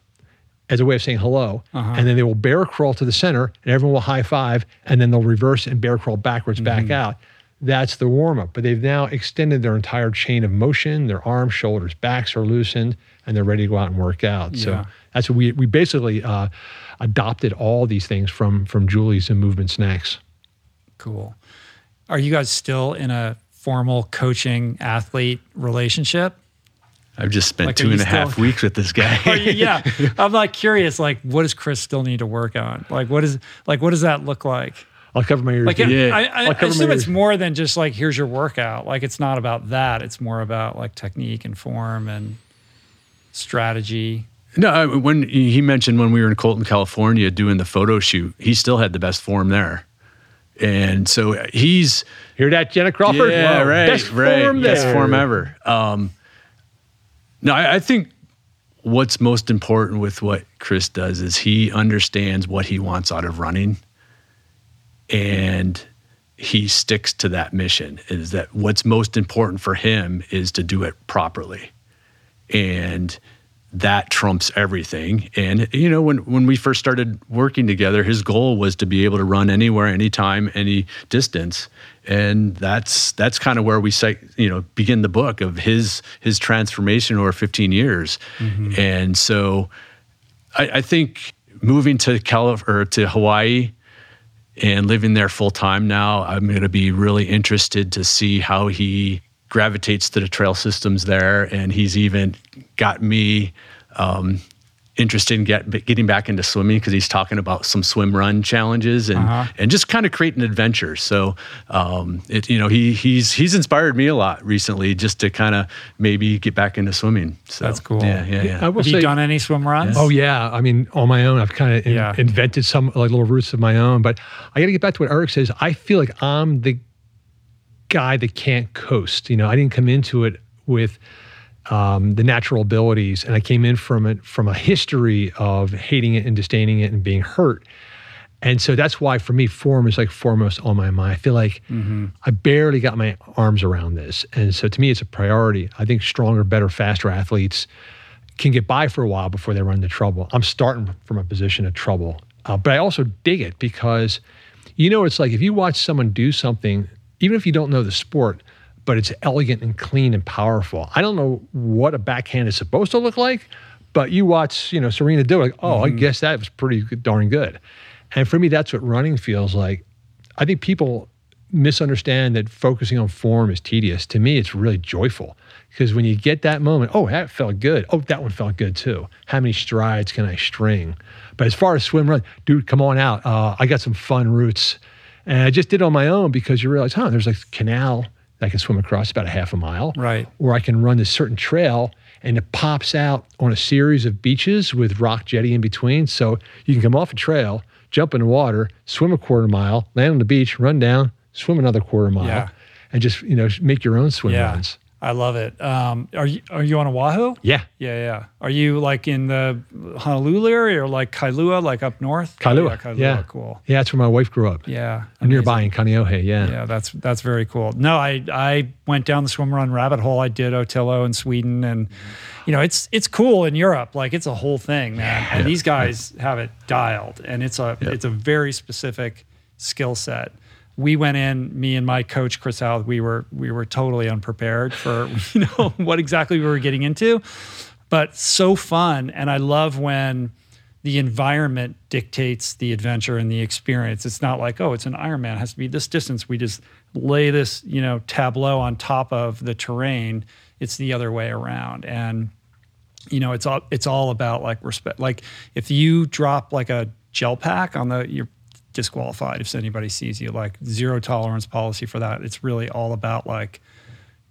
[SPEAKER 1] as a way of saying hello, uh-huh. and then they will bear crawl to the center, and everyone will high five, and then they'll reverse and bear crawl backwards mm-hmm. back out that's the warm up. But they've now extended their entire chain of motion. Their arms, shoulders, backs are loosened, and they're ready to go out and work out. Yeah. So that's what we we basically uh, adopted all these things from from Julie's and Movement Snacks.
[SPEAKER 3] Cool. Are you guys still in a formal coaching athlete relationship?
[SPEAKER 2] I've just spent like, two and a still, half weeks with this guy.
[SPEAKER 3] oh, yeah, I'm like curious. Like, what does Chris still need to work on? Like, what is like what does that look like?
[SPEAKER 1] I'll cover my ears.
[SPEAKER 3] Like, yeah. I, I, I assume it's more than just like, here's your workout. Like, it's not about that. It's more about like technique and form and strategy.
[SPEAKER 2] No, when he mentioned when we were in Colton, California, doing the photo shoot, he still had the best form there. And so he's
[SPEAKER 1] hear that, Jenna Crawford?
[SPEAKER 2] Yeah, Whoa, right, best right, form best form ever. Um, no, I, I think what's most important with what Chris does is he understands what he wants out of running and he sticks to that mission is that what's most important for him is to do it properly. And that trumps everything. And you know when when we first started working together his goal was to be able to run anywhere anytime any distance. And that's that's kind of where we say you know begin the book of his his transformation over 15 years. Mm-hmm. and so I, I think moving to Calif- or to Hawaii and living there full time now, I'm going to be really interested to see how he gravitates to the trail systems there. And he's even got me um, interested in get, getting back into swimming because he's talking about some swim run challenges and
[SPEAKER 3] Uh-huh.
[SPEAKER 2] and just kind of creating adventure. So um, it you know he he's he's inspired me a lot recently just to kind of maybe get back into swimming. So
[SPEAKER 3] That's cool.
[SPEAKER 2] Yeah, yeah, yeah.
[SPEAKER 1] I will
[SPEAKER 3] Have you done any swim runs?
[SPEAKER 1] Oh yeah, I mean on my own, I've kind of in-
[SPEAKER 3] Yeah.
[SPEAKER 1] invented some like little routes of my own. But I got to get back to what Eric says. I feel like I'm the guy that can't coast. You know, I didn't come into it with um, the natural abilities, and I came in from it from a history of hating it and disdaining it and being hurt. And so that's why for me, form is like foremost on my mind. I feel like I barely got my arms around this. And so to me, it's a priority. I think stronger, better, faster athletes can get by for a while before they run into trouble. I'm starting from a position of trouble. Uh, but I also dig it because, you know, it's like if you watch someone do something, even if you don't know the sport, but it's elegant and clean and powerful. I don't know what a backhand is supposed to look like, but you watch, you know, Serena do it, like, oh, I guess that was pretty darn good. And for me, that's what running feels like. I think people misunderstand that focusing on form is tedious. To me, it's really joyful because when you get that moment, oh, that felt good. Oh, that one felt good too. How many strides can I string? But as far as swim run, dude, come on out. Uh, I got some fun routes. And I just did it on my own because you realize, huh, there's like a canal I can swim across about a half a mile.
[SPEAKER 3] Right.
[SPEAKER 1] Or I can run this certain trail and it pops out on a series of beaches with rock jetty in between. So you can come off a trail, jump in the water, swim a quarter mile, land on the beach, run down, swim another quarter mile,
[SPEAKER 3] Yeah.
[SPEAKER 1] and just you know make your own swim
[SPEAKER 3] yeah.
[SPEAKER 1] runs.
[SPEAKER 3] I love it. Um, are you are you on Oahu?
[SPEAKER 1] Yeah,
[SPEAKER 3] Yeah, yeah. Are you like in the Honolulu area or like Kailua, like up north?
[SPEAKER 1] Kailua.
[SPEAKER 3] Yeah, Kailua.
[SPEAKER 1] Yeah.
[SPEAKER 3] Cool.
[SPEAKER 1] yeah, that's where my wife grew up.
[SPEAKER 3] Yeah.
[SPEAKER 1] Nearby in Kaneohe. Yeah.
[SPEAKER 3] Yeah, that's that's very cool. No, I I went down the swim run rabbit hole. I did Otillo in Sweden, and you know it's it's cool in Europe. Like it's a whole thing, man. And these guys have it dialed, and it's a it's a very specific skill set. We went in, me and my coach Chris Howell. We were we were totally unprepared for you know what exactly we were getting into, but so fun. And I love when the environment dictates the adventure and the experience. It's not like, oh, it's an Ironman, it has to be this distance. We just lay this, you know, tableau on top of the terrain. It's the other way around. And you know, it's all it's all about like respect. Like if you drop like a gel pack on the you're disqualified if anybody sees you. Like zero tolerance policy for that. It's really all about like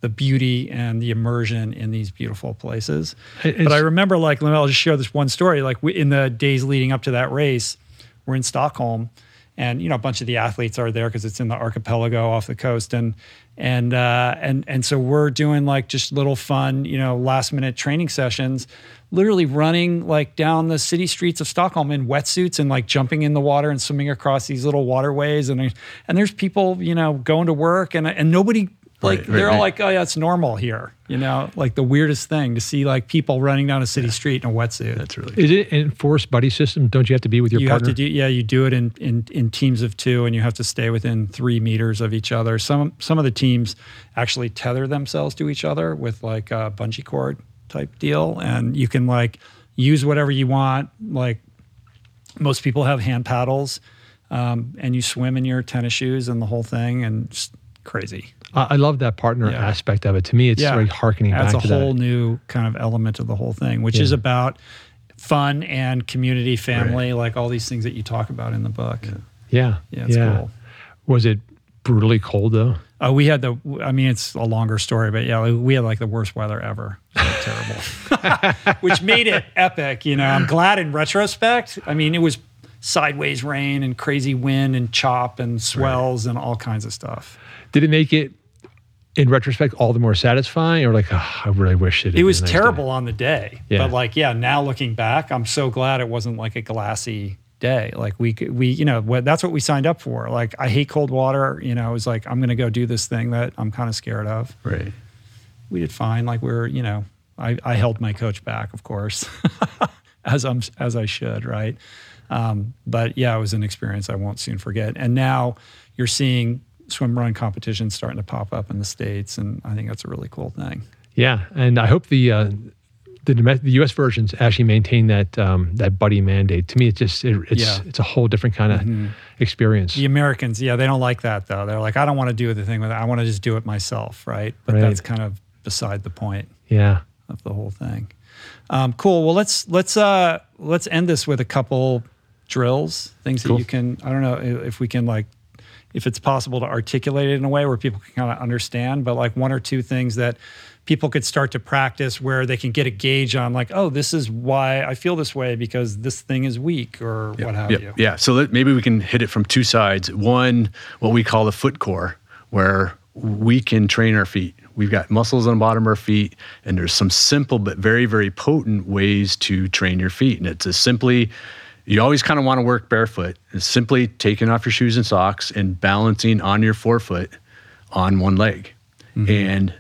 [SPEAKER 3] the beauty and the immersion in these beautiful places.
[SPEAKER 1] It-
[SPEAKER 3] but I remember like let me- I'll just share this one story. Like we, in the days leading up to that race, we're in Stockholm, and you know a bunch of the athletes are there because it's in the archipelago off the coast, and and uh, and and so we're doing like just little fun, you know, last minute training sessions. Literally running like down the city streets of Stockholm in wetsuits and like jumping in the water and swimming across these little waterways and there's- and there's people you know going to work and and nobody like
[SPEAKER 2] Right, right,
[SPEAKER 3] they're all
[SPEAKER 2] right.
[SPEAKER 3] like oh yeah it's normal here you know like the weirdest thing to see like people running down a city street in a wetsuit
[SPEAKER 2] That's really
[SPEAKER 1] Is it an enforced buddy system? Don't you have to be with your
[SPEAKER 3] you
[SPEAKER 1] partner?
[SPEAKER 3] have to do yeah you do it in, in in teams of two and you have to stay within three meters of each other some some of the teams actually tether themselves to each other with like a bungee cord type deal and you can like use whatever you want like most people have hand paddles um, and you swim in your tennis shoes and the whole thing and just crazy
[SPEAKER 1] I love that partner
[SPEAKER 3] Yeah.
[SPEAKER 1] aspect of it. To me, it's
[SPEAKER 3] Yeah.
[SPEAKER 1] like harkening
[SPEAKER 3] adds
[SPEAKER 1] back
[SPEAKER 3] a
[SPEAKER 1] to
[SPEAKER 3] whole new kind of element of the whole thing, which is about fun and community, family, like all these things that you talk about in the book.
[SPEAKER 1] Yeah,
[SPEAKER 3] Yeah, it's cool.
[SPEAKER 1] Was it brutally cold though?
[SPEAKER 3] Uh, we had the, I mean, it's a longer story, but yeah, we had like the worst weather ever. It was terrible, which made it epic. You know, I'm glad in retrospect. I mean, it was sideways rain and crazy wind and chop and swells and all kinds of stuff.
[SPEAKER 1] Did it make it, in retrospect, all the more satisfying, or like, "Ah, I really wish it.
[SPEAKER 3] It was terrible on the day,
[SPEAKER 1] Yeah.
[SPEAKER 3] but like, yeah, now looking back, I'm so glad it wasn't like a glassy day. Like we, could- we, you know, what, that's what we signed up for. Like, I hate cold water. You know, it was like I'm going to go do this thing that I'm kind of scared of.
[SPEAKER 2] right.
[SPEAKER 3] We did fine. Like we are you know, I, I held my coach back, of course, as I'm as I should, right? Um, but yeah, it was an experience I won't soon forget. And now you're seeing swim run competitions starting to pop up in the states, and I think that's a really cool thing.
[SPEAKER 1] Yeah, and I hope the uh, the, the U.S. versions actually maintain that um, that buddy mandate. To me, it's just it, it's
[SPEAKER 3] Yeah. Mm-hmm.
[SPEAKER 1] it's a whole different kind of experience.
[SPEAKER 3] The Americans, yeah, they don't like that though. They're like, I don't want to do the thing with it. I want to just do it myself, right? But
[SPEAKER 1] Right.
[SPEAKER 3] that's kind of beside the point.
[SPEAKER 1] Yeah,
[SPEAKER 3] of the whole thing. Um, cool. Well, let's let's uh, let's end this with a couple drills, things
[SPEAKER 2] Cool.
[SPEAKER 3] that you can. I don't know if we can like, if it's possible to articulate it in a way where people can kind of understand, but like one or two things that people could start to practice where they can get a gauge on like, oh, this is why I feel this way because this thing is weak or what have
[SPEAKER 2] yeah,
[SPEAKER 3] you.
[SPEAKER 2] Yeah. So maybe we can hit it from two sides. One, what we call the foot core, where we can train our feet. We've got muscles on the bottom of our feet, and there's some simple but very, very potent ways to train your feet. And it's as simply, you always kind of want to work barefoot. It's simply taking off your shoes and socks and balancing on your forefoot on one leg. Mm-hmm. And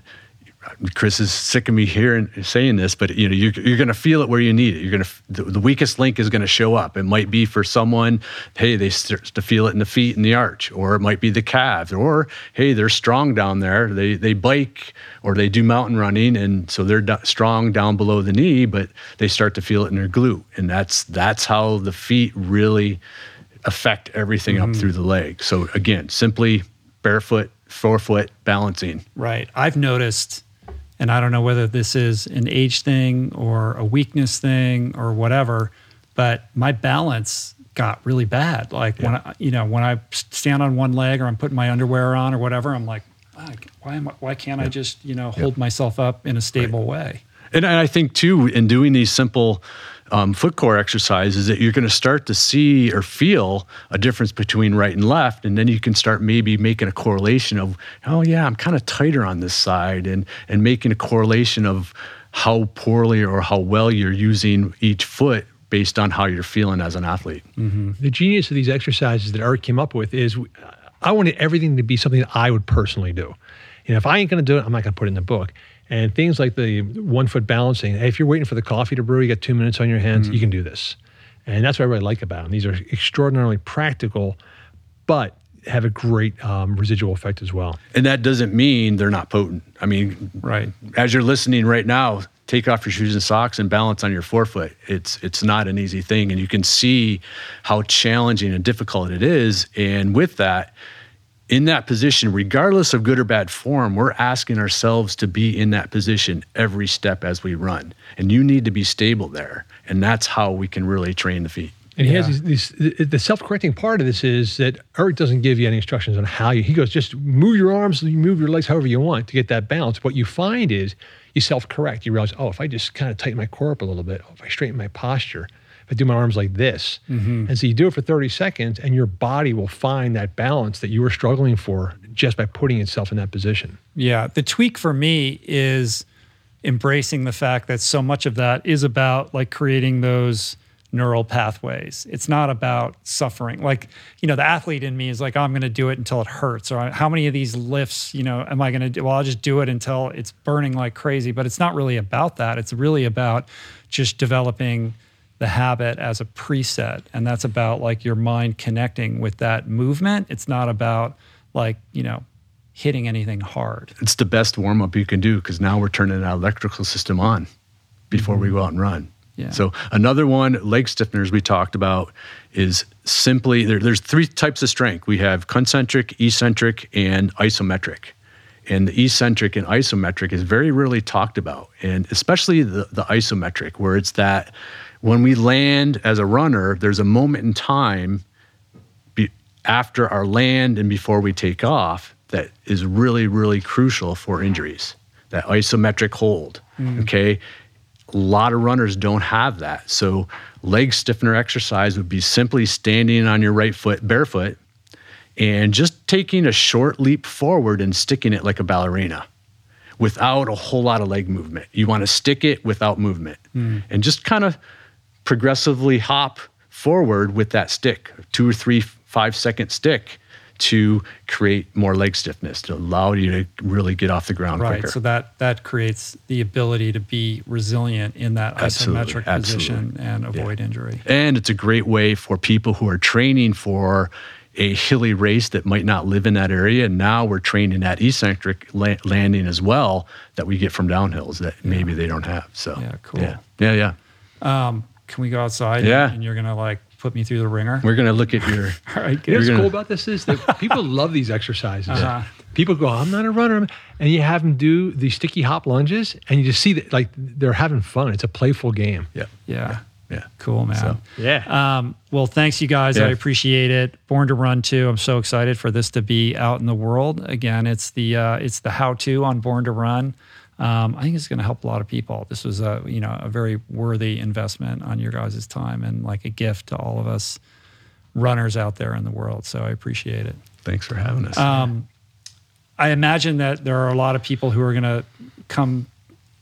[SPEAKER 2] Chris is sick of me hearing saying this, but you know you're, you're going to feel it where you need it. You're going to the, the weakest link is going to show up. It might be for someone, hey, they start to feel it in the feet and the arch, or it might be the calves, or hey, they're strong down there. They they bike or they do mountain running, and so they're do- strong down below the knee, but they start to feel it in their glute, and that's that's how the feet really affect everything up mm. through the leg. So again, simply barefoot, forefoot balancing.
[SPEAKER 3] Right. I've noticed, and I don't know whether this is an age thing or a weakness thing or whatever, but my balance got really bad. Like when I, you know, when I stand on one leg or I'm putting my underwear on or whatever, I'm like, "Ah, why am I, why can't I just, you know, hold myself up in a stable way?
[SPEAKER 2] And I think too, in doing these simple um, foot core exercises, that you're going to start to see or feel a difference between right and left, and then you can start maybe making a correlation of, oh yeah, I'm kind of tighter on this side, and and making a correlation of how poorly or how well you're using each foot based on how you're feeling as an athlete.
[SPEAKER 1] The genius of these exercises that Eric came up with is I wanted everything to be something that I would personally do. Know, if I ain't going to do it, I'm not going to put it in the book. And things like the one foot balancing, hey, if you're waiting for the coffee to brew, you got two minutes on your hands, you can do this. And that's what I really like about them. These are extraordinarily practical, but have a great um, residual effect as well.
[SPEAKER 2] And that doesn't mean they're not potent. I mean,
[SPEAKER 3] Right.
[SPEAKER 2] as you're listening right now, take off your shoes and socks and balance on your forefoot. It's it's not an easy thing, and you can see how challenging and difficult it is. And with that, in that position, regardless of good or bad form, we're asking ourselves to be in that position every step as we run. And you need to be stable there, and that's how we can really train the feet.
[SPEAKER 1] And he
[SPEAKER 3] Yeah.
[SPEAKER 1] has these, these, the self-correcting part of this is that Eric doesn't give you any instructions on how you. He goes, just move your arms, you move your legs however you want to get that balance. What you find is you self-correct. You realize, oh, if I just kind of tighten my core up a little bit, oh, if I straighten my posture, if I do my arms like this, mm-hmm. and so you do it for 30 seconds, and your body will find that balance that you were struggling for just by putting itself in that position.
[SPEAKER 3] Yeah. The tweak for me is embracing the fact that so much of that is about like creating those neural pathways. It's not about suffering. Like, you know, the athlete in me is like, oh, I'm going to do it until it hurts. Or how many of these lifts, you know, am I going to do? Well, I'll just do it until it's burning like crazy. But it's not really about that. It's really about just developing the habit as a preset. And that's about like your mind connecting with that movement. It's not about like, you know, hitting anything hard.
[SPEAKER 2] It's the best warm up you can do because now we're turning that electrical system on before we mm-hmm. go out and run.
[SPEAKER 3] Yeah.
[SPEAKER 2] So another one, leg stiffeners we talked about is simply there, there's three types of strength. We have concentric, eccentric, and isometric. And the eccentric and isometric is very rarely talked about, and especially the, the isometric, where it's that when we land as a runner, there's a moment in time be, after our land and before we take off that is really, really crucial for injuries. That isometric hold. Mm. Okay. A lot of runners don't have that. So, leg stiffener exercise would be simply standing on your right foot barefoot and just taking a short leap forward and sticking it like a ballerina without a whole lot of leg movement. You want to stick it without movement mm. and just kind of progressively hop forward with that stick, two or three, five second stick to create more leg stiffness to allow you to really get off the ground
[SPEAKER 3] Right.
[SPEAKER 2] quicker.
[SPEAKER 3] So that that creates the ability to be resilient in that
[SPEAKER 2] Absolutely,
[SPEAKER 3] isometric
[SPEAKER 2] absolutely.
[SPEAKER 3] position and avoid injury.
[SPEAKER 2] And it's a great way for people who are training for a hilly race that might not live in that area. And now we're training that eccentric la- landing as well that we get from downhills that maybe they don't have. So
[SPEAKER 3] Yeah, cool.
[SPEAKER 2] Yeah, yeah, yeah.
[SPEAKER 3] Um, can we go outside?
[SPEAKER 2] Yeah.
[SPEAKER 3] And you're gonna like put me through the ringer.
[SPEAKER 2] We're gonna look at your.
[SPEAKER 3] All right,
[SPEAKER 1] You know what's
[SPEAKER 2] gonna-
[SPEAKER 1] cool about this is that people love these exercises.
[SPEAKER 3] Uh-huh.
[SPEAKER 1] People go, I'm not a runner. And you have them do the sticky hop lunges, and you just see that like they're having fun. It's a playful game.
[SPEAKER 2] Yeah.
[SPEAKER 3] Yeah.
[SPEAKER 2] Yeah.
[SPEAKER 3] Cool, man.
[SPEAKER 2] So-
[SPEAKER 1] Yeah.
[SPEAKER 3] Um, well, thanks, you guys. I appreciate it. Born to Run 2. I'm so excited for this to be out in the world. Again, it's the uh, it's the how to on Born to Run. Um, I think it's going to help a lot of people. This was a you know a very worthy investment on your guys' time and like a gift to all of us runners out there in the world. So I appreciate it.
[SPEAKER 2] Thanks for having us.
[SPEAKER 3] Um, I imagine that there are a lot of people who are going to come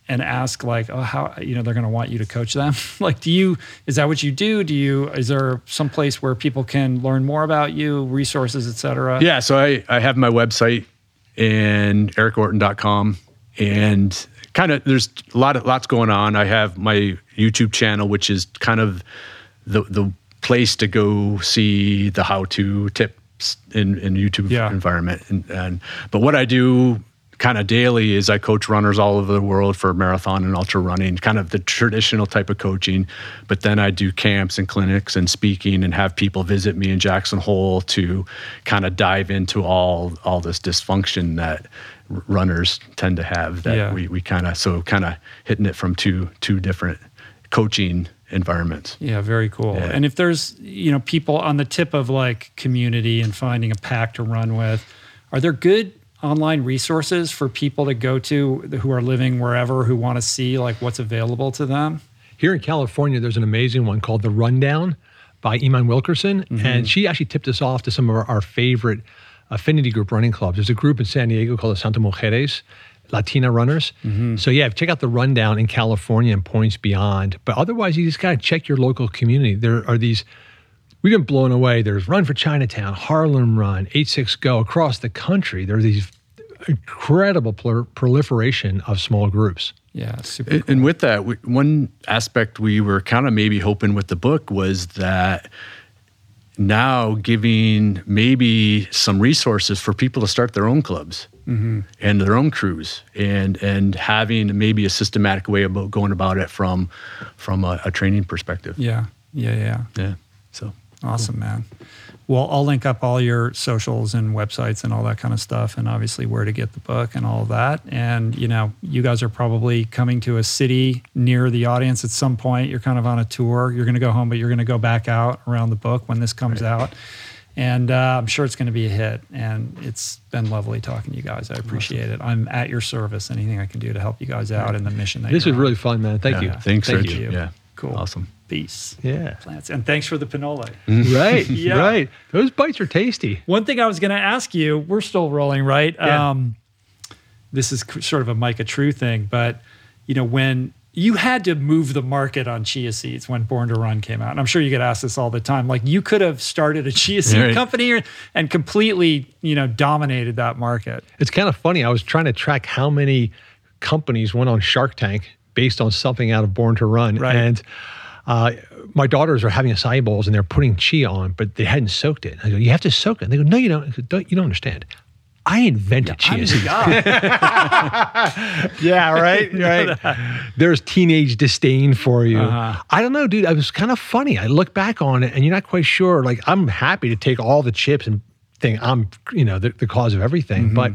[SPEAKER 3] and ask like, oh, how you know they're going to want you to coach them. like, do you is that what you do? Do you is there some place where people can learn more about you, resources, et cetera?
[SPEAKER 2] Yeah, so I, I have my website and ericorton.com and kind of there's a lot of lots going on. I have my YouTube channel, which is kind of the the place to go see the how to tips in, in YouTube
[SPEAKER 3] Yeah.
[SPEAKER 2] environment. And, and but what I do kind of daily is I coach runners all over the world for marathon and ultra running, kind of the traditional type of coaching. But then I do camps and clinics and speaking and have people visit me in Jackson Hole to kind of dive into all all this dysfunction that runners tend to have that
[SPEAKER 3] Yeah.
[SPEAKER 2] we, we kind of so kind of hitting it from two two different coaching environments.
[SPEAKER 3] Yeah, very cool.
[SPEAKER 2] Yeah.
[SPEAKER 3] And if there's, you know, people on the tip of like community and finding a pack to run with, are there good online resources for people to go to who are living wherever who want to see like what's available to them?
[SPEAKER 1] Here in California, there's an amazing one called The Rundown by Iman Wilkerson. Mm-hmm. And she actually tipped us off to some of our, our favorite affinity group running clubs. There's a group in San Diego called the Santa Mujeres, Latina runners. Mm-hmm. So, yeah, check out The Rundown in California and points beyond. But otherwise, you just got to check your local community. There are these. We've been blown away. There's Run for Chinatown, Harlem Run, 86 Go across the country. There are these incredible prol- proliferation of small groups.
[SPEAKER 3] Yeah, super
[SPEAKER 2] And, and with that, we, one aspect we were kind of maybe hoping with the book was that now giving maybe some resources for people to start their own clubs mm-hmm. and their own crews, and and having maybe a systematic way about going about it from from a, a training perspective.
[SPEAKER 3] Yeah, yeah, yeah.
[SPEAKER 2] Yeah. So
[SPEAKER 3] Awesome, man. Well, I'll link up all your socials and websites and all that kind of stuff, and obviously where to get the book and all of that. And you know, you guys are probably coming to a city near the audience at some point. You're kind of on a tour. You're going to go home, but you're going to go back out around the book when this comes out. And uh, I'm sure it's going to be a hit. And it's been lovely talking to you guys. I appreciate it. I'm at your service. Anything I can do to help you guys out in the mission that
[SPEAKER 1] This
[SPEAKER 3] you're
[SPEAKER 1] is
[SPEAKER 3] on.
[SPEAKER 1] really fun, man. Thank you.
[SPEAKER 2] Thanks,
[SPEAKER 1] Thank
[SPEAKER 2] Rich.
[SPEAKER 3] you.
[SPEAKER 2] Yeah.
[SPEAKER 3] Cool.
[SPEAKER 2] Awesome.
[SPEAKER 3] Peace.
[SPEAKER 1] Yeah.
[SPEAKER 3] Plants. And thanks for the pinole.
[SPEAKER 1] Right.
[SPEAKER 3] Yeah.
[SPEAKER 1] Right. Those bites are tasty.
[SPEAKER 3] One thing I was going to ask you, we're still rolling, right?
[SPEAKER 1] Yeah.
[SPEAKER 3] Um, this is sort of a Micah True thing, but you know, when you had to move the market on chia seeds when Born to Run came out, and I'm sure you get asked this all the time. Like you could have started a chia seed
[SPEAKER 2] Right.
[SPEAKER 3] company and completely, you know, dominated that market.
[SPEAKER 1] It's kind of funny. I was trying to track how many companies went on Shark Tank based on something out of Born to Run.
[SPEAKER 3] Right.
[SPEAKER 1] And uh, my daughters are having acai bowls and they're putting chia on, but they hadn't soaked it. I go, you have to soak it. And they go, no, you don't. Said, don't you don't understand. I invented chia seeds. yeah, right, right. There's teenage disdain for you.
[SPEAKER 3] Uh-huh.
[SPEAKER 1] I don't know, dude. It was kind of funny. I look back on it, and you're not quite sure. Like, I'm happy to take all the chips and think I'm, you know, the, the cause of everything.
[SPEAKER 3] Mm-hmm.
[SPEAKER 1] But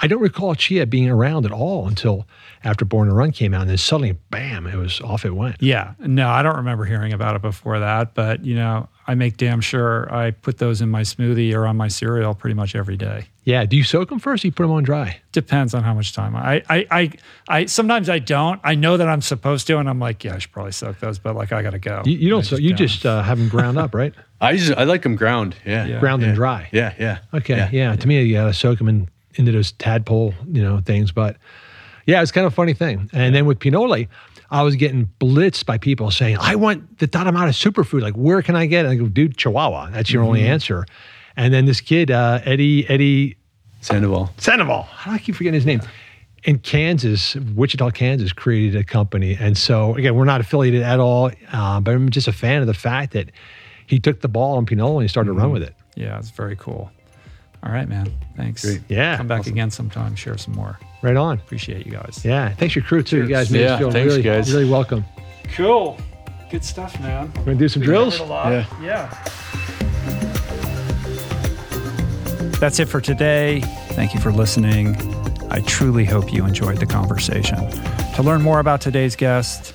[SPEAKER 1] I don't recall chia being around at all until after Born to Run came out, and then suddenly, bam, it was off. It went.
[SPEAKER 3] Yeah, no, I don't remember hearing about it before that, but you know, I make damn sure I put those in my smoothie or on my cereal pretty much every day.
[SPEAKER 1] Yeah. Do you soak them first? Or you put them on dry?
[SPEAKER 3] Depends on how much time. I, I, I, I sometimes I don't. I know that I'm supposed to, and I'm like, yeah, I should probably soak those, but like I gotta go.
[SPEAKER 1] You, you don't. So you
[SPEAKER 3] don't.
[SPEAKER 1] just uh, have them ground up, right?
[SPEAKER 2] I just I like them ground. Yeah.
[SPEAKER 3] Yeah.
[SPEAKER 1] ground
[SPEAKER 2] yeah.
[SPEAKER 1] and dry.
[SPEAKER 2] Yeah. Yeah.
[SPEAKER 1] Okay. Yeah. To me, you got to soak them in, into those tadpole, you know, things. But yeah, it's kind of a funny thing. And then with Pinole, I was getting blitzed by people saying, I want the Tarahumara superfood. Like, where can I get it? I go, dude, Chihuahua. That's your only answer. And then this kid, uh, Eddie, Eddie
[SPEAKER 2] Sandoval.
[SPEAKER 1] Sandoval, how do I keep forgetting his name? In Kansas, Wichita, Kansas, created a company. And so, again, we're not affiliated at all, uh, but I'm just a fan of the fact that he took the ball on Pinole and he started to run mm-hmm. with it.
[SPEAKER 3] Yeah, it's very cool. All right, man. Thanks.
[SPEAKER 2] Great.
[SPEAKER 1] Yeah.
[SPEAKER 3] Come back again sometime. Share some more.
[SPEAKER 1] Right on.
[SPEAKER 3] Appreciate you guys.
[SPEAKER 1] Yeah. Thanks your crew too. You guys made
[SPEAKER 2] Yeah,
[SPEAKER 1] us feel
[SPEAKER 2] thanks,
[SPEAKER 1] really,
[SPEAKER 2] guys.
[SPEAKER 1] really welcome.
[SPEAKER 3] Cool. Good stuff, man.
[SPEAKER 1] We're gonna do some drills?
[SPEAKER 3] Yeah. Yeah. That's it for today. Thank you for listening. I truly hope you enjoyed the conversation. To learn more about today's guest,